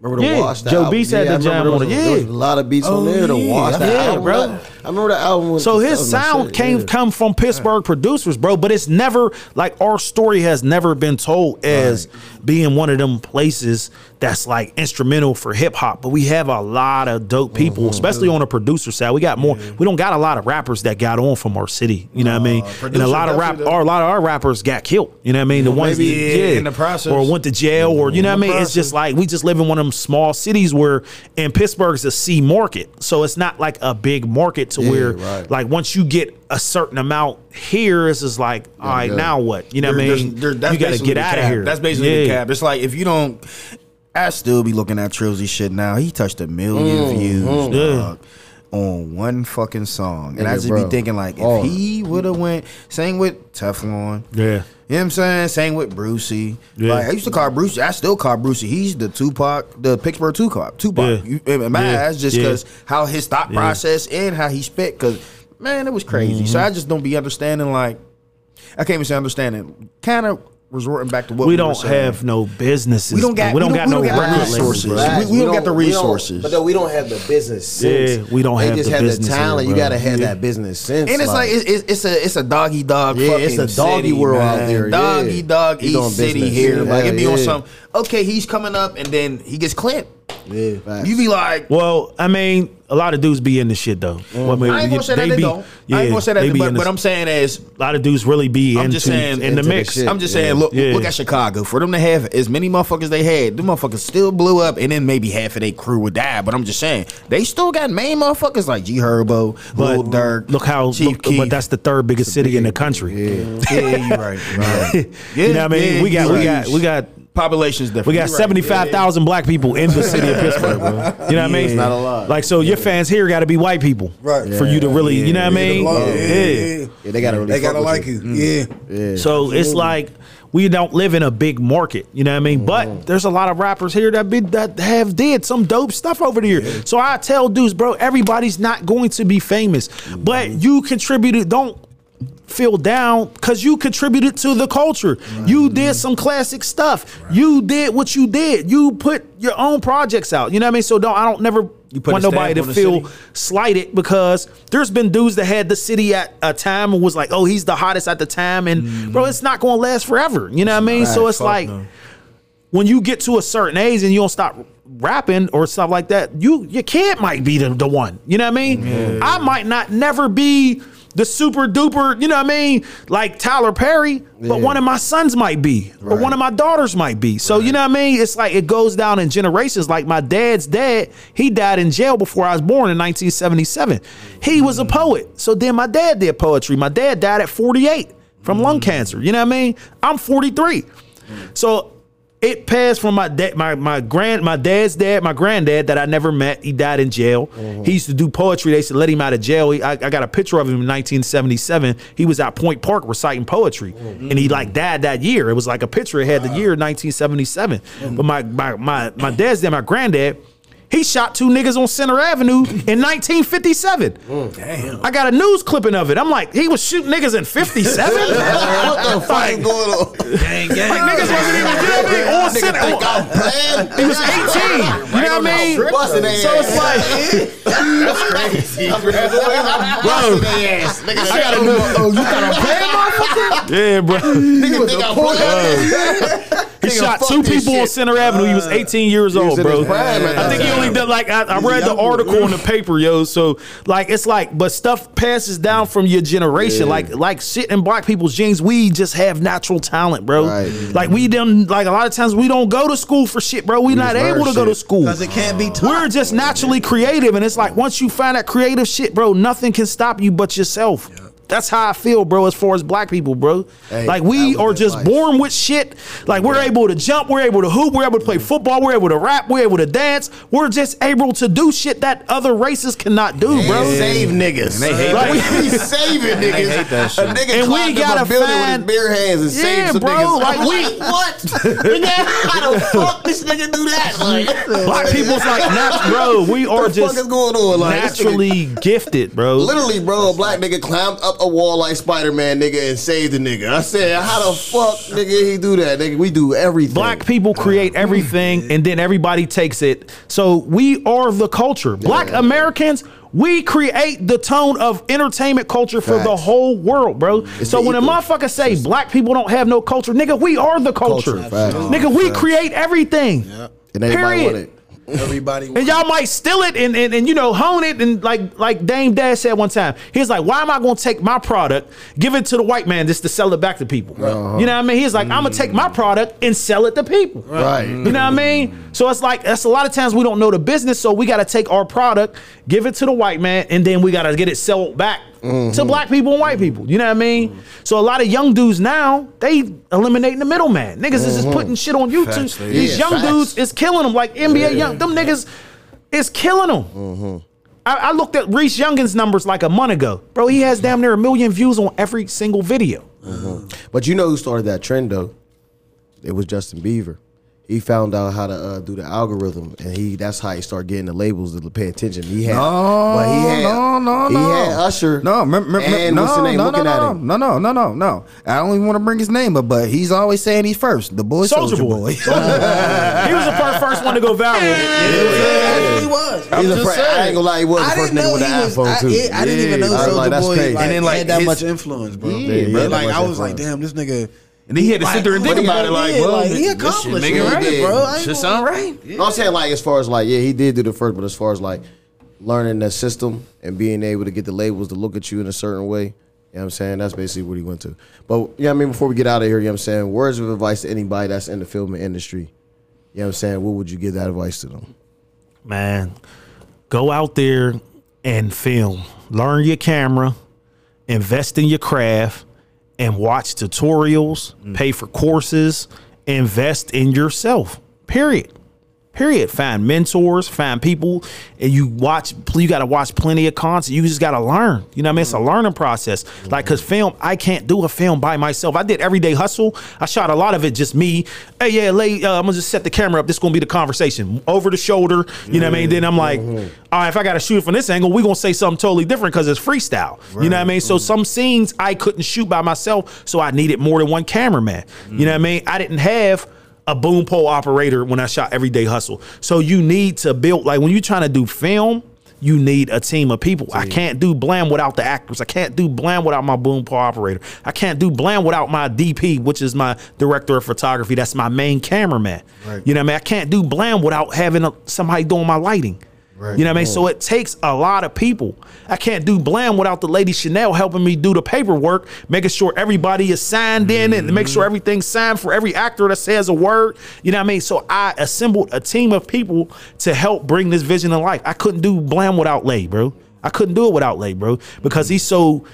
Speaker 1: Remember the
Speaker 2: Yeah,
Speaker 1: Wash? the
Speaker 2: Joe
Speaker 1: album?
Speaker 2: Beats had
Speaker 1: I
Speaker 2: the jam on it,
Speaker 1: a- there was
Speaker 2: yeah.
Speaker 1: a lot of beats on
Speaker 5: Oh,
Speaker 1: there. The
Speaker 5: yeah.
Speaker 1: Wash, that
Speaker 2: Yeah,
Speaker 1: album,
Speaker 2: bro.
Speaker 1: that- I remember the album. was-
Speaker 2: So his sound
Speaker 1: shit,
Speaker 2: came
Speaker 1: yeah.
Speaker 2: come from Pittsburgh producers, bro. But it's never like our story has never been told as being one of them places that's like instrumental for hip hop. But we have a lot of dope uh-huh. people, especially on the producer side. We got more. We don't got a lot of rappers that got on from our city. You know what I mean? Uh, and a lot of rap, or a lot of our rappers got killed. You know what I mean? The ones
Speaker 6: maybe
Speaker 2: that, yeah,
Speaker 6: in the process.
Speaker 2: or went to jail, or you know what I mean? It's just like we just live in one of them small cities where, and Pittsburgh's a C market, so it's not like a big market to where
Speaker 1: right.
Speaker 2: like once you get a certain amount here, it's just like, all right,
Speaker 1: go.
Speaker 2: now what? You know what I mean?
Speaker 6: there- that's
Speaker 2: you got to get out of here.
Speaker 6: That's basically the
Speaker 2: Yeah.
Speaker 6: cap. It's like if you don't, I still be looking at Trilzy shit now. He touched a million mm-hmm. views dog, on one fucking song, and I just
Speaker 1: bro.
Speaker 6: be thinking like, if
Speaker 1: Hard.
Speaker 6: he would have went, same with Teflon.
Speaker 2: Yeah.
Speaker 6: You know what I'm saying? Same with Brucey.
Speaker 2: Yeah.
Speaker 6: Like I used to call Brucey. I still call Brucey. He's the Tupac, the Pittsburgh Tupac. Tupac.
Speaker 2: Yeah.
Speaker 6: You, in my
Speaker 2: Yeah.
Speaker 6: eyes, just
Speaker 2: Yeah.
Speaker 6: because how his thought
Speaker 2: Yeah.
Speaker 6: process and how he spit. Because man, it was crazy. So I
Speaker 2: Mm-hmm.
Speaker 6: just don't be understanding. Like I can't even say understanding. Kind of resorting back to what
Speaker 2: We
Speaker 6: we,
Speaker 2: don't
Speaker 6: were
Speaker 2: have no businesses.
Speaker 6: We don't got-
Speaker 2: We don't
Speaker 6: we
Speaker 2: got
Speaker 6: don't-
Speaker 2: no
Speaker 6: we don't got
Speaker 2: record
Speaker 6: resources.
Speaker 2: labels, bro.
Speaker 6: We- we don't got the
Speaker 1: we
Speaker 6: resources.
Speaker 1: but though we don't have the business sense.
Speaker 2: Yeah, we don't
Speaker 1: they
Speaker 2: have
Speaker 1: just
Speaker 2: the
Speaker 1: have
Speaker 2: business
Speaker 1: the talent.
Speaker 2: here,
Speaker 1: you gotta have that business sense.
Speaker 6: And it's like, it's, it's, it's a it's a doggy dog.
Speaker 1: Yeah,
Speaker 6: fucking
Speaker 1: it's a doggy
Speaker 6: city,
Speaker 1: world
Speaker 6: man.
Speaker 1: out there, yeah.
Speaker 6: Doggy dog
Speaker 1: He
Speaker 6: East City
Speaker 1: business.
Speaker 6: here.
Speaker 1: Yeah,
Speaker 6: like it be on some. Okay, he's coming up, and then he gets clipped.
Speaker 1: Yeah, facts.
Speaker 6: You be like,
Speaker 2: Well, I mean, a lot of dudes be in the shit though. Well, I mean,
Speaker 6: I ain't gonna say that they,
Speaker 2: be,
Speaker 6: don't. I ain't gonna say that,
Speaker 2: they
Speaker 6: they
Speaker 2: be
Speaker 6: but,
Speaker 2: in
Speaker 6: but
Speaker 2: this-
Speaker 6: I'm saying is
Speaker 2: a lot of dudes really be
Speaker 6: I'm
Speaker 2: into
Speaker 6: just saying
Speaker 2: in the
Speaker 1: into the
Speaker 2: mix.
Speaker 6: I'm just
Speaker 1: Yeah.
Speaker 6: saying, look,
Speaker 2: Yeah.
Speaker 6: look at Chicago. For them to have as many motherfuckers they had, the motherfuckers still blew up, and then maybe half of their crew would die. But I'm just saying, they still got main motherfuckers like G Herbo,
Speaker 2: But
Speaker 6: Lil Durk.
Speaker 2: look how,
Speaker 6: Chief
Speaker 2: look,
Speaker 6: Keef.
Speaker 2: but that's the third biggest city in the country.
Speaker 6: yeah, you right, right. Yeah,
Speaker 2: you know what I mean?
Speaker 6: yeah,
Speaker 2: we got, we got, we got,
Speaker 6: population's different.
Speaker 2: we got
Speaker 6: right.
Speaker 2: seventy five thousand black people in the city of Pittsburgh, bro. You know what I mean?
Speaker 1: It's not a lot.
Speaker 2: Like, so your fans here got to be white people,
Speaker 5: Right.
Speaker 2: For you to really, you know what I mean?
Speaker 5: Yeah,
Speaker 2: Yeah.
Speaker 5: yeah.
Speaker 1: yeah, they gotta really
Speaker 5: They gotta like
Speaker 1: you.
Speaker 5: you. Yeah. Mm.
Speaker 1: Yeah.
Speaker 2: So it's like we don't live in a big market, you know what I mean? But mm. there's a lot of rappers here that be that have did some dope stuff over there. So I tell dudes, bro, everybody's not going to be famous, but mm-hmm. you contributed. Don't feel down because you contributed to the culture. You did some classic stuff. You did what you did. You put your own projects out. You know what I mean? So don't I don't never
Speaker 6: put
Speaker 2: want nobody to feel
Speaker 6: city?
Speaker 2: slighted because there's been dudes that had the city at a time and was like, oh, he's the hottest at the time, and bro, it's not going to last forever. You know what I mean? so it's like
Speaker 6: no.
Speaker 2: when you get to a certain age and you don't stop rapping or stuff like that, you your kid might be the, the one. You know what I mean? I might not never be the super duper, you know what I mean? Like Tyler Perry, but one of my sons might be, or one of my daughters might be. So you know what I mean? It's like it goes down in generations. Like my dad's dad, he died in jail before I was born in 1977. He was a poet. So then my dad did poetry. My dad died at 48 from lung mm. cancer. You know what I mean? I'm 43. So it passed from my dad, my my grand, my dad's dad, my granddad that I never met. He died in jail. Mm-hmm. He used to do poetry. They used to let him out of jail. He, I, I got a picture of him in 1977. He was at Point Park reciting poetry, mm-hmm. and he like died that year. It was like a picture. It had the year 1977. Mm-hmm. But my my my my dad's dad, my granddad. He shot two niggas on Center Avenue in 1957. Damn. I got a news clipping of it. I'm like, he was shooting niggas in 57?
Speaker 1: what the fuck is going on?
Speaker 2: Like niggas wasn't even you know what on center.
Speaker 1: Think I'm playing?
Speaker 2: He was 18. You know what I mean? So it's
Speaker 1: ass.
Speaker 2: like,
Speaker 1: crazy. Busting their ass.
Speaker 2: I got a new.
Speaker 5: Oh, you thought I'm playing, motherfucker?
Speaker 2: Yeah, bro.
Speaker 1: Nigga think I'm playing.
Speaker 2: He shot two people on Center Avenue. He was 18 years old, bro.
Speaker 1: prime
Speaker 2: I think he only did like I, I read the article in the paper, yo. So like it's like, but stuff passes down from your generation. Like like shit in black people's genes. We just have natural talent, bro.
Speaker 1: Right.
Speaker 2: Like we don't like a lot of times we don't go to school for shit, bro. We, not able to go to school
Speaker 4: Because it can't be taught.
Speaker 2: We're just naturally creative, and it's like once you find that creative shit, bro, nothing can stop you but yourself. That's how I feel, bro. As far as black people, bro,
Speaker 1: Hey,
Speaker 2: like we are
Speaker 1: advice.
Speaker 2: just born with shit. Like we're able to jump, we're able to hoop, we're able to play football, we're able to rap, we're able to dance. We're just able to do shit that other races cannot do, bro.
Speaker 1: And save niggas.
Speaker 3: they hate
Speaker 2: Like,
Speaker 1: we be saving niggas.
Speaker 3: hate that shit.
Speaker 1: A nigga
Speaker 2: And we
Speaker 1: up
Speaker 2: gotta
Speaker 1: a building
Speaker 2: find-
Speaker 1: with his bare hands and saved
Speaker 2: Yeah,
Speaker 1: some
Speaker 2: bro,
Speaker 1: niggas.
Speaker 2: like,
Speaker 1: I'm
Speaker 2: we-
Speaker 1: what? Nigga, how the fuck this nigga do that? Like,
Speaker 2: Black people's like, nat- bro, we are
Speaker 1: what the fuck is
Speaker 2: just
Speaker 1: going on? Like,
Speaker 2: naturally gifted, bro.
Speaker 1: Literally, bro, a black nigga climbed up a wall like Spider Man, nigga, and save the nigga. I said, how the fuck, nigga, he do that, nigga? We do everything.
Speaker 2: Black people create everything and then everybody takes it. So we are the culture. Black
Speaker 1: Yeah.
Speaker 2: Americans, we create the tone of entertainment culture for the whole world, bro. so
Speaker 1: the
Speaker 2: when a
Speaker 1: ethos.
Speaker 2: motherfucker say black people don't have no culture, nigga, we are the culture.
Speaker 1: Culture.
Speaker 2: Nigga, we create everything.
Speaker 1: and everybody
Speaker 2: Period.
Speaker 1: want it.
Speaker 4: Everybody.
Speaker 2: And y'all might steal it and, and, and you know hone it and like like Dame Dash said one time. He's like, why am I gonna take my product, give it to the white man just to sell it back to people? Uh-huh. You know what I mean? He's like, I'm gonna take my mm. product and sell it to people.
Speaker 1: Right.
Speaker 2: You know what I mean? So it's like that's a lot of times we don't know the business, so we gotta take our product, give it to the white man, and then we gotta get it sold back to mm-hmm. black people and white mm-hmm. people. You know what I mean? So a lot of young dudes now, they eliminating the middleman. Niggas is just mm-hmm. putting shit on YouTube.
Speaker 3: Facts,
Speaker 2: These
Speaker 1: is.
Speaker 2: young
Speaker 1: Facts.
Speaker 2: dudes is killing them like NBA young them niggas is killing them. I, I looked at Reese Youngins numbers like a month ago, bro. He has damn near a million views on every single video.
Speaker 1: But you know who started that trend though? It was Justin Bieber. He found out how to uh, do the algorithm, and he that's how he started getting the labels to pay attention. He had,
Speaker 6: No,
Speaker 1: but he had,
Speaker 6: no, no,
Speaker 1: he
Speaker 6: no.
Speaker 1: had Usher.
Speaker 6: No, me- me- me-
Speaker 1: and
Speaker 6: no,
Speaker 1: what's the name?
Speaker 6: no,
Speaker 1: looking
Speaker 6: no,
Speaker 1: at
Speaker 6: no,
Speaker 1: him.
Speaker 6: no, no, no, no, no. I don't even want to bring his name up, but he's always saying he's first. The boy,
Speaker 2: Soldier
Speaker 6: Soldier,
Speaker 2: Boy.
Speaker 6: Boy.
Speaker 2: he was the first, first one to go viral.
Speaker 4: Yeah, he was.
Speaker 1: He's a
Speaker 6: just
Speaker 1: fr- I ain't gonna lie, he was the first
Speaker 4: didn't
Speaker 1: nigga
Speaker 4: know
Speaker 1: with the
Speaker 4: he was.
Speaker 1: iPhone
Speaker 4: I,
Speaker 1: too.
Speaker 4: yeah, I didn't even know Soldier
Speaker 1: like,
Speaker 4: Boy like,
Speaker 6: And then, like,
Speaker 4: had that
Speaker 6: his-
Speaker 4: much influence, bro.
Speaker 1: Yeah, he
Speaker 4: like I was like, damn, this nigga.
Speaker 3: And then he had to sit there and think about it,
Speaker 1: got-
Speaker 3: like, well,
Speaker 4: like, he
Speaker 3: this shit
Speaker 4: accomplished
Speaker 3: it
Speaker 4: it,
Speaker 3: right,
Speaker 1: Yeah.
Speaker 4: bro. I ain't
Speaker 3: Should
Speaker 4: gonna-
Speaker 3: sound right.
Speaker 1: I'm saying like as far as like yeah, he did do the first, but as far as like learning the system and being able to get the labels to look at you in a certain way, you know what I'm saying? That's basically what he went to. But yeah, I mean, before we get out of here, you know what I'm saying, words of advice to anybody that's in the film industry. You know what I'm saying? What would you give that advice to them?
Speaker 2: Man, go out there and film. Learn your camera, invest in your craft, and watch tutorials, mm. pay for courses, invest in yourself. Period. Period. Find mentors, find people, and you watch. You got to watch plenty of content. You just got to learn. You know what I mean? It's a mm-hmm. learning process. Like, cause film, I can't do a film by myself. I did everyday hustle. I shot a lot of it just me. Hey, yeah, lay, uh, I'm gonna just set the camera up. This gonna be the conversation over the shoulder. You know what I mean? Then I'm mm-hmm. like, mm-hmm. all right, if I got to shoot it from this angle, we gonna say something totally different because it's freestyle. You know what I mean? So some scenes I couldn't shoot by myself, so I needed more than one cameraman. You know what I mean? I didn't have a boom pole operator when I shot Everyday Hustle. So you need to build like when you're trying to do film, you need a team of people. I can't do blam without the actors. I can't do blam without my boom pole operator. I can't do blam without my DP, which is my director of photography. That's my main cameraman. You know what I mean? I can't do blam without having a, somebody doing my lighting.
Speaker 1: Right.
Speaker 2: You know what I mean? So it takes a lot of people. I can't do blam without the lady Chanel helping me do the paperwork, making sure everybody is signed in and make sure mm-hmm. everything's signed for every actor that says a word. You know what I mean? So I assembled a team of people to help bring this vision to life. I couldn't do blam without Lay, bro. I couldn't do it without Lay, bro, because he's so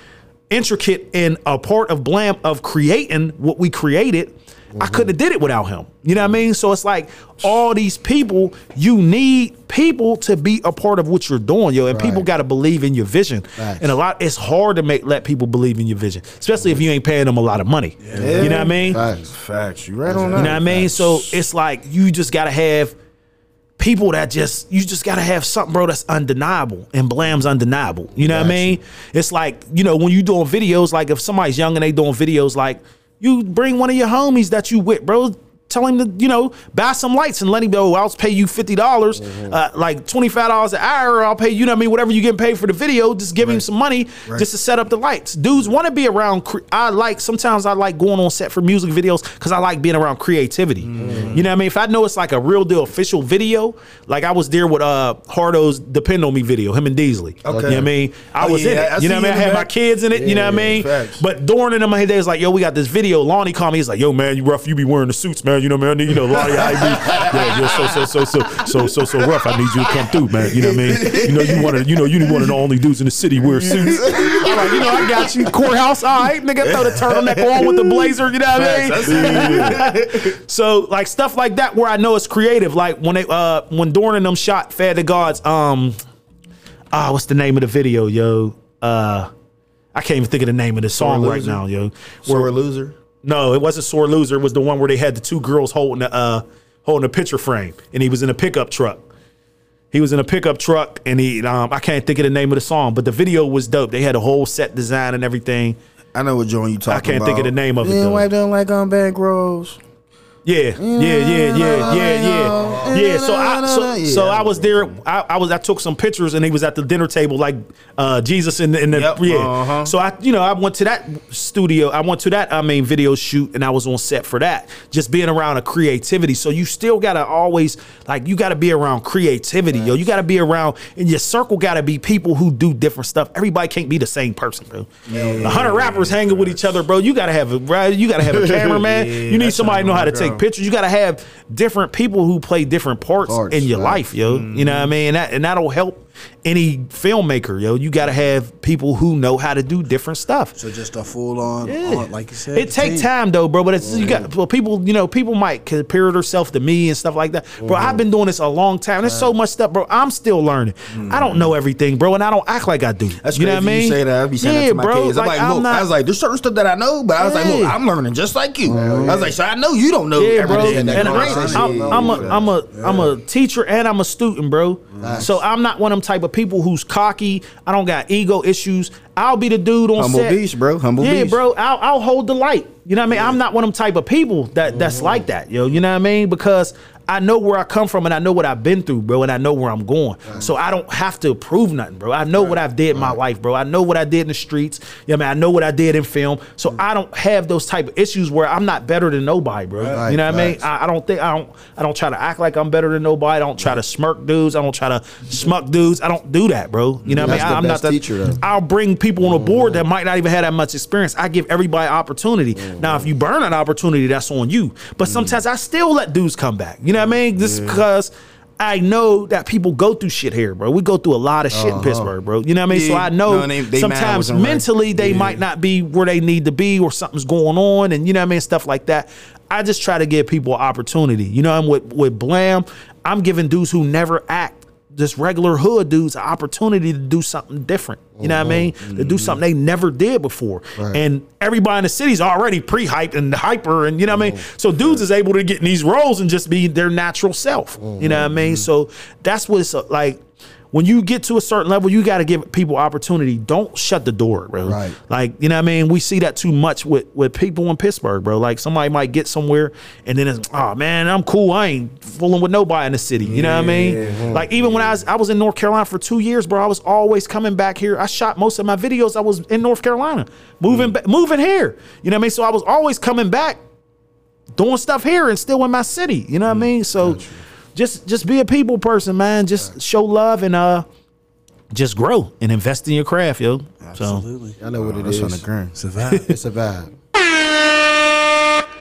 Speaker 2: intricate in a part of blam of creating what we created. I couldn't have did it without him. You know what I mean? So it's like all these people, you need people to be a part of what you're doing, yo. And people got to believe in your vision.
Speaker 1: Facts.
Speaker 2: And a lot, it's hard to make let people believe in your vision, especially if you ain't paying them a lot of money. You know what I mean?
Speaker 1: Facts.
Speaker 6: Facts. You right on that.
Speaker 2: You know what I mean? So it's like you just gotta have people that just you just gotta have something, bro, that's undeniable. And Blam's undeniable. You know what I mean? It's like, you know, when you doing videos, like if somebody's young and they doing videos, like you bring one of your homies that you with, bro. Tell him to, you know, buy some lights and let him go. I'll pay you fifty dollars, uh, like twenty five dollars an hour. I'll pay you know what I mean, whatever you getting paid for the video. Just give him some money just to set up the lights. Dudes want to be around. Cre- I like sometimes I like going on set for music videos because I like being around creativity. You know what I mean? If I know it's like a real deal official video, like I was there with uh Hardo's "Depend on Me" video, him and Deasley. You know what I mean? I
Speaker 6: Oh,
Speaker 2: was
Speaker 6: yeah,
Speaker 2: in
Speaker 6: I
Speaker 2: it. You know what I mean? I had
Speaker 6: the
Speaker 2: my kids in it. you know what I
Speaker 6: Yeah,
Speaker 2: mean?
Speaker 6: facts.
Speaker 2: But during in my head, was like, "Yo, we got this video." Lonnie called me. He's like, "Yo, man, you rough. You be wearing the suits, man. You know, man. I need, you know, a lot of y'all be, yeah, yeah, so, so, so, so, so, so, so rough. I need you to come through, man. You know what I mean? You know, you one of, you know, you need one of the only dudes in the city wear suits. I'm like, you know, I got you. Courthouse, all right, nigga. Throw the turtleneck on with the blazer. You know what I mean? So like stuff like that where I know it's creative. Like when they uh when Dorn and them shot Fad the Gods, um ah, what's the name of the video, yo? Uh I can't even think of the name of the song right now, yo.
Speaker 6: Sore loser.
Speaker 2: No, it wasn't Sore Loser. It was the one where they had the two girls holding the uh holding a picture frame and he was in a pickup truck. He was in a pickup truck and he um I can't think of the name of the song, but the video was dope. They had a whole set design and everything.
Speaker 6: I know what joint you talking about.
Speaker 2: I can't
Speaker 6: about.
Speaker 2: think of the name of it though.
Speaker 6: wipe don't like on back rows.
Speaker 2: Yeah, yeah, yeah, yeah, yeah, yeah, yeah. So I, so, so I was there. I, I was. I took some pictures, and he was at the dinner table, like uh, Jesus in the, in the
Speaker 6: Yep,
Speaker 2: yeah.
Speaker 6: uh-huh.
Speaker 2: So I, you know, I went to that studio. I went to that. I mean, video shoot, and I was on set for that. Just being around a creativity. So you still gotta always like you gotta be around creativity, yo. You gotta be around, and your circle gotta be people who do different stuff. Everybody can't be the same person, bro. A hundred rappers hanging with each other, bro. You gotta have a right. You gotta have a cameraman. you need somebody to know how to
Speaker 6: my
Speaker 2: take
Speaker 6: girl.
Speaker 2: pictures. You got to have different people who play different parts, in your
Speaker 1: right.
Speaker 2: life, yo. You know what I mean? And that and that'll help any filmmaker, yo. You got to have people who know how to do different stuff.
Speaker 5: So just a full on,
Speaker 2: Yeah.
Speaker 5: on like you said.
Speaker 2: It take time though, bro. But it's you got mm-hmm. well, people. You know, people might compare themselves to me and stuff like that. Bro, I've mm-hmm. been doing this a long time. There's so much stuff, bro. I'm still learning. I don't know mm-hmm. everything, bro, and I don't act like I do.
Speaker 6: That's
Speaker 2: you know what I mean?
Speaker 6: You say that. I be saying
Speaker 2: yeah,
Speaker 6: that to my
Speaker 2: bro.
Speaker 6: kids. I'm
Speaker 2: like,
Speaker 6: like,
Speaker 2: I'm
Speaker 6: look,
Speaker 2: not,
Speaker 6: I was like, there's certain stuff that I know, but I was like, look, I'm learning just like you. I was like, so I know you don't know
Speaker 2: Yeah, bro.
Speaker 6: everything.
Speaker 2: And
Speaker 6: that
Speaker 2: I'm, I'm. I'm a, I'm a, I'm a teacher and I'm a student, bro. So I'm not one of them type of people who's cocky. I don't got ego issues. I'll be the dude on
Speaker 6: Humble
Speaker 2: set.
Speaker 6: beast, bro. Humble
Speaker 2: yeah,
Speaker 6: beast.
Speaker 2: bro. I'll, I'll hold the light. You know what I mean? I'm not one of them type of people that that's mm-hmm. like that, yo. You know what I mean? Because I know where I come from and I know what I've been through, bro, and I know where I'm going. So I don't have to prove nothing, bro. I know what I've did in my life, bro. I know what I did in the streets. You know what I mean? I know what I did in film. So mm. I don't have those type of issues where I'm not better than nobody, bro.
Speaker 1: Right,
Speaker 2: you know what I mean? I, I don't think I don't I don't try to act like I'm better than nobody. I don't try to smirk dudes. I don't try to smuck dudes. I don't do that, bro. You know what I mean? I'm not the
Speaker 1: teacher, though.
Speaker 2: I'll bring people on the board that mm. might not even have that much experience. I give everybody opportunity. Now, if mm. you burn an opportunity, that's on you. But sometimes I still let dudes come back. You know what I mean? Just because I know that people go through shit here, bro. We go through a lot of shit in uh-huh. Pittsburgh, bro. You know what I mean? so I know
Speaker 6: No, they- they
Speaker 2: sometimes
Speaker 6: wasn't right.
Speaker 2: mentally they might not be where they need to be or something's going on and you know what I mean? Stuff like that. I just try to give people opportunity. You know, I'm with, with Blam, I'm giving dudes who never act just regular hood dudes an opportunity to do something different. You know what I mm-hmm. mean? To do something they never did before. And everybody in the city's already pre-hyped and hyper and you know what I mean? Mm-hmm. So dudes is able to get in these roles and just be their natural self. You know what I mean? Mm-hmm. So that's what it's uh, like when you get to a certain level, you got to give people opportunity. Don't shut the door, bro.
Speaker 1: Right.
Speaker 2: Like, you know what I mean? We see that too much with, with people in Pittsburgh, bro. Like somebody might get somewhere and then it's, oh man, I'm cool. I ain't fooling with nobody in the city. You know what I mean? Like even when I was I was in North Carolina for two years, bro, I was always coming back here. I shot most of my videos. I was in North Carolina, moving mm. ba- moving here. You know what I mean? So I was always coming back doing stuff here and still in my city. You know what I mm. mean? So just just be a people person, man. Just show love and uh just grow and invest in your craft, yo. So
Speaker 3: Absolutely.
Speaker 1: I know what it
Speaker 3: That's on the ground.
Speaker 5: It's a vibe.
Speaker 1: It's a vibe.